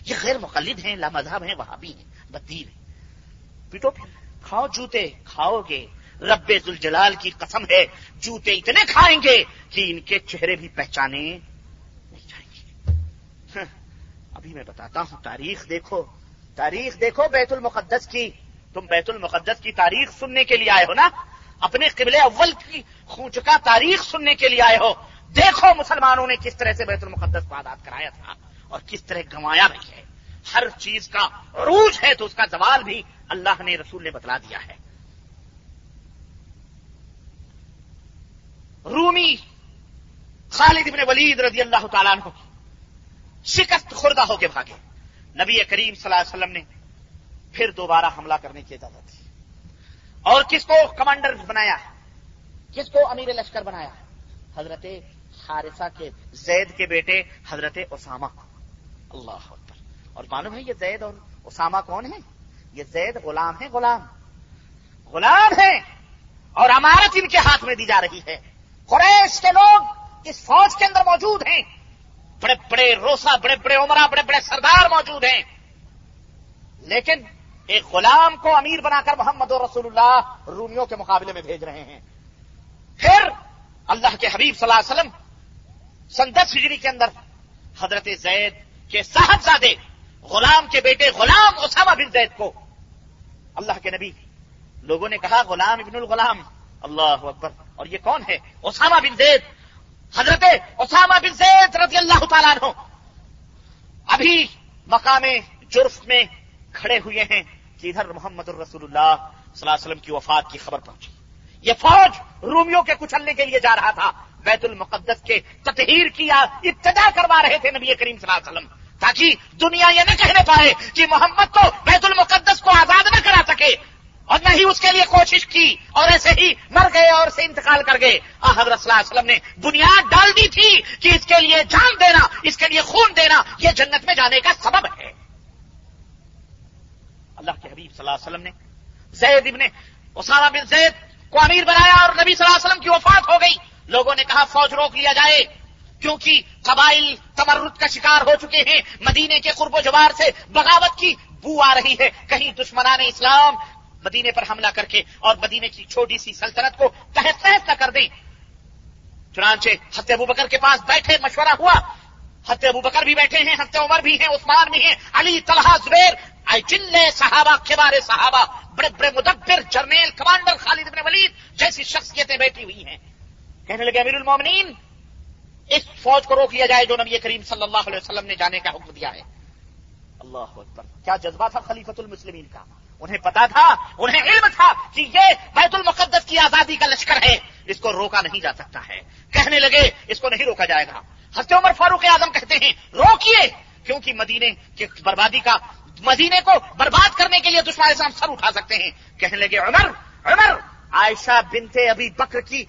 یہ غیر مقلد ہیں لامذہب ہیں وہاں بھی ہیں بدین ہیں۔ پیٹو پھر کھاؤ جوتے، کھاؤ گے۔ رب الجلال کی قسم ہے، جوتے اتنے کھائیں گے کہ ان کے چہرے بھی پہچانے نہیں جائیں گے۔ ہاں، ابھی میں بتاتا ہوں، تاریخ دیکھو۔ تاریخ دیکھو بیت المقدس کی۔ تم بیت المقدس کی تاریخ سننے کے لیے آئے ہو نا؟ اپنے قبل اول کی خونچکا تاریخ سننے کے لیے آئے ہو۔ دیکھو مسلمانوں نے کس طرح سے بیت المقدس کو آزاد کرایا تھا۔ اور کس طرح گنوایا بھی ہے۔ ہر چیز کا عروج ہے تو اس کا زوال بھی اللہ نے رسول نے بتلا دیا ہے۔ رومی خالد ابن ولید رضی اللہ تعالیٰ عنہ شکست خوردہ ہو کے بھاگے۔ نبی کریم صلی اللہ علیہ وسلم نے پھر دوبارہ حملہ کرنے کی اجازت دی۔ اور کس کو کمانڈر بنایا؟ کس کو امیر لشکر بنایا؟ حضرت حارثہ کے زید کے بیٹے حضرت اسامہ کو۔ اللہ اور معلوم ہے یہ زید اور اسامہ کون ہے یہ زید غلام ہے غلام۔ غلام ہے اور امارت ان کے ہاتھ میں دی جا رہی ہے۔ قریش کے لوگ اس فوج کے اندر موجود ہیں۔ بڑے بڑے روسا، بڑے بڑے عمرہ، بڑے بڑے سردار موجود ہیں۔ لیکن ایک غلام کو امیر بنا کر محمد رسول اللہ رومیوں کے مقابلے میں بھیج رہے ہیں۔ پھر اللہ کے حبیب صلی اللہ علیہ وسلم سندس ہجری کے اندر حضرت زید کے صاحبزادے، غلام کے بیٹے غلام اسامہ بن زید کو۔ اللہ کے نبی، لوگوں نے کہا، غلام ابن الغلام۔ اللہ اکبر۔ اور یہ کون ہے؟ اسامہ بن زید۔ حضرت اسامہ بن زید رضی اللہ تعالیٰ عنہ۔ ابھی مقام جرف میں کھڑے ہوئے ہیں کہ ادھر محمد الرسول اللہ صلی اللہ علیہ وسلم کی وفات کی خبر پہنچی۔ یہ فوج رومیوں کے کچلنے کے لیے جا رہا تھا۔ بیت المقدس کے تطہیر کیا ابتدا کروا رہے تھے نبی کریم صلی اللہ علیہ وسلم۔ تاکہ دنیا یہ نہ کہنے پائے کہ محمد تو بیت المقدس کو آزاد نہ کرا سکے اور نہ ہی اس کے لیے کوشش کی اور ایسے ہی مر گئے اور سے انتقال کر گئے۔ حضرت صلی اللہ علیہ وسلم نے بنیاد ڈال دی تھی کہ اس کے لیے جان دینا، اس کے لیے خون دینا، یہ جنت میں جانے کا سبب ہے۔ اللہ کے حبیب صلی اللہ علیہ وسلم نے زید ابن اسامہ بن زید کو امیر بنایا اور نبی صلی اللہ علیہ وسلم کی وفات ہو گئی۔ لوگوں نے کہا، فوج روک لیا جائے۔ کیونکہ قبائل تمرد کا شکار ہو چکے ہیں، مدینے کے قرب و جوار سے بغاوت کی بو آ رہی ہے۔ کہیں دشمنان اسلام مدینے پر حملہ کر کے اور مدینے کی چھوٹی سی سلطنت کو تحت تحت نہ کر دیں۔ چنانچہ ہتھے ابو بکر کے پاس بیٹھے مشورہ ہوا۔ ہتھے ابو بکر بھی بیٹھے ہیں ہتھے عمر بھی ہیں، عثمان بھی ہیں۔ علی، طلحہ، زبیر جن صحابہ، کبار صحابہ، بڑے بڑے مدبر، جرنیل، کمانڈر خالد بن ولید جیسی شخصیتیں بیٹھی ہوئی ہیں۔ کہنے لگے، امیر المومنین اس فوج کو روک لیا جائے جو نبی کریم صلی اللہ علیہ وسلم نے جانے کا حکم دیا ہے۔ اللہ اکبر۔ کیا جذبہ تھا خلیفت المسلمین کا؟ انہیں پتا تھا، انہیں علم تھا کہ یہ بیت المقدس کی آزادی کا لشکر ہے۔ اس کو روکا نہیں جا سکتا ہے۔ کہنے لگے، اس کو نہیں روکا جائے گا۔ ہست عمر فاروق اعظم کہتے ہیں، روکیے! کیونکہ مدینے کی بربادی کا، مدینے کو برباد کرنے کے لیے دشمن سر اٹھا سکتے ہیں۔ کہنے لگے، عمر عمر! عائشہ بنتے ابھی بکر کی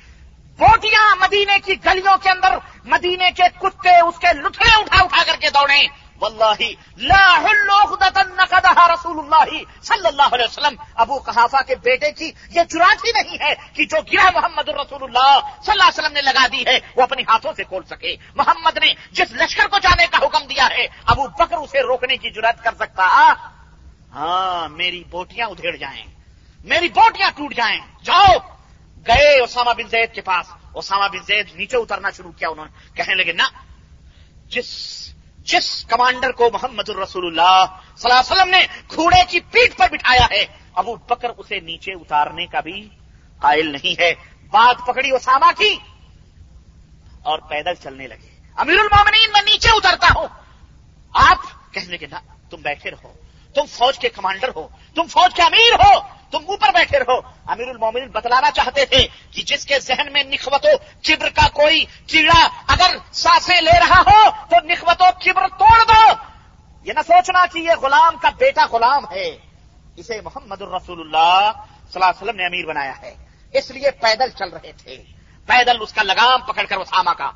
بوٹیاں مدینے کی گلیوں کے اندر، مدینے کے کتے، اس کے لٹھے اٹھا اٹھا کر کے دوڑے۔ واللہ لا رسول اللہ صلی اللہ علیہ وسلم۔ ابو کہافا کے بیٹے کی یہ جرات ہی نہیں ہے کہ جو گرا محمد الرسول اللہ صلی اللہ علیہ وسلم نے لگا دی ہے، وہ اپنی ہاتھوں سے کھول سکے۔ محمد نے جس لشکر کو جانے کا حکم دیا ہے، ابو بکر اسے روکنے کی جرات کر سکتا۔ ہاں میری بوٹیاں ادھیڑ جائیں۔ میری بوٹیاں ٹوٹ جائیں۔ جاؤ گئے اسامہ بن زید کے پاس۔ اسامہ بن زید نیچے اترنا شروع کیا انہوں نے۔ کہنے لگے نا جس جس کمانڈر کو محمد الرسول اللہ صلی اللہ علیہ وسلم نے کھوڑے کی پیٹ پر بٹھایا ہے، ابو بکر اسے نیچے اتارنے کا بھی قائل نہیں ہے۔ بات پکڑی اسامہ کی اور پیدل چلنے لگے۔ امیر المومنین میں نیچے اترتا ہوں۔ آپ کہنے کے نا تم بیٹھے رہو۔ تم فوج کے کمانڈر ہو، تم فوج کے امیر ہو، تم اوپر بیٹھے رہو۔ امیر المومن بتلانا چاہتے تھے کہ جس کے ذہن میں نخوت و کبر کا کوئی کیڑا اگر سانسیں لے رہا ہو تو نخوت و کبر توڑ دو۔ یہ نہ سوچنا کہ یہ غلام کا بیٹا غلام ہے۔ اسے محمد الرسول اللہ صلی اللہ علیہ وسلم نے امیر بنایا ہے۔ اس لیے پیدل چل رہے تھے۔ پیدل اس کا لگام پکڑ کر اسامہ کا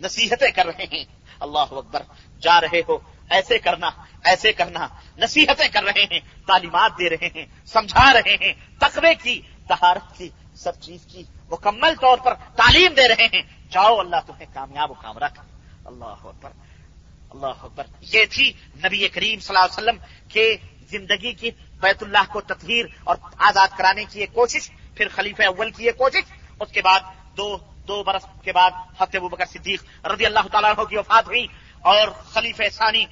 نصیحتیں کر رہے ہیں۔ اللہ اکبر، جا رہے ہو، ایسے کرنا ایسے کرنا۔ نصیحتیں کر رہے ہیں، تعلیمات دے رہے ہیں، سمجھا رہے ہیں، تقوی کی، تہارت کی، سب چیز کی، مکمل طور پر تعلیم دے رہے ہیں۔ جاؤ اللہ تمہیں کامیاب و کام رکھ۔ اللہ اکبر اللہ اکبر۔ یہ تھی نبی کریم صلی اللہ علیہ وسلم کے زندگی کی بیت اللہ کو تطہیر اور آزاد کرانے کی ایک کوشش، پھر خلیفہ اول کی ایک کوشش۔ اس کے بعد دو دو برس کے بعد ابو بکر صدیق رضی اللہ تعالیٰ عنہ کی وفات ہوئی اور خلیفہ ثانی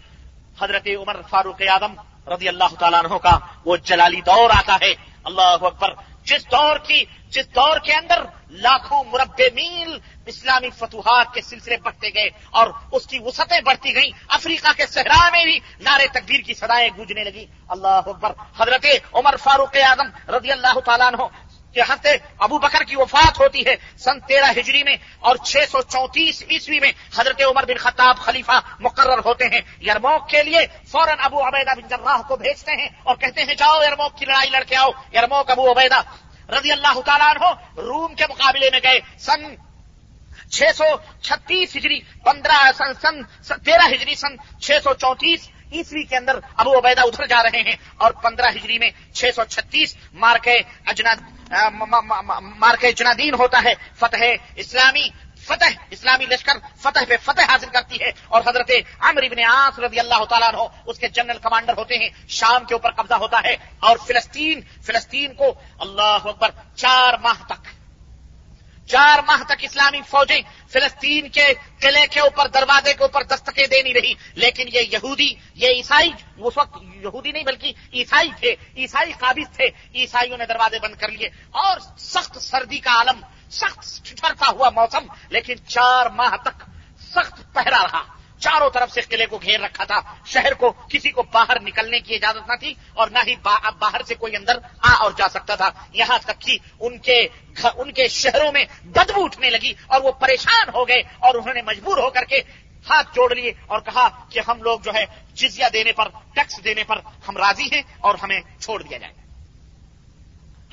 حضرت عمر فاروق اعظم رضی اللہ تعالیٰ عنہ کا وہ جلالی دور آتا ہے۔ اللہ اکبر۔ جس دور کی جس دور کے اندر لاکھوں مربع میل اسلامی فتوحات کے سلسلے بڑھتے گئے اور اس کی وسعتیں بڑھتی گئیں۔ افریقہ کے صحرا میں بھی نعرے تکبیر کی سدائیں گونجنے لگی اللہ اکبر۔ حضرت عمر فاروق اعظم رضی اللہ تعالیٰ عنہ کہ ہفتے ابو بکر کی وفات ہوتی ہے سن تیرہ ہجری میں اور چھ سو چونتیس عیسوی میں حضرت عمر بن خطاب خلیفہ مقرر ہوتے ہیں۔ یرموک کے لیے فوراً ابو عبیدہ بن جراح کو بھیجتے ہیں اور کہتے ہیں، جاؤ یرموک کی لڑائی لڑکے آؤ۔ یرموک ابو عبیدہ رضی اللہ تعالیٰ عنہ روم کے مقابلے میں گئے۔ سن چھ سو چھتیس ہجری، پندرہ سن سن تیرہ ہجری سن چھ سو چونتیس عیسوی کے اندر ابو عبیدہ ادھر جا رہے ہیں اور پندرہ ہجری میں چھ سو چھتیس مارکے اجنا مار جنادین ہوتا ہے، فتح اسلامی فتح اسلامی لشکر فتح پہ فتح حاصل کرتی ہے۔ اور حضرت عمر ابن عاص رضی اللہ تعالیٰ عنہ، اس کے جنرل کمانڈر ہوتے ہیں، شام کے اوپر قبضہ ہوتا ہے۔ اور فلسطین فلسطین کو اللہ اکبر چار ماہ تک چار ماہ تک اسلامی فوجیں فلسطین کے قلعے کے اوپر، دروازے کے اوپر دستکیں دینی رہی۔ لیکن یہ یہودی، یہ عیسائی، اس وقت یہودی نہیں بلکہ عیسائی تھے، عیسائی قابض تھے۔ عیسائیوں نے دروازے بند کر لیے۔ اور سخت سردی کا عالم، سخت ٹھٹرتا ہوا موسم، لیکن چار ماہ تک سخت پہرا رہا۔ چاروں طرف سے قلعے کو گھیر رکھا تھا۔ شہر کو کسی کو باہر نکلنے کی اجازت نہ تھی اور نہ ہی باہر سے کوئی اندر آ اور جا سکتا تھا۔ یہاں تک کہ ان کے ان کے شہروں میں بدبو اٹھنے لگی اور وہ پریشان ہو گئے اور انہوں نے مجبور ہو کر کے ہاتھ جوڑ لیے اور کہا کہ ہم لوگ جو ہے جزیہ دینے پر، ٹیکس دینے پر ہم راضی ہیں اور ہمیں چھوڑ دیا جائے۔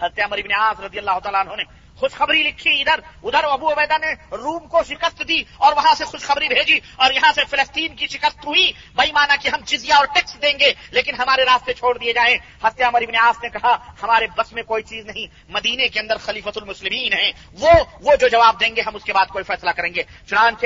حضرت عمر بن عاص رضی اللہ تعالیٰ عنہ نے خوشخبری لکھی ادھر ادھر ابو عبیدہ نے روم کو شکست دی اور وہاں سے خوشخبری بھیجی اور یہاں سے فلسطین کی شکست ہوئی۔ بھائی مانا کہ ہم جزیا اور ٹیکس دیں گے، لیکن ہمارے راستے چھوڑ دیے جائیں۔ ہتیا مری بن آس نے کہا، ہمارے بس میں کوئی چیز نہیں، مدینے کے اندر خلیفت المسلمین ہیں۔ وہ وہ جو جواب دیں گے، ہم اس کے بعد کوئی فیصلہ کریں گے۔ چنانچہ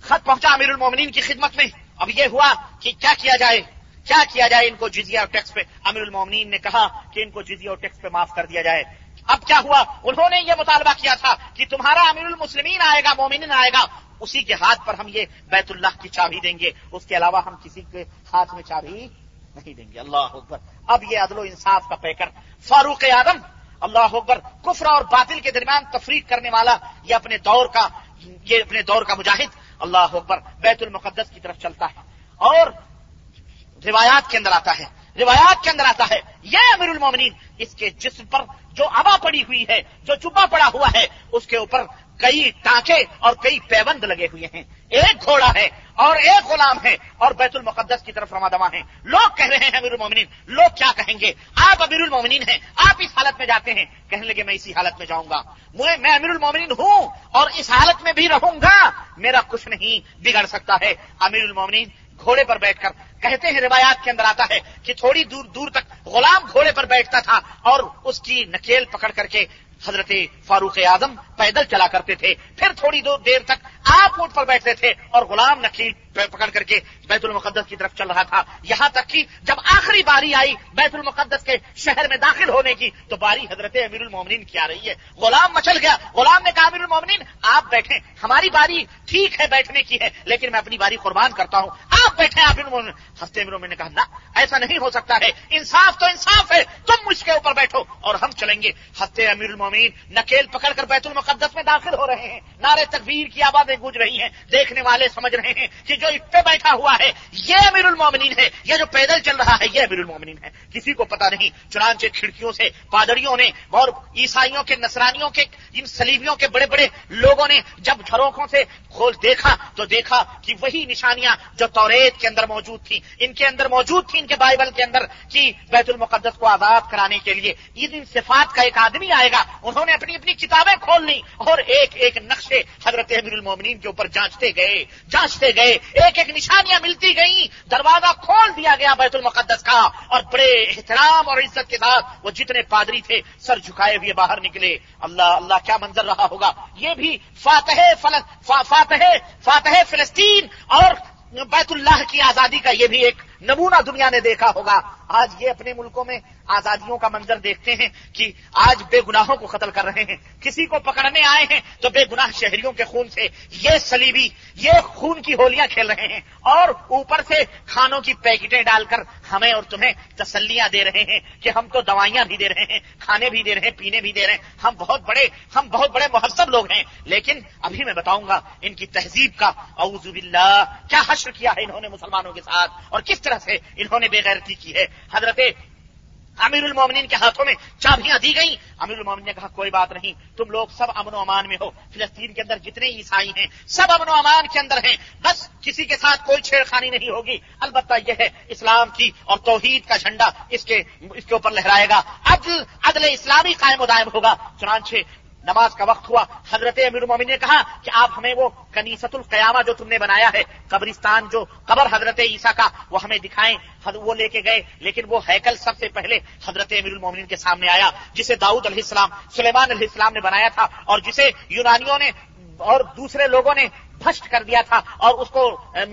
خط پہنچا امیر المومنین کی خدمت میں۔ اب یہ ہوا کہ کیا کیا جائے۔ کیا کیا جائے ان کو جزیا اور ٹیکس پہ؟ امیر المومنین نے کہا کہ ان کو جزیا اور ٹیکس پہ معاف کر دیا جائے۔ اب کیا ہوا؟ انہوں نے یہ مطالبہ کیا تھا کہ تمہارا امیر المسلمین آئے گا مومن آئے گا، اسی کے ہاتھ پر ہم یہ بیت اللہ کی چابی دیں گے، اس کے علاوہ ہم کسی کے ہاتھ میں چابی نہیں دیں گے۔ اللہ اکبر۔ اب یہ عدل و انصاف کا پیکر۔ فاروق اعظم، اللہ اکبر، کفر اور باطل کے درمیان تفریق کرنے والا، یہ اپنے دور کا، یہ اپنے دور کا مجاہد۔ اللہ اکبر، بیت المقدس کی طرف چلتا ہے۔ اور روایات کے اندر آتا ہے۔ روایات کے اندر آتا ہے یہ امیر المومنین، اس کے جسم پر جو ابا پڑی ہوئی ہے، جو چپا پڑا ہوا ہے، اس کے اوپر کئی ٹانکے اور کئی پیبند لگے ہوئے ہیں۔ ایک گھوڑا ہے اور ایک غلام ہے اور بیت المقدس کی طرف رما دما ہے لوگ کہہ رہے ہیں، امیر المومنین، لوگ کیا کہیں گے؟ آپ امیر المومنین ہیں، آپ اس حالت میں جاتے ہیں۔ کہنے لگے، میں اسی حالت میں جاؤں گا۔ میں امیر المومنین ہوں اور اس حالت میں بھی رہوں گا۔ میرا کچھ نہیں بگڑ سکتا ہے۔ امیر المومنین گھوڑے پر بیٹھ کر کہتے ہیں، روایات کے اندر آتا ہے کہ تھوڑی دور دور تک غلام گھوڑے پر بیٹھتا تھا اور اس کی نکیل پکڑ کر کے حضرت فاروق اعظم پیدل چلا کرتے تھے۔ پھر تھوڑی دور دیر تک آپ اونٹ پر بیٹھتے تھے اور غلام نکیل پکڑ کر کے بیت المقدس کی طرف چل رہا تھا۔ یہاں تک کہ جب آخری باری آئی بیت المقدس کے شہر میں داخل ہونے کی، تو باری حضرت امیر المومنین کی آ رہی ہے۔ غلام مچل گیا۔ غلام نے کہا، امیر المومنین، آپ بیٹھیں۔ ہماری باری ٹھیک ہے بیٹھنے کی ہے، لیکن میں اپنی باری قربان کرتا ہوں۔ آپ بیٹھے امیر المومن ہستے امیر نے کہا، نہ، ایسا نہیں ہو سکتا ہے۔ انصاف تو انصاف ہے۔ تم مجھ کے اوپر بیٹھو اور ہم چلیں گے۔ ہستے امیر المومین نکیل پکڑ کر بیت المقدس میں داخل ہو رہے ہیں۔ نعرے تکبیر کی آبادیں گونج رہی ہیں، دیکھنے والے سمجھ رہے ہیں کہ جو اس پہ بیٹھا ہوا ہے، یہ امیر المومنین ہے، یہ جو پیدل چل رہا ہے، یہ امیر المومنین ہے۔ کسی کو پتا نہیں، چنانچہ کھڑکیوں سے پادریوں نے اور عیسائیوں کے، نصرانیوں کے، ان سلیبیوں کے بڑے بڑے لوگوں نے جب جھروکھوں سے کھول دیکھا، تو دیکھا کہ وہی نشانیاں جو توریت کے اندر موجود تھی ان کے اندر موجود تھی ان کے بائبل کے اندر کہ بیت المقدس کو آزاد کرانے کے لیے ان صفات کا ایک آدمی آئے گا، انہوں نے اپنی اپنی کتابیں کھول لی اور ایک ایک نقشے حضرت امیر المومنین کے اوپر جانچتے گئے جانچتے گئے، ایک ایک نشانیاں ملتی گئیں، دروازہ کھول دیا گیا بیت المقدس کا، اور بڑے احترام اور عزت کے ساتھ وہ جتنے پادری تھے، سر جھکائے ہوئے باہر نکلے۔ اللہ اللہ کیا منظر رہا ہوگا؟ یہ بھی فاتح فاتح فاتح فلسطین اور بیت اللہ کی آزادی کا یہ بھی ایک نمونہ دنیا نے دیکھا ہوگا۔ آج یہ اپنے ملکوں میں آزادیوں کا منظر دیکھتے ہیں کہ آج بے گناہوں کو قتل کر رہے ہیں۔ کسی کو پکڑنے آئے ہیں تو بے گناہ شہریوں کے خون سے یہ سلیبی، یہ خون کی ہولیاں کھیل رہے ہیں۔ اور اوپر سے کھانوں کی پیکٹیں ڈال کر ہمیں اور تمہیں تسلیاں دے رہے ہیں کہ ہم تو دوائیاں بھی دے رہے ہیں، کھانے بھی دے رہے ہیں، پینے بھی دے رہے ہیں۔ ہم بہت بڑے، ہم بہت بڑے مہذب لوگ ہیں۔ لیکن ابھی میں بتاؤں گا ان کی تہذیب کا اعوذ باللہ، کیا حشر کیا ہے انہوں نے مسلمانوں کے ساتھ اور کس طرح سے انہوں نے بے غیرتی کی ہے۔ حضرت امیر المومنین کے ہاتھوں میں چابیاں دی گئیں۔ امیر المومن نے کہا، کوئی بات نہیں، تم لوگ سب امن و امان میں ہو۔ فلسطین کے اندر جتنے عیسائی ہیں، سب امن و امان کے اندر ہیں۔ بس کسی کے ساتھ کوئی چھیڑخانی نہیں ہوگی۔ البتہ یہ ہے، اسلام کی اور توحید کا جھنڈا اس کے اس کے اوپر لہرائے گا۔ عدل عدل اسلامی قائم و دائم ہوگا۔ چنانچہ نماز کا وقت ہوا، حضرت امیر المومن نے کہا کہ آپ ہمیں وہ کنیست القیامہ جو تم نے بنایا ہے، قبرستان جو قبر حضرت عیسیٰ کا، وہ ہمیں دکھائیں۔ وہ لے کے گئے، لیکن وہ ہیکل سب سے پہلے حضرت امیر المومن کے سامنے آیا، جسے داؤد علیہ السلام، سلیمان علیہ السلام نے بنایا تھا اور جسے یونانیوں نے اور دوسرے لوگوں نے بھسٹ کر دیا تھا اور اس کو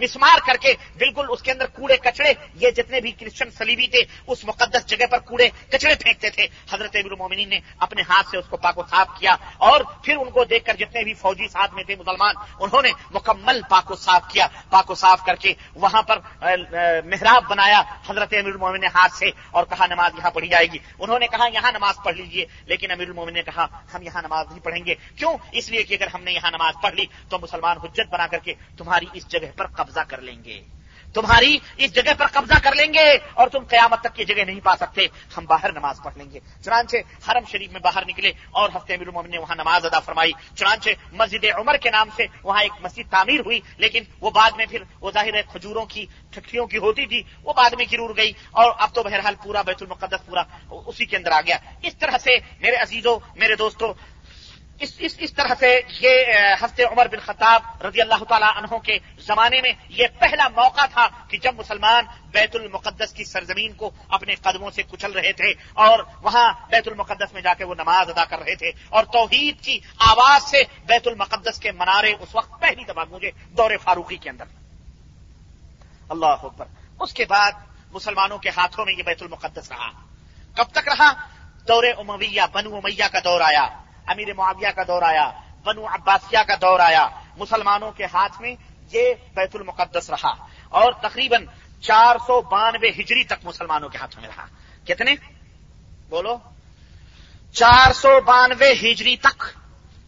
مسمار کر کے بالکل اس کے اندر کوڑے کچڑے، یہ جتنے بھی کرسچن سلیبی تھے، اس مقدس جگہ پر کوڑے کچڑے پھینکتے تھے۔ حضرت ابر مومنین نے اپنے ہاتھ سے اس کو پاک و صاف کیا اور پھر ان کو دیکھ کر جتنے بھی فوجی ساتھ میں تھے مسلمان، انہوں نے مکمل پاک و صاف کیا۔ پاک و صاف کر کے وہاں پر محراب بنایا حضرت امیر المومن نے ہاتھ سے اور کہا نماز یہاں پڑھی جائے گی۔ انہوں نے کہا یہاں نماز پڑھ لیجیے لیکن امیر المومن نے کہا ہم یہاں نماز نہیں پڑھیں گے۔ کیوں؟ اس لیے کہ اگر ہم نے یہاں نماز پڑھ لی تو مسلمان حجت بنا کر کے تمہاری اس جگہ پر قبضہ کر لیں گے۔ تمہاری اس جگہ پر قبضہ کر لیں گے اور تم قیامت تک کی جگہ نہیں پا سکتے۔ ہم باہر نماز پڑھ لیں گے۔ چنانچہ حرم شریف میں باہر نکلے اور ہفتے امیر المومن نے وہاں نماز ادا فرمائی۔ چنانچہ مسجد عمر کے نام سے وہاں ایک مسجد تعمیر ہوئی، لیکن وہ بعد میں پھر وہ ظاہر ہے کھجوروں کی ٹھکیوں کی ہوتی تھی، وہ بعد میں گرور گئی اور اب تو بہرحال پورا بیت المقدس پورا اسی کے اندر آ گیا۔ اس طرح سے میرے عزیزوں میرے دوستوں اس اس اس طرح سے یہ ہفتے عمر بن خطاب رضی اللہ تعالیٰ عنہ کے زمانے میں یہ پہلا موقع تھا کہ جب مسلمان بیت المقدس کی سرزمین کو اپنے قدموں سے کچل رہے تھے اور وہاں بیت المقدس میں جا کے وہ نماز ادا کر رہے تھے اور توحید کی آواز سے بیت المقدس کے منارے اس وقت پہلی دفعہ مجھے دور فاروقی کے اندر۔ اللہ اکبر۔ اس کے بعد مسلمانوں کے ہاتھوں میں یہ بیت المقدس رہا۔ کب تک رہا؟ دور امویہ، بنو امیہ کا دور آیا۔ امیر معاویہ کا دور آیا، بنو عباسیہ کا دور آیا، مسلمانوں کے ہاتھ میں یہ بیت المقدس رہا اور تقریباً چار سو بانوے ہجری تک مسلمانوں کے ہاتھوں میں رہا۔ کتنے؟ بولو۔ چار سو بانوے ہجری تک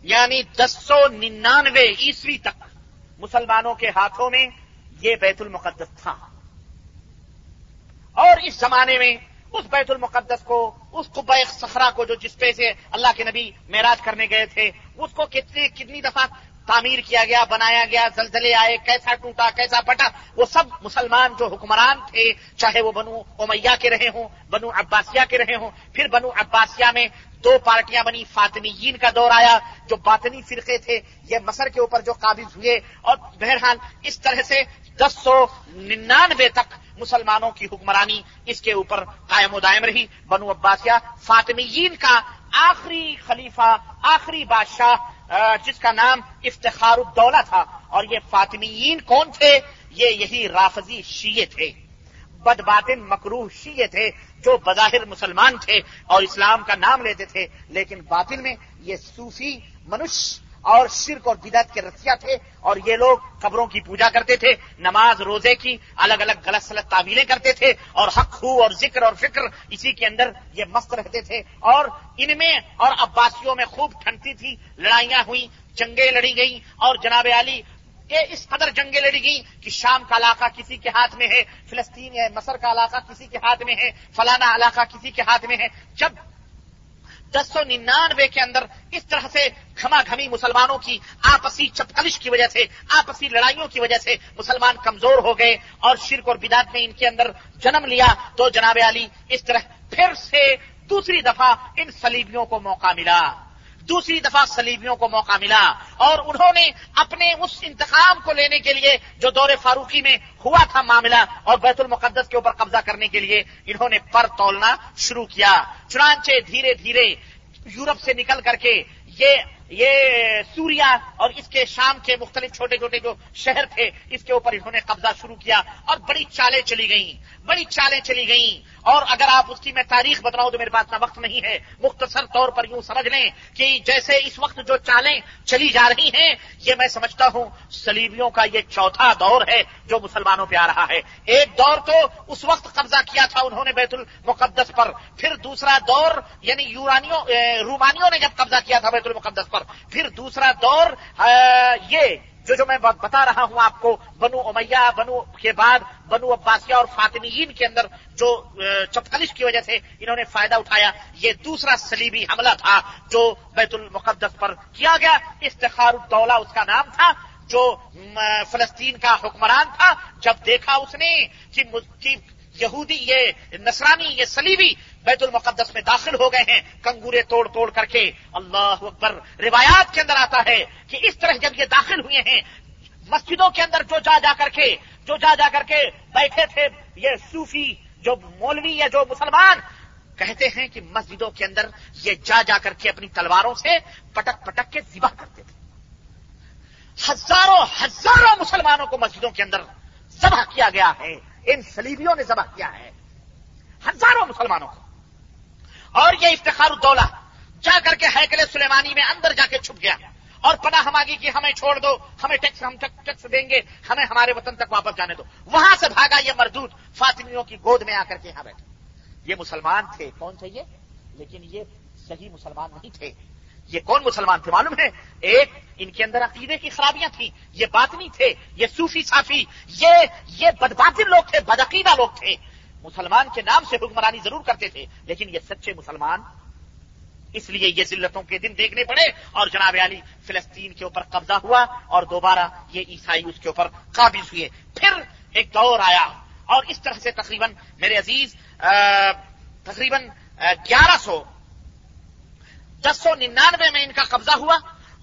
یعنی دس سو ننانوے عیسوی تک مسلمانوں کے ہاتھوں میں یہ بیت المقدس تھا۔ اور اس زمانے میں اس بیت المقدس کو، اس قبہ سخرا کو جو جس پہ سے اللہ کے نبی معراج کرنے گئے تھے، اس کو کتنی کتنی دفعہ تعمیر کیا گیا، بنایا گیا، زلزلے آئے، کیسا ٹوٹا، کیسا پٹا، وہ سب مسلمان جو حکمران تھے، چاہے وہ بنو امیہ کے رہے ہوں، بنو عباسیہ کے رہے ہوں، پھر بنو عباسیہ میں دو پارٹیاں بنی، فاطمیین کا دور آیا، جو باطنی فرقے تھے، یہ مصر کے اوپر جو قابض ہوئے، اور بہرحال اس طرح سے دس سو ننانوے تک مسلمانوں کی حکمرانی اس کے اوپر قائم و دائم رہی۔ بنو عباسیہ فاطمیین کا آخری خلیفہ، آخری بادشاہ جس کا نام افتخار الدولہ تھا۔ اور یہ فاطمیین کون تھے؟ یہ یہی رافضی شیعے تھے۔ بد باطن مکروح شیعے تھے جو بظاہر مسلمان تھے اور اسلام کا نام لیتے تھے، لیکن باطن میں یہ صوفی منش اور شرک اور بدعت کے رسیا تھے اور یہ لوگ قبروں کی پوجا کرتے تھے، نماز، روزے کی الگ الگ غلط سلط تعمیلیں کرتے تھے اور حق ہو اور ذکر اور فکر اسی کے اندر یہ مست رہتے تھے اور ان میں اور عباسیوں میں خوب ٹھنڈتی تھی، لڑائیاں ہوئی جنگیں لڑی گئیں اور جناب علی یہ اس قدر جنگیں لڑی گئی کہ شام کا علاقہ کسی کے ہاتھ میں ہے، فلسطین ہے، مصر کا علاقہ کسی کے ہاتھ میں ہے فلانا علاقہ کسی کے ہاتھ میں ہے۔ جب دس سو ننانوے کے اندر اس طرح سے گھما گھمی مسلمانوں کی آپسی چپکلش کی وجہ سے، آپسی لڑائیوں کی وجہ سے مسلمان کمزور ہو گئے اور شرک اور بدات نے ان کے اندر جنم لیا۔ تو جناب علی، اس طرح پھر سے دوسری دفعہ ان سلیبیوں کو موقع ملا۔ دوسری دفعہ سلیبیوں کو موقع ملا اور انہوں نے اپنے اس انتقام کو لینے کے لیے جو دور فاروقی میں ہوا تھا معاملہ اور بیت المقدس کے اوپر قبضہ کرنے کے لیے انہوں نے پر تولنا شروع کیا. چنانچہ دھیرے دھیرے یورپ سے نکل کر کے یہ یہ سوریا اور اس کے شام کے مختلف چھوٹے چھوٹے جو شہر تھے، اس کے اوپر انہوں نے قبضہ شروع کیا اور بڑی چالیں چلی گئیں، بڑی چالیں چلی گئیں۔ اور اگر آپ اس کی میں تاریخ بتاؤں تو میرے پاس اتنا وقت نہیں ہے۔ مختصر طور پر یوں سمجھ لیں کہ جیسے اس وقت جو چالیں چلی جا رہی ہیں، یہ میں سمجھتا ہوں سلیبیوں کا یہ چوتھا دور ہے جو مسلمانوں پہ آ رہا ہے۔ ایک دور تو اس وقت قبضہ کیا تھا انہوں نے بیت المقدس پر، پھر دوسرا دور یعنی یورانیوں رومانیوں نے جب قبضہ کیا تھا بیت المقدس پر پھر دوسرا دور یہ جو جو میں بتا رہا ہوں آپ کو، بنو امیہ، بنو کے بعد بنو عباسیہ اور فاطمیین کے اندر جو چپکلش کی وجہ سے انہوں نے فائدہ اٹھایا، یہ دوسرا سلیبی حملہ تھا جو بیت المقدس پر کیا گیا۔ استخار الدولہ اس کا نام تھا، جو فلسطین کا حکمران تھا۔ جب دیکھا اس نے کہ یہودی، یہ نسرانی یہ سلیبی بیت المقدس میں داخل ہو گئے ہیں۔ کنگورے توڑ توڑ کر کے اللہ اکبر روایات کے اندر آتا ہے کہ اس طرح جب یہ داخل ہوئے ہیں، مسجدوں کے اندر جو جا جا کر کے، جو جا جا کر کے بیٹھے تھے، یہ صوفی جو مولوی یا جو مسلمان، کہتے ہیں کہ مسجدوں کے اندر یہ جا جا کر کے اپنی تلواروں سے پٹک پٹک کے ذبح کرتے تھے۔ ہزاروں ہزاروں مسلمانوں کو مسجدوں کے اندر ذبح کیا گیا ہے۔ ان سلیبیوں نے ذبح کیا ہے۔ ہزاروں مسلمانوں کو۔ اور یہ افتخار الدولہ جا کر کے حیکل سلیمانی میں اندر جا کے چھپ گیا۔ اور پناہ مانگی کہ ہمیں چھوڑ دو، ہمیں ٹیکس، ہم ٹیکس دیں گے، ہمیں ہمارے وطن تک واپس جانے دو۔ وہاں سے بھاگا یہ مردود فاطمیوں کی گود میں آ کر کے یہاں بیٹھے یہ مسلمان تھے، کون تھے یہ؟ لیکن یہ صحیح مسلمان نہیں تھے۔ یہ کون مسلمان تھے معلوم ہے؟ ایک ان کے اندر عقیدے کی خرابیاں تھیں، یہ بات نہیں تھے، یہ صوفی صافی، یہ یہ بدباطر لوگ تھے، بدعقیدہ لوگ تھے۔ مسلمان کے نام سے حکمرانی ضرور کرتے تھے، لیکن یہ سچے مسلمان اس لیے یہ ذلتوں کے دن دیکھنے پڑے اور جناب علی فلسطین کے اوپر قبضہ ہوا اور دوبارہ یہ عیسائی اس کے اوپر قابض ہوئے۔ پھر ایک دور آیا اور اس طرح سے تقریباً میرے عزیز تقریباً گیارہ سو دس سو ننانوے میں ان کا قبضہ ہوا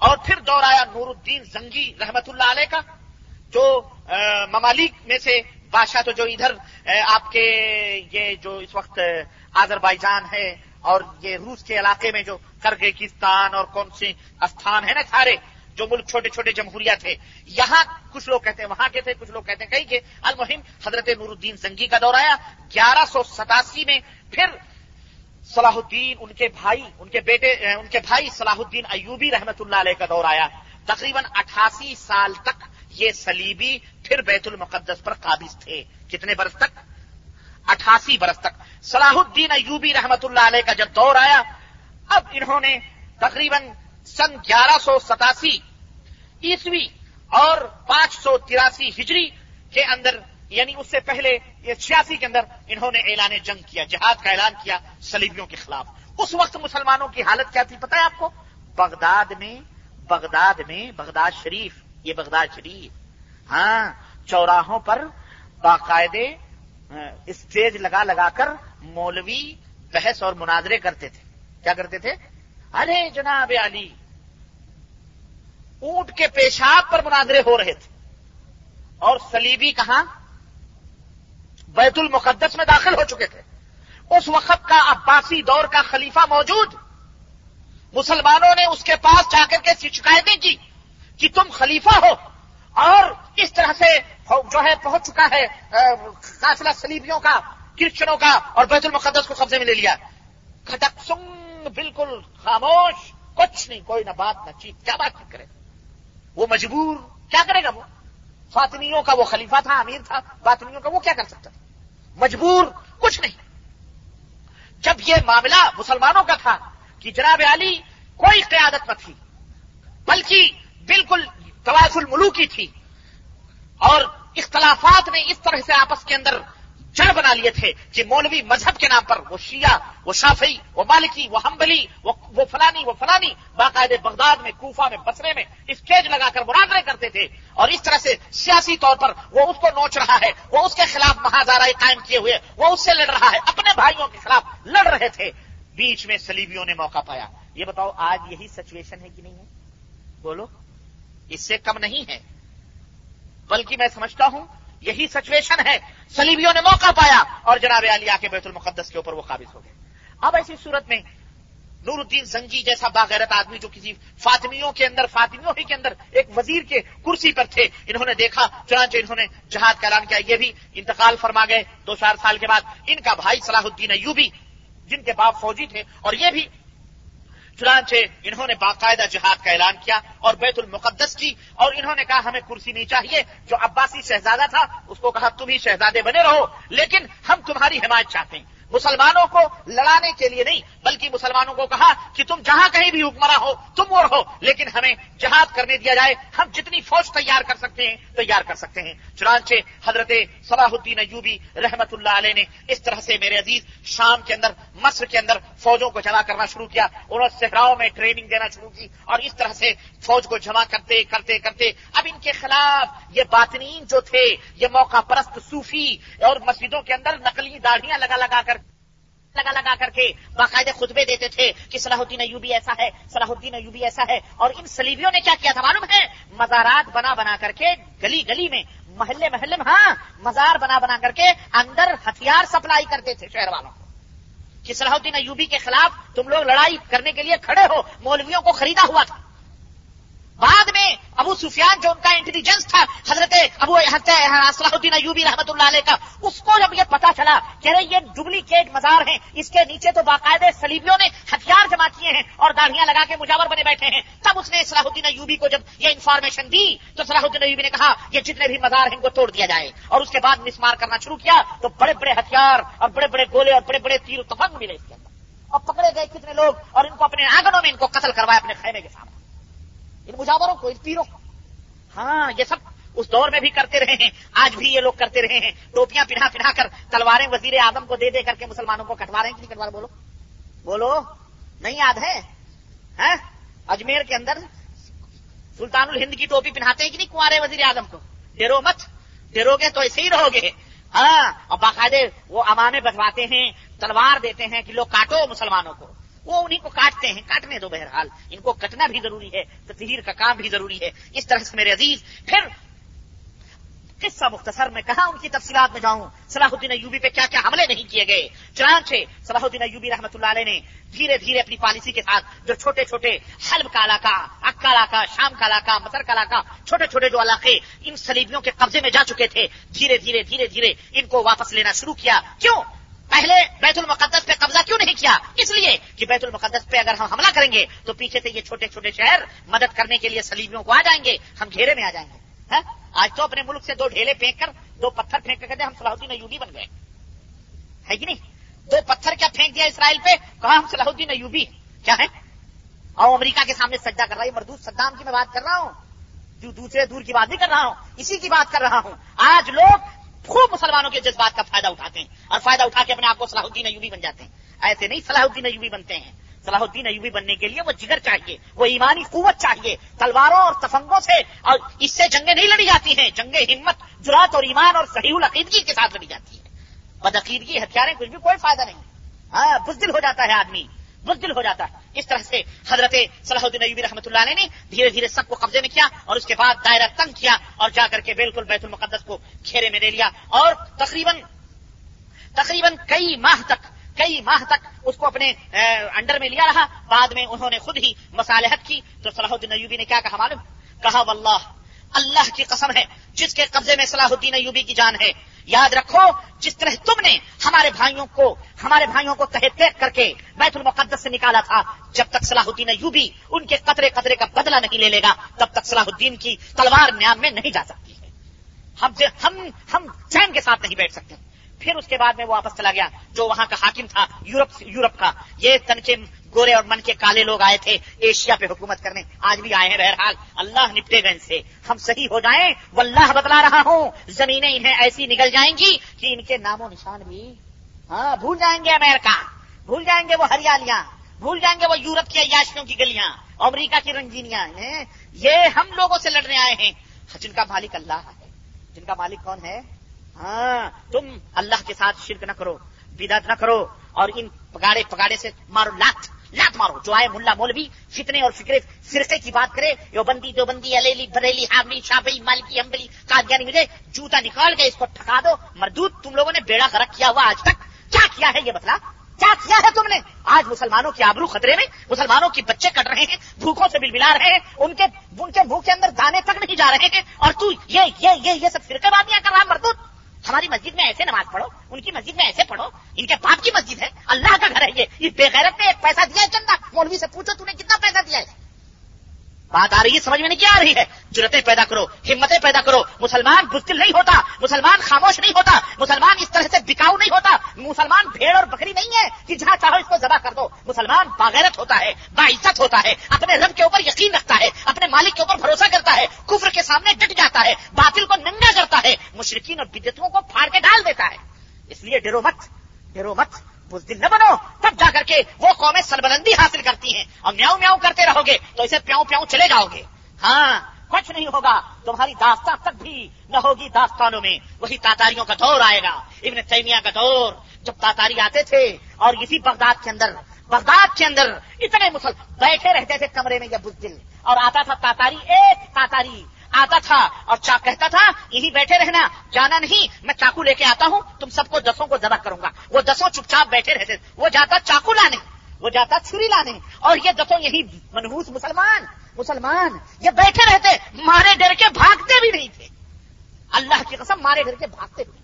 اور پھر دور آیا نور الدین زنگی رحمت اللہ علیہ کا، جو ممالک میں سے بادشاہ تو جو ادھر آپ کے یہ جو اس وقت آذر بائی جان ہے اور یہ روس کے علاقے میں جو کرگیکستان اور کون سی استھان ہے نا سارے، جو ملک چھوٹے چھوٹے جمہوریہ تھے، یہاں کچھ لوگ کہتے ہیں، وہاں کے تھے، کچھ لوگ کہتے ہیں کہیں کہ المہم حضرت نور الدین زنگی کا دور آیا، گیارہ سو ستاسی میں پھر صلاح الدین، ان کے بھائی، ان کے بیٹے ان کے بھائی صلاح الدین ایوبی رحمت اللہ علیہ کا دور آیا۔ تقریباً اٹھاسی سال تک یہ سلیبی پھر بیت المقدس پر قابض تھے۔ کتنے برس تک؟ اٹھاسی برس تک۔ صلاح الدین ایوبی رحمت اللہ علیہ کا جب دور آیا، اب انہوں نے تقریباً سن گیارہ سو ستاسی عیسوی اور پانچ سو تراسی ہجری کے اندر یعنی اس سے پہلے یہ چھیاسی کے اندر انہوں نے اعلان جنگ کیا، جہاد کا اعلان کیا سلیبیوں کے خلاف۔ اس وقت مسلمانوں کی حالت کیا تھی؟ پتہ ہے آپ کو؟ بغداد میں بغداد میں، بغداد شریف، یہ بغداد شریف۔ ہاں چوراہوں پر باقاعدے اسٹیج لگا لگا کر مولوی بحث اور مناظرے کرتے تھے۔ کیا کرتے تھے؟ ارے جناب علی، اونٹ کے پیشاب پر مناظرے ہو رہے تھے۔ اور سلیبی کہاں؟ بیت المقدس میں داخل ہو چکے تھے۔ اس وقت کا عباسی دور کا خلیفہ موجود۔ مسلمانوں نے اس کے پاس جا کر کے شکایتیں کی کہ تم خلیفہ ہو۔ اور اس طرح سے جو ہے پہنچ چکا ہے قافلہ سلیبیوں کا کرسچنوں کا اور بیت المقدس کو قبضے میں لے لیا۔ کھٹک سنگ، بالکل خاموش، کچھ نہیں، کوئی نہ بات، نہ چیت، کیا بات کرے۔ وہ مجبور، کیا کرے گا وہ؟ فاطمیوں کا وہ خلیفہ تھا، امیر تھا فاطمیوں کا وہ کیا کر سکتا تھا؟ مجبور کچھ نہیں۔ جب یہ معاملہ مسلمانوں کا تھا کہ جناب علی کوئی قیادت نہ تھی، بلکہ بالکل تواز الملو کی تھی اور اختلافات نے اس طرح سے آپس کے اندر جڑ بنا لیے تھے کہ مولوی مذہب کے نام پر، وہ شیعہ، وہ شافی وہ مالکی، وہ ہمبلی وہ فلانی وہ فلانی باقاعدے بغداد میں، کوفہ میں بسرے میں اسٹیج لگا کر مناظرے کرتے تھے۔ اور اس طرح سے سیاسی طور پر وہ اس کو نوچ رہا ہے، وہ اس کے خلاف مہاجارہ قائم کیے ہوئے، وہ اس سے لڑ رہا ہے، اپنے بھائیوں کے خلاف لڑ رہے تھے۔ بیچ میں سلیبیوں نے موقع پایا۔ یہ بتاؤ، آج یہی سچویشن ہے کہ نہیں ہے؟ بولو۔ اس سے کم نہیں ہے۔ بلکہ میں سمجھتا ہوں یہی سچویشن ہے۔ سلیبیوں نے موقع پایا اور جناب علی کے بیت المقدس کے اوپر وہ قابض ہو گئے۔ اب ایسی صورت میں نور الدین زنگی جیسا باغیرت آدمی جو کسی فاطمیوں کے اندر، فاطمیوں ہی کے اندر ایک وزیر کے کرسی پر تھے، انہوں نے دیکھا، چنانچہ انہوں نے جہاد کا اعلان کیا۔ یہ بھی انتقال فرما گئے۔ دو چار سال کے بعد ان کا بھائی صلاح الدین ایوبی، جن کے باپ فوجی تھے، اور یہ بھی چنانچہ انہوں نے باقاعدہ جہاد کا اعلان کیا اور بیت المقدس کی اور انہوں نے کہا ہمیں کرسی نہیں چاہیے، جو عباسی شہزادہ تھا، اس کو کہا تم ہی شہزادے بنے رہو، لیکن ہم تمہاری حمایت چاہتے ہیں۔ مسلمانوں کو لڑانے کے لیے نہیں، بلکہ مسلمانوں کو کہا کہ تم جہاں کہیں بھی حکمراں ہو، تم وہ رہو لیکن ہمیں جہاد کرنے دیا جائے، ہم جتنی فوج تیار کر سکتے ہیں، تیار کر سکتے ہیں۔ چنانچہ حضرت صلاح الدین ایوبی رحمت اللہ علیہ نے اس طرح سے میرے عزیز شام کے اندر، مصر کے اندر فوجوں کو جمع کرنا شروع کیا، انہوں نے صحراؤں میں ٹریننگ دینا شروع کی اور اس طرح سے فوج کو جمع کرتے کرتے کرتے۔ اب ان کے خلاف یہ باطنین جو تھے، یہ موقع پرست صوفی اور مسجدوں کے اندر نقلی داڑھیاں لگا لگا کر لگا لگا کر کے باقاعدہ خطبے دیتے تھے کہ صلاح الدین ایوبی ایسا ہے صلاح الدین ایوبی ایسا ہے، اور ان سلیبیوں نے کیا کیا تھا معلوم ہے؟ مزارات بنا بنا کر کے گلی گلی میں، محلے محلے میں ہاں مزار بنا بنا کر کے اندر ہتھیار سپلائی کرتے تھے شہر والوں۔ کو کہ صلاح الدین ایوبی کے خلاف تم لوگ لڑائی کرنے کے لیے کھڑے ہو، مولویوں کو خریدا ہوا تھا۔ بعد میں ابو سفیان جو ان کا انٹیلیجنس تھا، حضرت ابو صلاح الدین ایوبی رحمۃ اللہ علیہ کا، اس کو جب یہ پتا چلا کہ یہ ڈپلیکیٹ مزار ہیں، اس کے نیچے تو باقاعدے سلیبیوں نے ہتھیار جمع کیے ہیں اور داڑیاں لگا کے مجاور بنے بیٹھے ہیں۔ تب اس نے صلاح الدین ایوبی کو جب یہ انفارمیشن دی، تو صلاح الدین ایوبی نے کہا، یہ جتنے بھی مزار ہیں ان کو توڑ دیا جائے۔ اور اس کے بعد مسمار کرنا شروع کیا، تو بڑے بڑے ہتھیار اور بڑے بڑے گولے اور بڑے بڑے تیر تفنگ ملے۔ اس کے اندر اور پکڑے گئے کتنے لوگ اور ان کو اپنے آنگنوں میں ان کو قتل کروایا اپنے خیمے کے سامنے۔ ان مجاوروں کو، ان پیروں کو۔ ہاں یہ سب اس دور میں بھی کرتے رہے ہیں۔ آج بھی یہ لوگ کرتے رہے ہیں۔ ٹوپیاں پہنا پہنا کر تلواریں وزیر اعظم کو دے دے کر کے مسلمانوں کو کٹوا رہے ہیں۔ کہ نہیں کٹوا بولو۔ بولو۔ نہیں یاد ہے؟ ہاں؟ اجمیر کے اندر سلطان الہند کی ٹوپی پہناتے ہیں کہ نہیں کنوارے وزیر اعظم کو؟ ڈیرو مت۔ ڈیرو گے تو ایسے ہی رہو گے ہاں اور باقاعدے وہ امانے بٹواتے ہیں، تلوار دیتے ہیں کہ لوگ کاٹو مسلمانوں کو۔ وہ انہیں کو کاٹتے ہیں، کاٹنے دو بہرحال۔ ان کو کٹنا بھی ضروری ہے، تطہیر کا کام بھی ضروری ہے۔ اس طرح سے میرے عزیز، پھر قصہ مختصر میں کہاں ان کی تفصیلات میں جاؤں؟ صلاح الدین ایوبی پہ کیا کیا حملے نہیں کیے گئے؟ چنانچہ صلاح الدین ایوبی رحمۃ اللہ علیہ نے دھیرے دھیرے اپنی پالیسی کے ساتھ جو چھوٹے چھوٹے حلب کا علاقہ، اکا علاقہ، شام کا علاقہ مصر کا علاقہ، چھوٹے چھوٹے جو علاقے ان سلیبیوں کے قبضے میں جا چکے تھے، دھیرے دھیرے دھیرے دھیرے ان کو واپس لینا شروع کیا۔ کیوں؟ پہلے بیت المقدس پہ قبضہ کیوں نہیں کیا؟ اس لیے کہ بیت المقدس پہ اگر ہم حملہ کریں گے، تو پیچھے سے یہ چھوٹے چھوٹے شہر مدد کرنے کے لیے سلیبیوں کو آ جائیں گے، ہم گھیرے میں آ جائیں گے ہاں؟ آج تو اپنے ملک سے دو ڈھیلے پھینک کر، دو پتھر پھینک کر کہتے ہم صلاح الدین ایوبی بن گئے۔ ہے کہ نہیں؟ دو پتھر کیا پھینک دیا اسرائیل پہ؟ کہا ہم صلاح الدین ایوبی؟ کیا ہے اور امریکہ کے سامنے سجا کر رہا ہے مردود صدام کی میں بات کر رہا ہوں، جو دوسرے دور کی بات نہیں کر رہا ہوں، اسی کی بات کر رہا ہوں۔ آج لوگ خوب مسلمانوں کے جذبات کا فائدہ اٹھاتے ہیں اور فائدہ اٹھا کے اپنے آپ کو صلاح الدین ایوبی بن جاتے ہیں۔ ایسے نہیں صلاح الدین ایوبی بنتے ہیں۔ صلاح الدین ایوبی بننے کے لیے وہ جگر چاہیے، وہ ایمانی قوت چاہیے، تلواروں اور تفنگوں سے اور اس سے جنگیں نہیں لڑی جاتی ہیں، جنگیں ہمت، جرات اور ایمان اور صحیح العقیدگی کے ساتھ لڑی جاتی ہے بدعقیدگی ہتھیاریں کچھ بھی کوئی فائدہ نہیں۔ ہاں بزدل ہو جاتا ہے آدمی۔ بزدل ہو جاتا ہے۔ اس طرح سے حضرت صلاح الدین ایوبی رحمۃ اللہ علیہ نے دھیرے دھیرے سب کو قبضے میں کیا اور اس کے بعد دائرہ تنگ کیا اور جا کر کے بالکل بیت المقدس کو کھیرے میں لے لیا اور تقریباً تقریباً کئی ماہ تک کئی ماہ تک اس کو اپنے انڈر میں لیا رہا۔ بعد میں انہوں نے خود ہی مصالحت کی۔ تو صلاح الدین ایوبی نے کیا کہا معلوم؟ کہا، واللہ، اللہ کی قسم ہے، جس کے قبضے میں صلاح الدین ایوبی کی جان ہے یاد رکھو، جس طرح تم نے ہمارے بھائیوں کو، ہمارے بھائیوں کو تحت کر کے بیت المقدس سے نکالا تھا، جب تک صلاح الدین ایوبی ان کے قطرے قطرے کا بدلہ نہیں لے لے گا، تب تک صلاح الدین کی تلوار نیام میں نہیں جا سکتی ہے۔ ہم ہم چین کے ساتھ نہیں بیٹھ سکتے۔ پھر اس کے بعد میں وہ واپس چلا گیا، جو وہاں کا حاکم تھا، یورپ یورپ کا۔ یہ تن کے گورے اور من کے کالے لوگ آئے تھے ایشیا پہ حکومت کرنے۔ آج بھی آئے ہیں بہرحال۔ اللہ نپٹے گئے ان سے۔ ہم صحیح ہو جائیں۔ وہ اللہ بتلا رہا ہوں۔ زمینیں انہیں ایسی نکل جائیں گی کہ ان کے نام و نشان بھی ہاں بھول جائیں گے امریکہ۔ بھول جائیں گے وہ ہریالیاں۔ بھول جائیں گے وہ یورپ کی عیاشیوں کی گلیاں۔ امریکہ کی رنگینیاں یہ ہم لوگوں سے لڑنے آئے ہیں۔ ہاں، جن کا مالک اللہ ہے۔ جن کا مالک کون ہے؟ ہاں تم اللہ کے ساتھ شرک نہ کرو، بدعت نہ کرو اور ان پگاڑے پگاڑے سے مارو لات۔ لات مارو، جو آئے ملا مولوی، فتنے اور فکرے، فرقے کی بات کرے یو بندی دو بندی علیلی، بریلی، حاملی شابئی مالکی امبلی قادیانی ملے جوتا نکال کے اس کو ٹھکا دو۔ مردود، تم لوگوں نے بیڑا کرک کیا ہوا آج تک۔ کیا کیا ہے یہ بتلا؟ کیا کیا ہے تم نے؟ آج مسلمانوں کے آبرو خطرے میں، مسلمانوں کے بچے کٹ رہے ہیں، بھوکوں سے بل بلا رہے ہیں، ان کے ان کے بھوک کے اندر دانے تک نہیں جا رہے ہیں۔ اور تو یہ یہ یہ سب فرقے باتیاں کر رہا ہے، مردود۔ ہماری مسجد میں ایسے نماز پڑھو، ان کی مسجد میں ایسے پڑھو، ان کے باپ کی مسجد ہے، اللہ کا گھر ہے یہ۔ بے غیرت نے ایک پیسہ دیا ہے چندہ مولوی سے پوچھو تم نے کتنا پیسہ دیا ہے؟ بات آ رہی ہے، سمجھ میں نہیں کیا آ رہی ہے؟ جرتیں پیدا کرو، ہمتیں پیدا کرو۔ مسلمان بزدل نہیں ہوتا، مسلمان خاموش نہیں ہوتا، مسلمان اس طرح سے بکاؤ نہیں ہوتا۔ مسلمان بھیڑ اور بکری نہیں ہے کہ جہاں چاہو اس کو ذبح کر دو۔ مسلمان باغیرت ہوتا ہے باعزت ہوتا ہے، اپنے رب کے اوپر یقین رکھتا ہے، اپنے مالک کے اوپر بھروسہ کرتا ہے، کفر کے سامنے ڈٹ جاتا ہے، باطل کو ننگا کرتا ہے۔ مشرقین اور بدتوں کو پھاڑ کے ڈال دیتا ہے۔ اس لیے ڈرو مت ڈرو مت۔ بزدل نہ بنو، تب جا کر کے وہ قومیں سربلندی حاصل کرتی ہیں۔ اور میاؤں میاؤں کرتے رہو گے تو اسے پیاؤں پیاؤں چلے جاؤ گے۔ ہاں کچھ نہیں ہوگا، تمہاری داستان تک بھی نہ ہوگی داستانوں میں۔ وہی تاتاریوں کا دور آئے گا، ابن تیمیہ کا دور۔ جب تاتاری آتے تھے اور اسی بغداد کے اندر، بغداد کے اندر اتنے مسل بیٹھے رہتے تھے کمرے میں یہ بزدل اور آتا تھا تاتاری، ایک تاتاری۔ آتا تھا اور چا کہتا تھا، یہی بیٹھے رہنا، جانا نہیں، میں چاقو لے کے آتا ہوں، تم سب کو دسوں کو ذبح کروں گا۔ وہ دسوں چپ چاپ بیٹھے رہتے وہ جاتا چاقو لانے، وہ جاتا چھری لانے۔ اور یہ دسوں یہی منہوس مسلمان مسلمان، یہ بیٹھے رہتے، مارے ڈر کے بھاگتے بھی نہیں تھے۔ اللہ کی قسم، مارے ڈر کے بھاگتے بھی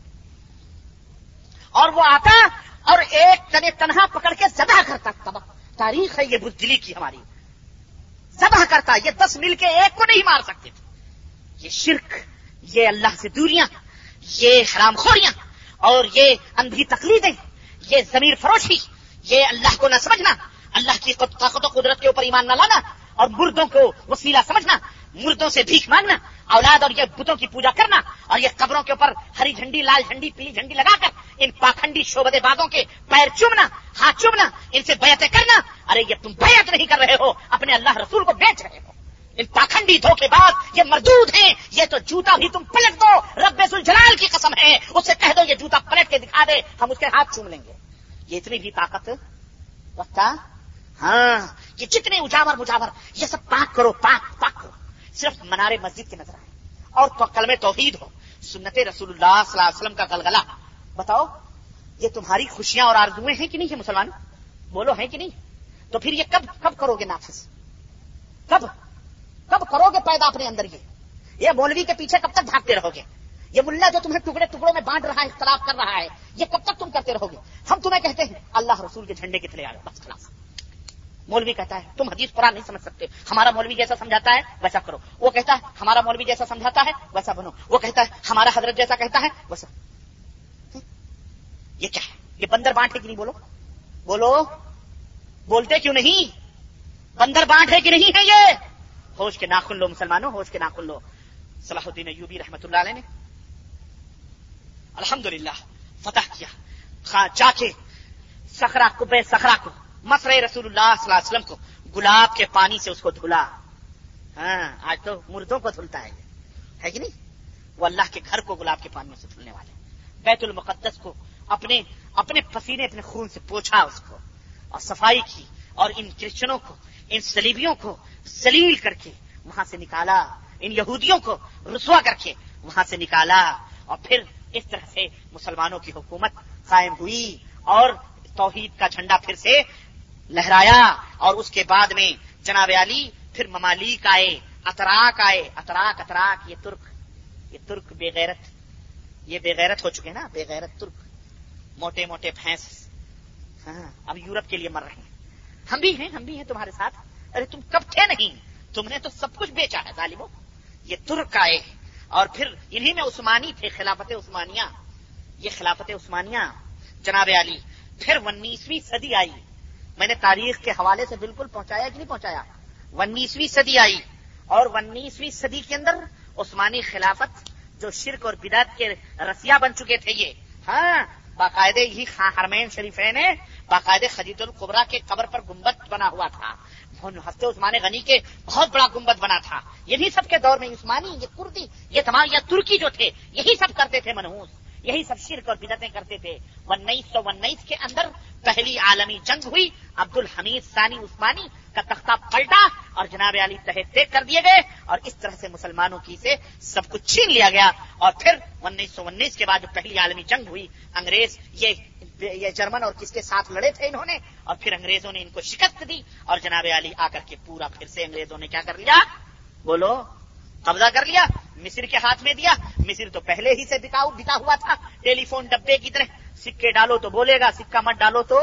اور وہ آتا اور ایک تنے تنہا پکڑ کے زبا کرتا۔ تاریخ ہے یہ بزدلی کی ہماری۔ زبا کرتا، یہ دس مل کے ایک کو نہیں مار سکتے تھے۔ یہ شرک، یہ اللہ سے دوریاں، یہ حرام خوریاں، اور یہ اندھی تقلیدیں، یہ ضمیر فروشی، یہ اللہ کو نہ سمجھنا، اللہ کی طاقت و قدرت کے اوپر ایمان نہ لانا، اور مردوں کو وسیلہ سمجھنا، مردوں سے بھیک مانگنا، اولاد اور یہ بتوں کی پوجا کرنا، اور یہ قبروں کے اوپر ہری جھنڈی، لال جھنڈی، پیلی جھنڈی لگا کر ان پاکھنڈی شوبدے بازوں کے پیر چومنا، ہاتھ چومنا، ان سے بیعتیں کرنا، ارے یہ تم بیعت نہیں کر رہے ہو، اپنے اللہ رسول کو بیچ رہے ہو۔ ان پاکھنڈی دھوکے بعد یہ مردود ہیں، یہ تو جوتا بھی تم پلٹ دو، رب الجلال کی قسم ہے، اس سے کہہ دو یہ جوتا پلٹ کے دکھا دے، ہم اس کے ہاتھ چوم لیں گے۔ یہ اتنی بھی طاقت وقتا؟ ہاں یہ جتنے اجاور مجاور، یہ سب پاک کرو، پاک پاک کرو۔ صرف منارے مسجد کے نظر آئے۔ اور تو کلمے توحید ہو۔ سنت رسول اللہ صلی اللہ علیہ وسلم کا گلگلا بتاؤ، یہ تمہاری خوشیاں اور آرزویں ہیں کہ نہیں ہے مسلمان بولو ہیں کہ نہیں؟ تو پھر یہ کب کب کرو گے نافذ؟ کب؟ کب کرو گے پیدا اپنے اندر یہ؟ یہ مولوی کے پیچھے کب تک بھاگتے رہو گے؟ یہ ملا جو تمہیں ٹکڑے ٹکڑوں میں بانٹ رہا ہے، اختلاف کر رہا ہے، یہ کب تک تم کرتے رہو گے؟ ہم تمہیں کہتے ہیں، اللہ رسول کے جھنڈے کے تلے آ بس خلاص مولوی کہتا ہے، تم حدیث قرآن نہیں سمجھ سکتے، ہمارا مولوی جیسا سمجھاتا ہے، ویسا کرو۔ وہ کہتا ہے، ہمارا مولوی جیسا سمجھاتا ہے، ویسا بنو۔ وہ کہتا ہے، ہمارا حضرت جیسا کہتا ہے، ویسا۔ یہ کیا ہے؟ یہ بندر بانٹ ہے کہ نہیں بولو؟ بولو، بولتے کیوں نہیں؟ بندر بانٹ ہے کہ نہیں ہے یہ؟ ہوش کے ناخن لو، مسلمانوں ہوش کے ناخن لو۔ صلاح الدین ایوبی رحمت اللہ علیہ نے الحمدللہ فتح کیا۔ جا کے سخرا کو، بے سخرا کو مسر رسول اللہ صلی اللہ علیہ وسلم کو گلاب کے پانی سے اس کو دھلا۔ ہاں آج تو مردوں کو دھلتا ہے۔ ہے کہ نہیں؟ وہ اللہ کے گھر کو گلاب کے پانی سے دھلنے والے بیت المقدس کو اپنے اپنے پسینے، اپنے خون سے پوچھا اس کو اور صفائی کی اور ان کرسچنوں کو ان سلیبیوں کو سلیل کر کے وہاں سے نکالا، ان یہودیوں کو رسوا کر کے وہاں سے نکالا۔ اور پھر اس طرح سے مسلمانوں کی حکومت قائم ہوئی اور توحید کا جھنڈا پھر سے لہرایا۔ اور اس کے بعد میں جناب علی، پھر ممالک آئے، اتراک آئے۔ اتراک اتراک، یہ ترک یہ ترک بے غیرت، یہ بے غیرت ہو چکے نا، بے غیرت ترک۔ موٹے موٹے بھینس۔ ہاں اب یورپ کے لیے مر رہے ہیں۔ ہم بھی ہیں، ہم بھی ہیں تمہارے ساتھ۔ ارے تم کب تھے نہیں؟ تم نے تو سب کچھ بیچا ہے ظالموں۔ یہ ترک آئے اور پھر انہی میں عثمانی تھے، خلافت عثمانیہ۔ یہ خلافت عثمانیہ۔ جناب علی، پھر انیسویں صدی آئی۔ میں نے تاریخ کے حوالے سے بالکل پہنچایا کہ نہیں پہنچایا؟ انیسویں صدی آئی۔ اور انیسویں صدی کے اندر عثمانی خلافت جو شرک اور بدعت کے رسیا بن چکے تھے یہ۔ ہاں باقاعدے ہی حرمین شریفین نے باقاعدے خدیت القبرا کے قبر پر گنبد بنا ہوا تھا۔ ہفتے عثمان غنی کے بہت بڑا گنبد بنا تھا۔ یہ بھی سب کے دور میں عثمانی، یہ کردی، یہ تمام یا ترکی جو تھے، یہی سب کرتے تھے منہوس یہی سب شرک اور بدتیں کرتے تھے۔ انیس سو انیس کے اندر پہلی عالمی جنگ ہوئی۔ عبد الحمید ثانی عثمانی کا تختہ پلٹا اور جناب علی تحت طے کر دیے گئے اور اس طرح سے مسلمانوں کی سے سب کچھ چھین لیا گیا۔ اور پھر انیس سو انیس کے بعد جو پہلی عالمی جنگ ہوئی، انگریز یہ یہ جرمن اور کس کے ساتھ لڑے تھے انہوں نے؟ اور پھر انگریزوں نے ان کو شکست دی اور جناب علی آ کر کے پورا پھر سے انگریزوں نے کیا کر لیا؟ بولو قبضہ کر لیا، مصر کے ہاتھ میں دیا۔ مصر تو پہلے ہی سے بکاؤ بکا ہوا تھا۔ ٹیلی فون ڈبے کی طرح، سکے ڈالو تو بولے گا، سکہ مت ڈالو تو۔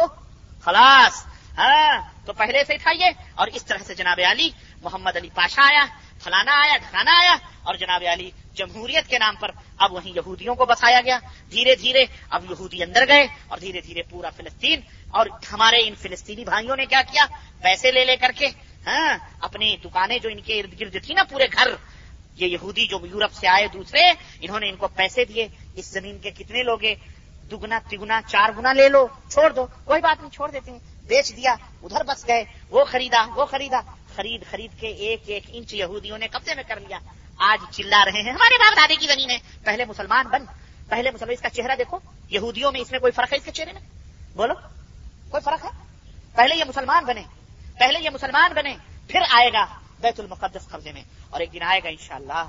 خلاص۔ ہاں تو پہلے سے تھا یہ اور اس طرح سے جناب علی، محمد علی پاشا آیا، فلانا آیا ڈھکانا آیا۔ اور جناب علی جمہوریت کے نام پر اب وہیں یہودیوں کو بسایا گیا۔ دھیرے دھیرے اب یہودی اندر گئے اور دھیرے دھیرے پورا فلسطین۔ اور ہمارے ان فلسطینی بھائیوں نے کیا کیا؟ پیسے لے لے کر کے ہاں اپنی دکانیں جو ان کے ارد گرد تھی نا، پورے گھر۔ یہ یہودی جو یورپ سے آئے دوسرے، انہوں نے ان کو پیسے دیے، اس زمین کے کتنے لوگ دگنا تگنا چار گنا لے لو، چھوڑ دو، کوئی بات نہیں، چھوڑ دیتے ہیں، بیچ دیا، ادھر بس گئے، وہ خریدا وہ خریدا، خرید خرید کے ایک ایک انچ یہودیوں نے قبضے میں کر لیا۔ آج چلا رہے ہیں، ہمارے باپ دادے کی زمین ہے، پہلے مسلمان بن، پہلے مسلمان، اس کا چہرہ دیکھو، یہودیوں میں اس میں کوئی فرق ہے اس کے چہرے میں؟ بولو، کوئی فرق ہے؟ پہلے یہ مسلمان بنے، پہلے یہ مسلمان بنے، پھر آئے گا۔ بیت المقدس قبضے میں اور ایک دن آئے گا انشاءاللہ،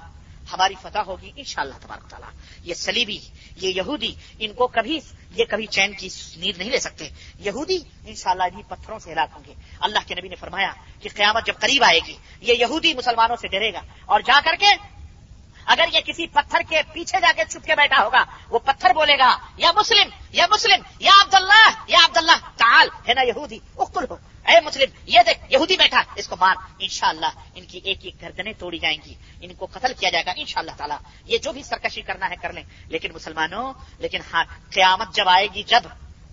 ہماری فتح ہوگی انشاءاللہ تبارک تعالیٰ۔ یہ سلیبی یہ یہودی، ان کو کبھی، یہ کبھی چین کی نیند نہیں لے سکتے۔ یہودی انشاءاللہ شاء پتھروں سے ہلاک ہوں گے۔ اللہ کے نبی نے فرمایا کہ قیامت جب قریب آئے گی، یہ یہودی مسلمانوں سے ڈرے گا اور جا کر کے اگر یہ کسی پتھر کے پیچھے جا کے چھپ کے بیٹھا ہوگا، وہ پتھر بولے گا، یا مسلم یا مسلم، یا عبداللہ یا عبداللہ، تعال، ہے نا یہودی اکل ہو۔ اے مسلم، یہ دیکھ، یہودی بیٹھا، اس کو مار، انشاءاللہ، ان کی ایک ایک گردنیں توڑی جائیں گی، ان کو قتل کیا جائے گا، انشاءاللہ تعالی، یہ جو بھی سرکشی کرنا ہے کر لیں، لیکن مسلمانوں، لیکن ہاں قیامت جب آئے گی، جب،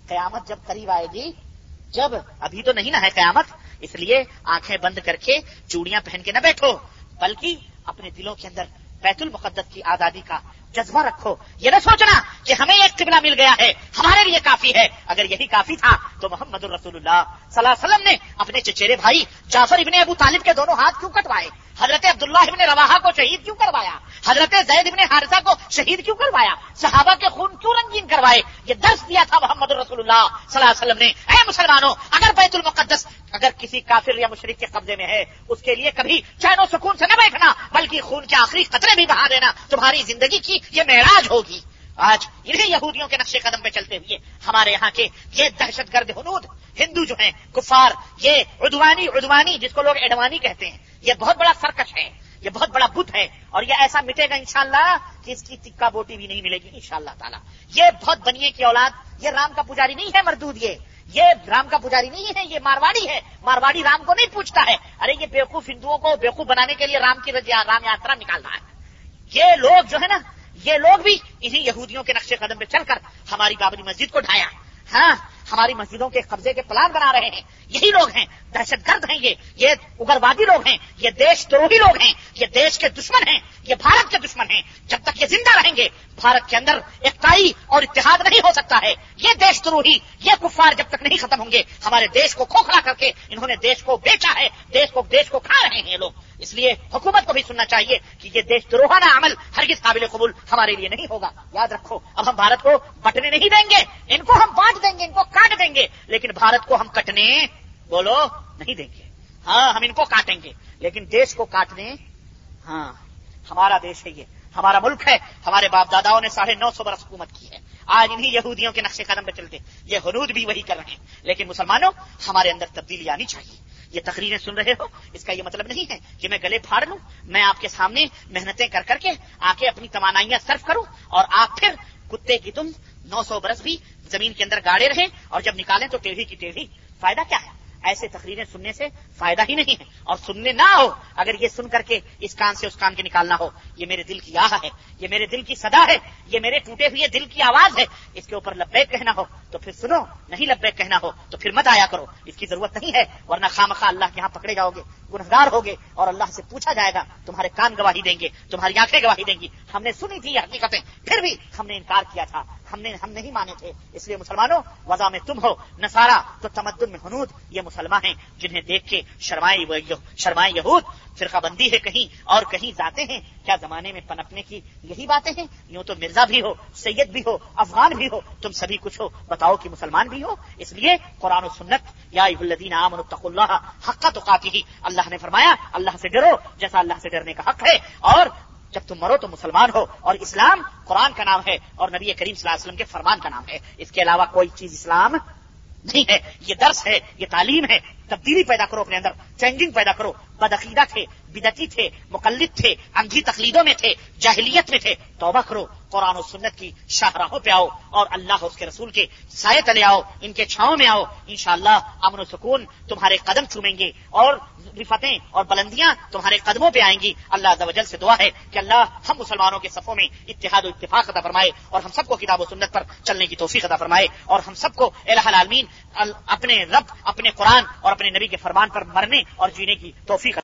قیامت جب قریب آئے گی، جب، ابھی تو نہیں نا ہے قیامت، اس لیے آنکھیں بند کر کے چوڑیاں پہن کے نہ بیٹھو، بلکہ اپنے دلوں کے اندر بیت المقدس کی آزادی کا جذبہ رکھو۔ یہ نہ سوچنا کہ ہمیں ایک قبلہ مل گیا ہے، ہمارے لیے کافی ہے۔ اگر یہی کافی تھا تو محمد الرسول اللہ صلی اللہ علیہ وسلم نے اپنے چچیرے بھائی جعفر ابن ابو طالب کے دونوں ہاتھ کیوں کٹوائے؟ حضرت عبداللہ ابن روا کو شہید کیوں کروایا؟ حضرت زید ابن حارثہ کو شہید کیوں کروایا؟ صحابہ کے خون کیوں رنگین کروائے؟ یہ درس دیا تھا محمد رسول اللہ صلی اللہ علیہ وسلم نے۔ اے مسلمانوں، اگر بیت المقدس اگر کسی کافر یا مشرق کے قبضے میں ہے، اس کے لیے کبھی چین و سکون سے نہ بیٹھنا، بلکہ خون کے آخری قطرے بھی بہا دینا، تمہاری زندگی کی یہ معراج ہوگی۔ آج انہیں یہودیوں کے نقشے قدم پہ چلتے ہوئے ہمارے یہاں کے یہ دہشت گرد حنود، ہندو جو ہیں، کفار، یہ ادوانی ادوانی جس کو لوگ ایڈوانی کہتے ہیں یہ بہت بڑا سرکش ہے، یہ بہت بڑا بدھ ہے، اور یہ ایسا مٹے گا انشاءاللہ کہ اس کی تکا بوٹی بھی نہیں ملے گی انشاءاللہ تعالی۔ یہ بہت بنیے کی اولاد، یہ رام کا پجاری نہیں ہے مردود یہ۔ یہ رام کا پجاری نہیں ہے، یہ مارواڑی ہے۔ مارواڑی رام کو نہیں پوچھتا ہے۔ ارے یہ بیوقوف ہندوؤں کو بیوقوف بنانے کے لیے رام کی رام یاترا نکالنا ہے۔ یہ لوگ جو ہے نا، یہ لوگ بھی انہیں یہودیوں کے نقشے قدم پہ چل کر ہماری بابری مسجد کو ڈھایا۔ ہاں ہماری مسجدوں کے قبضے کے پلان بنا رہے ہیں۔ یہی لوگ ہیں، دہشت گرد ہیں یہ۔ یہ اگروادی لوگ ہیں، یہ دیش دروہی لوگ ہیں۔ یہ دیش کے دشمن ہیں، یہ بھارت کے دشمن ہیں۔ جب تک یہ زندہ رہیں گے، بھارت کے اندر ایکتائی اور اتحاد نہیں ہو سکتا ہے۔ یہ دیش دروہی، یہ کفار جب تک نہیں ختم ہوں گے، ہمارے دیش کو کھوکھلا کر کے انہوں نے دیش کو بیچا ہے، دیش کو دیش کو کھا رہے ہیں یہ لوگ۔ اس لیے حکومت کو بھی سننا چاہیے کہ یہ دیش دروہانہ عمل ہرگز قابل قبول ہمارے لیے نہیں ہوگا۔ یاد رکھو، اب ہم بھارت کو بٹنے نہیں دیں گے، ان کو ہم بانٹ دیں گے، ان کو کاٹ دیں گے، لیکن بھارت کو ہم کٹنے بولو نہیں دیں گے۔ ہاں ہم ان کو کاٹیں گے، لیکن دیش کو کاٹنے ہاں ہمارا دیش ہے یہ، ہمارا ملک ہے، ہمارے باپ داداؤں نے ساڑھے نو سو برس حکومت کی ہے۔ آج انہیں یہودیوں کے نقشے قدم پہ چلتے، یہ حنود بھی وہی کر رہے ہیں۔ لیکن مسلمانوں، ہمارے اندر تبدیلی آنی چاہیے۔ یہ تقریریں سن رہے ہو؟ اس کا یہ مطلب نہیں ہے کہ میں گلے پھاڑ لوں، میں آپ کے سامنے محنتیں کر کر کے آ کے اپنی تمانائیاں صرف کروں اور آپ پھر کتے کی تم نو سو برس بھی زمین کے اندر گاڑے رہیں اور جب نکالیں تو ٹیڑھی کی ٹیڑھی، فائدہ کیا ہے؟ ایسے تقریریں سننے سے فائدہ ہی نہیں ہے۔ اور سننے نہ ہو، اگر یہ سن کر کے اس کان سے اس کان کے نکالنا ہو، یہ میرے دل کی آہ ہے، یہ میرے دل کی صدا ہے، یہ میرے ٹوٹے ہوئے دل کی آواز ہے، اس کے اوپر لبیک کہنا ہو تو پھر سنو، نہیں لبیک کہنا ہو تو پھر مت آیا کرو۔ اس کی ضرورت نہیں ہے، ورنہ خام خواہ اللہ کے یہاں پکڑے جاؤ گے۔ گنہگار ہوگے اور اللہ سے پوچھا جائے گا، تمہارے کان گواہی دیں گے، تمہاری آنکھیں گواہی دیں گی۔ ہم نے سنی تھی یہ حقیقتیں، پھر بھی ہم نے انکار کیا تھا۔ ہم نے ہم نہیں مانے تھے۔ اس لیے مسلمانوں، وضع میں تم ہو نسارا تو تمدن میں حنود، یہ مسلمان ہیں جنہیں دیکھ کے شرمائے شرمائے یہود۔ فرقہ بندی ہے کہیں اور کہیں جاتے ہیں۔ کیا زمانے میں پنپنے کی یہی باتیں ہیں؟ یوں تو مرزا بھی ہو، سید بھی ہو، افغان بھی ہو، تم سبھی کچھ ہو۔ بتاؤ کہ مسلمان بھی ہو؟ اس لیے قرآن و سنت، یا الدین عام اللہ حق تو کافی اللہ اللہ نے فرمایا، اللہ سے ڈرو، جیسا اللہ سے ڈرنے کا حق ہے، اور جب تم مرو تو مسلمان ہو، اور اسلام قرآن کا نام ہے، اور نبی کریم صلی اللہ علیہ وسلم کے فرمان کا نام ہے۔ اس کے علاوہ کوئی چیز اسلام نہیں ہے، یہ درس ہے، یہ تعلیم ہے تبدیلی پیدا کرو اپنے اندر چینجنگ پیدا کرو۔ بدعقیدہ تھے بدتی تھے، مقلد تھے، انگھی تقلیدوں میں تھے، جاہلیت میں تھے۔ توبہ کرو، قرآن و سنت کی شاہراہوں پہ آؤ اور اللہ اس کے رسول کے سائے تلے آؤ، ان کے چھاؤں میں آؤ۔ انشاءاللہ امن و سکون تمہارے قدم چومیں گے اور رفتیں اور بلندیاں تمہارے قدموں پہ آئیں گی۔ اللہ وجل سے دعا ہے کہ اللہ ہم مسلمانوں کے صفوں میں اتحاد و اتفاق عطا فرمائے اور ہم سب کو کتاب و سنت پر چلنے کی توفیق عطا فرمائے اور ہم سب کو الہ العالمین اپنے رب، اپنے قرآن اور اپنے نبی کے فرمان پر مرنے اور جینے کی توفیق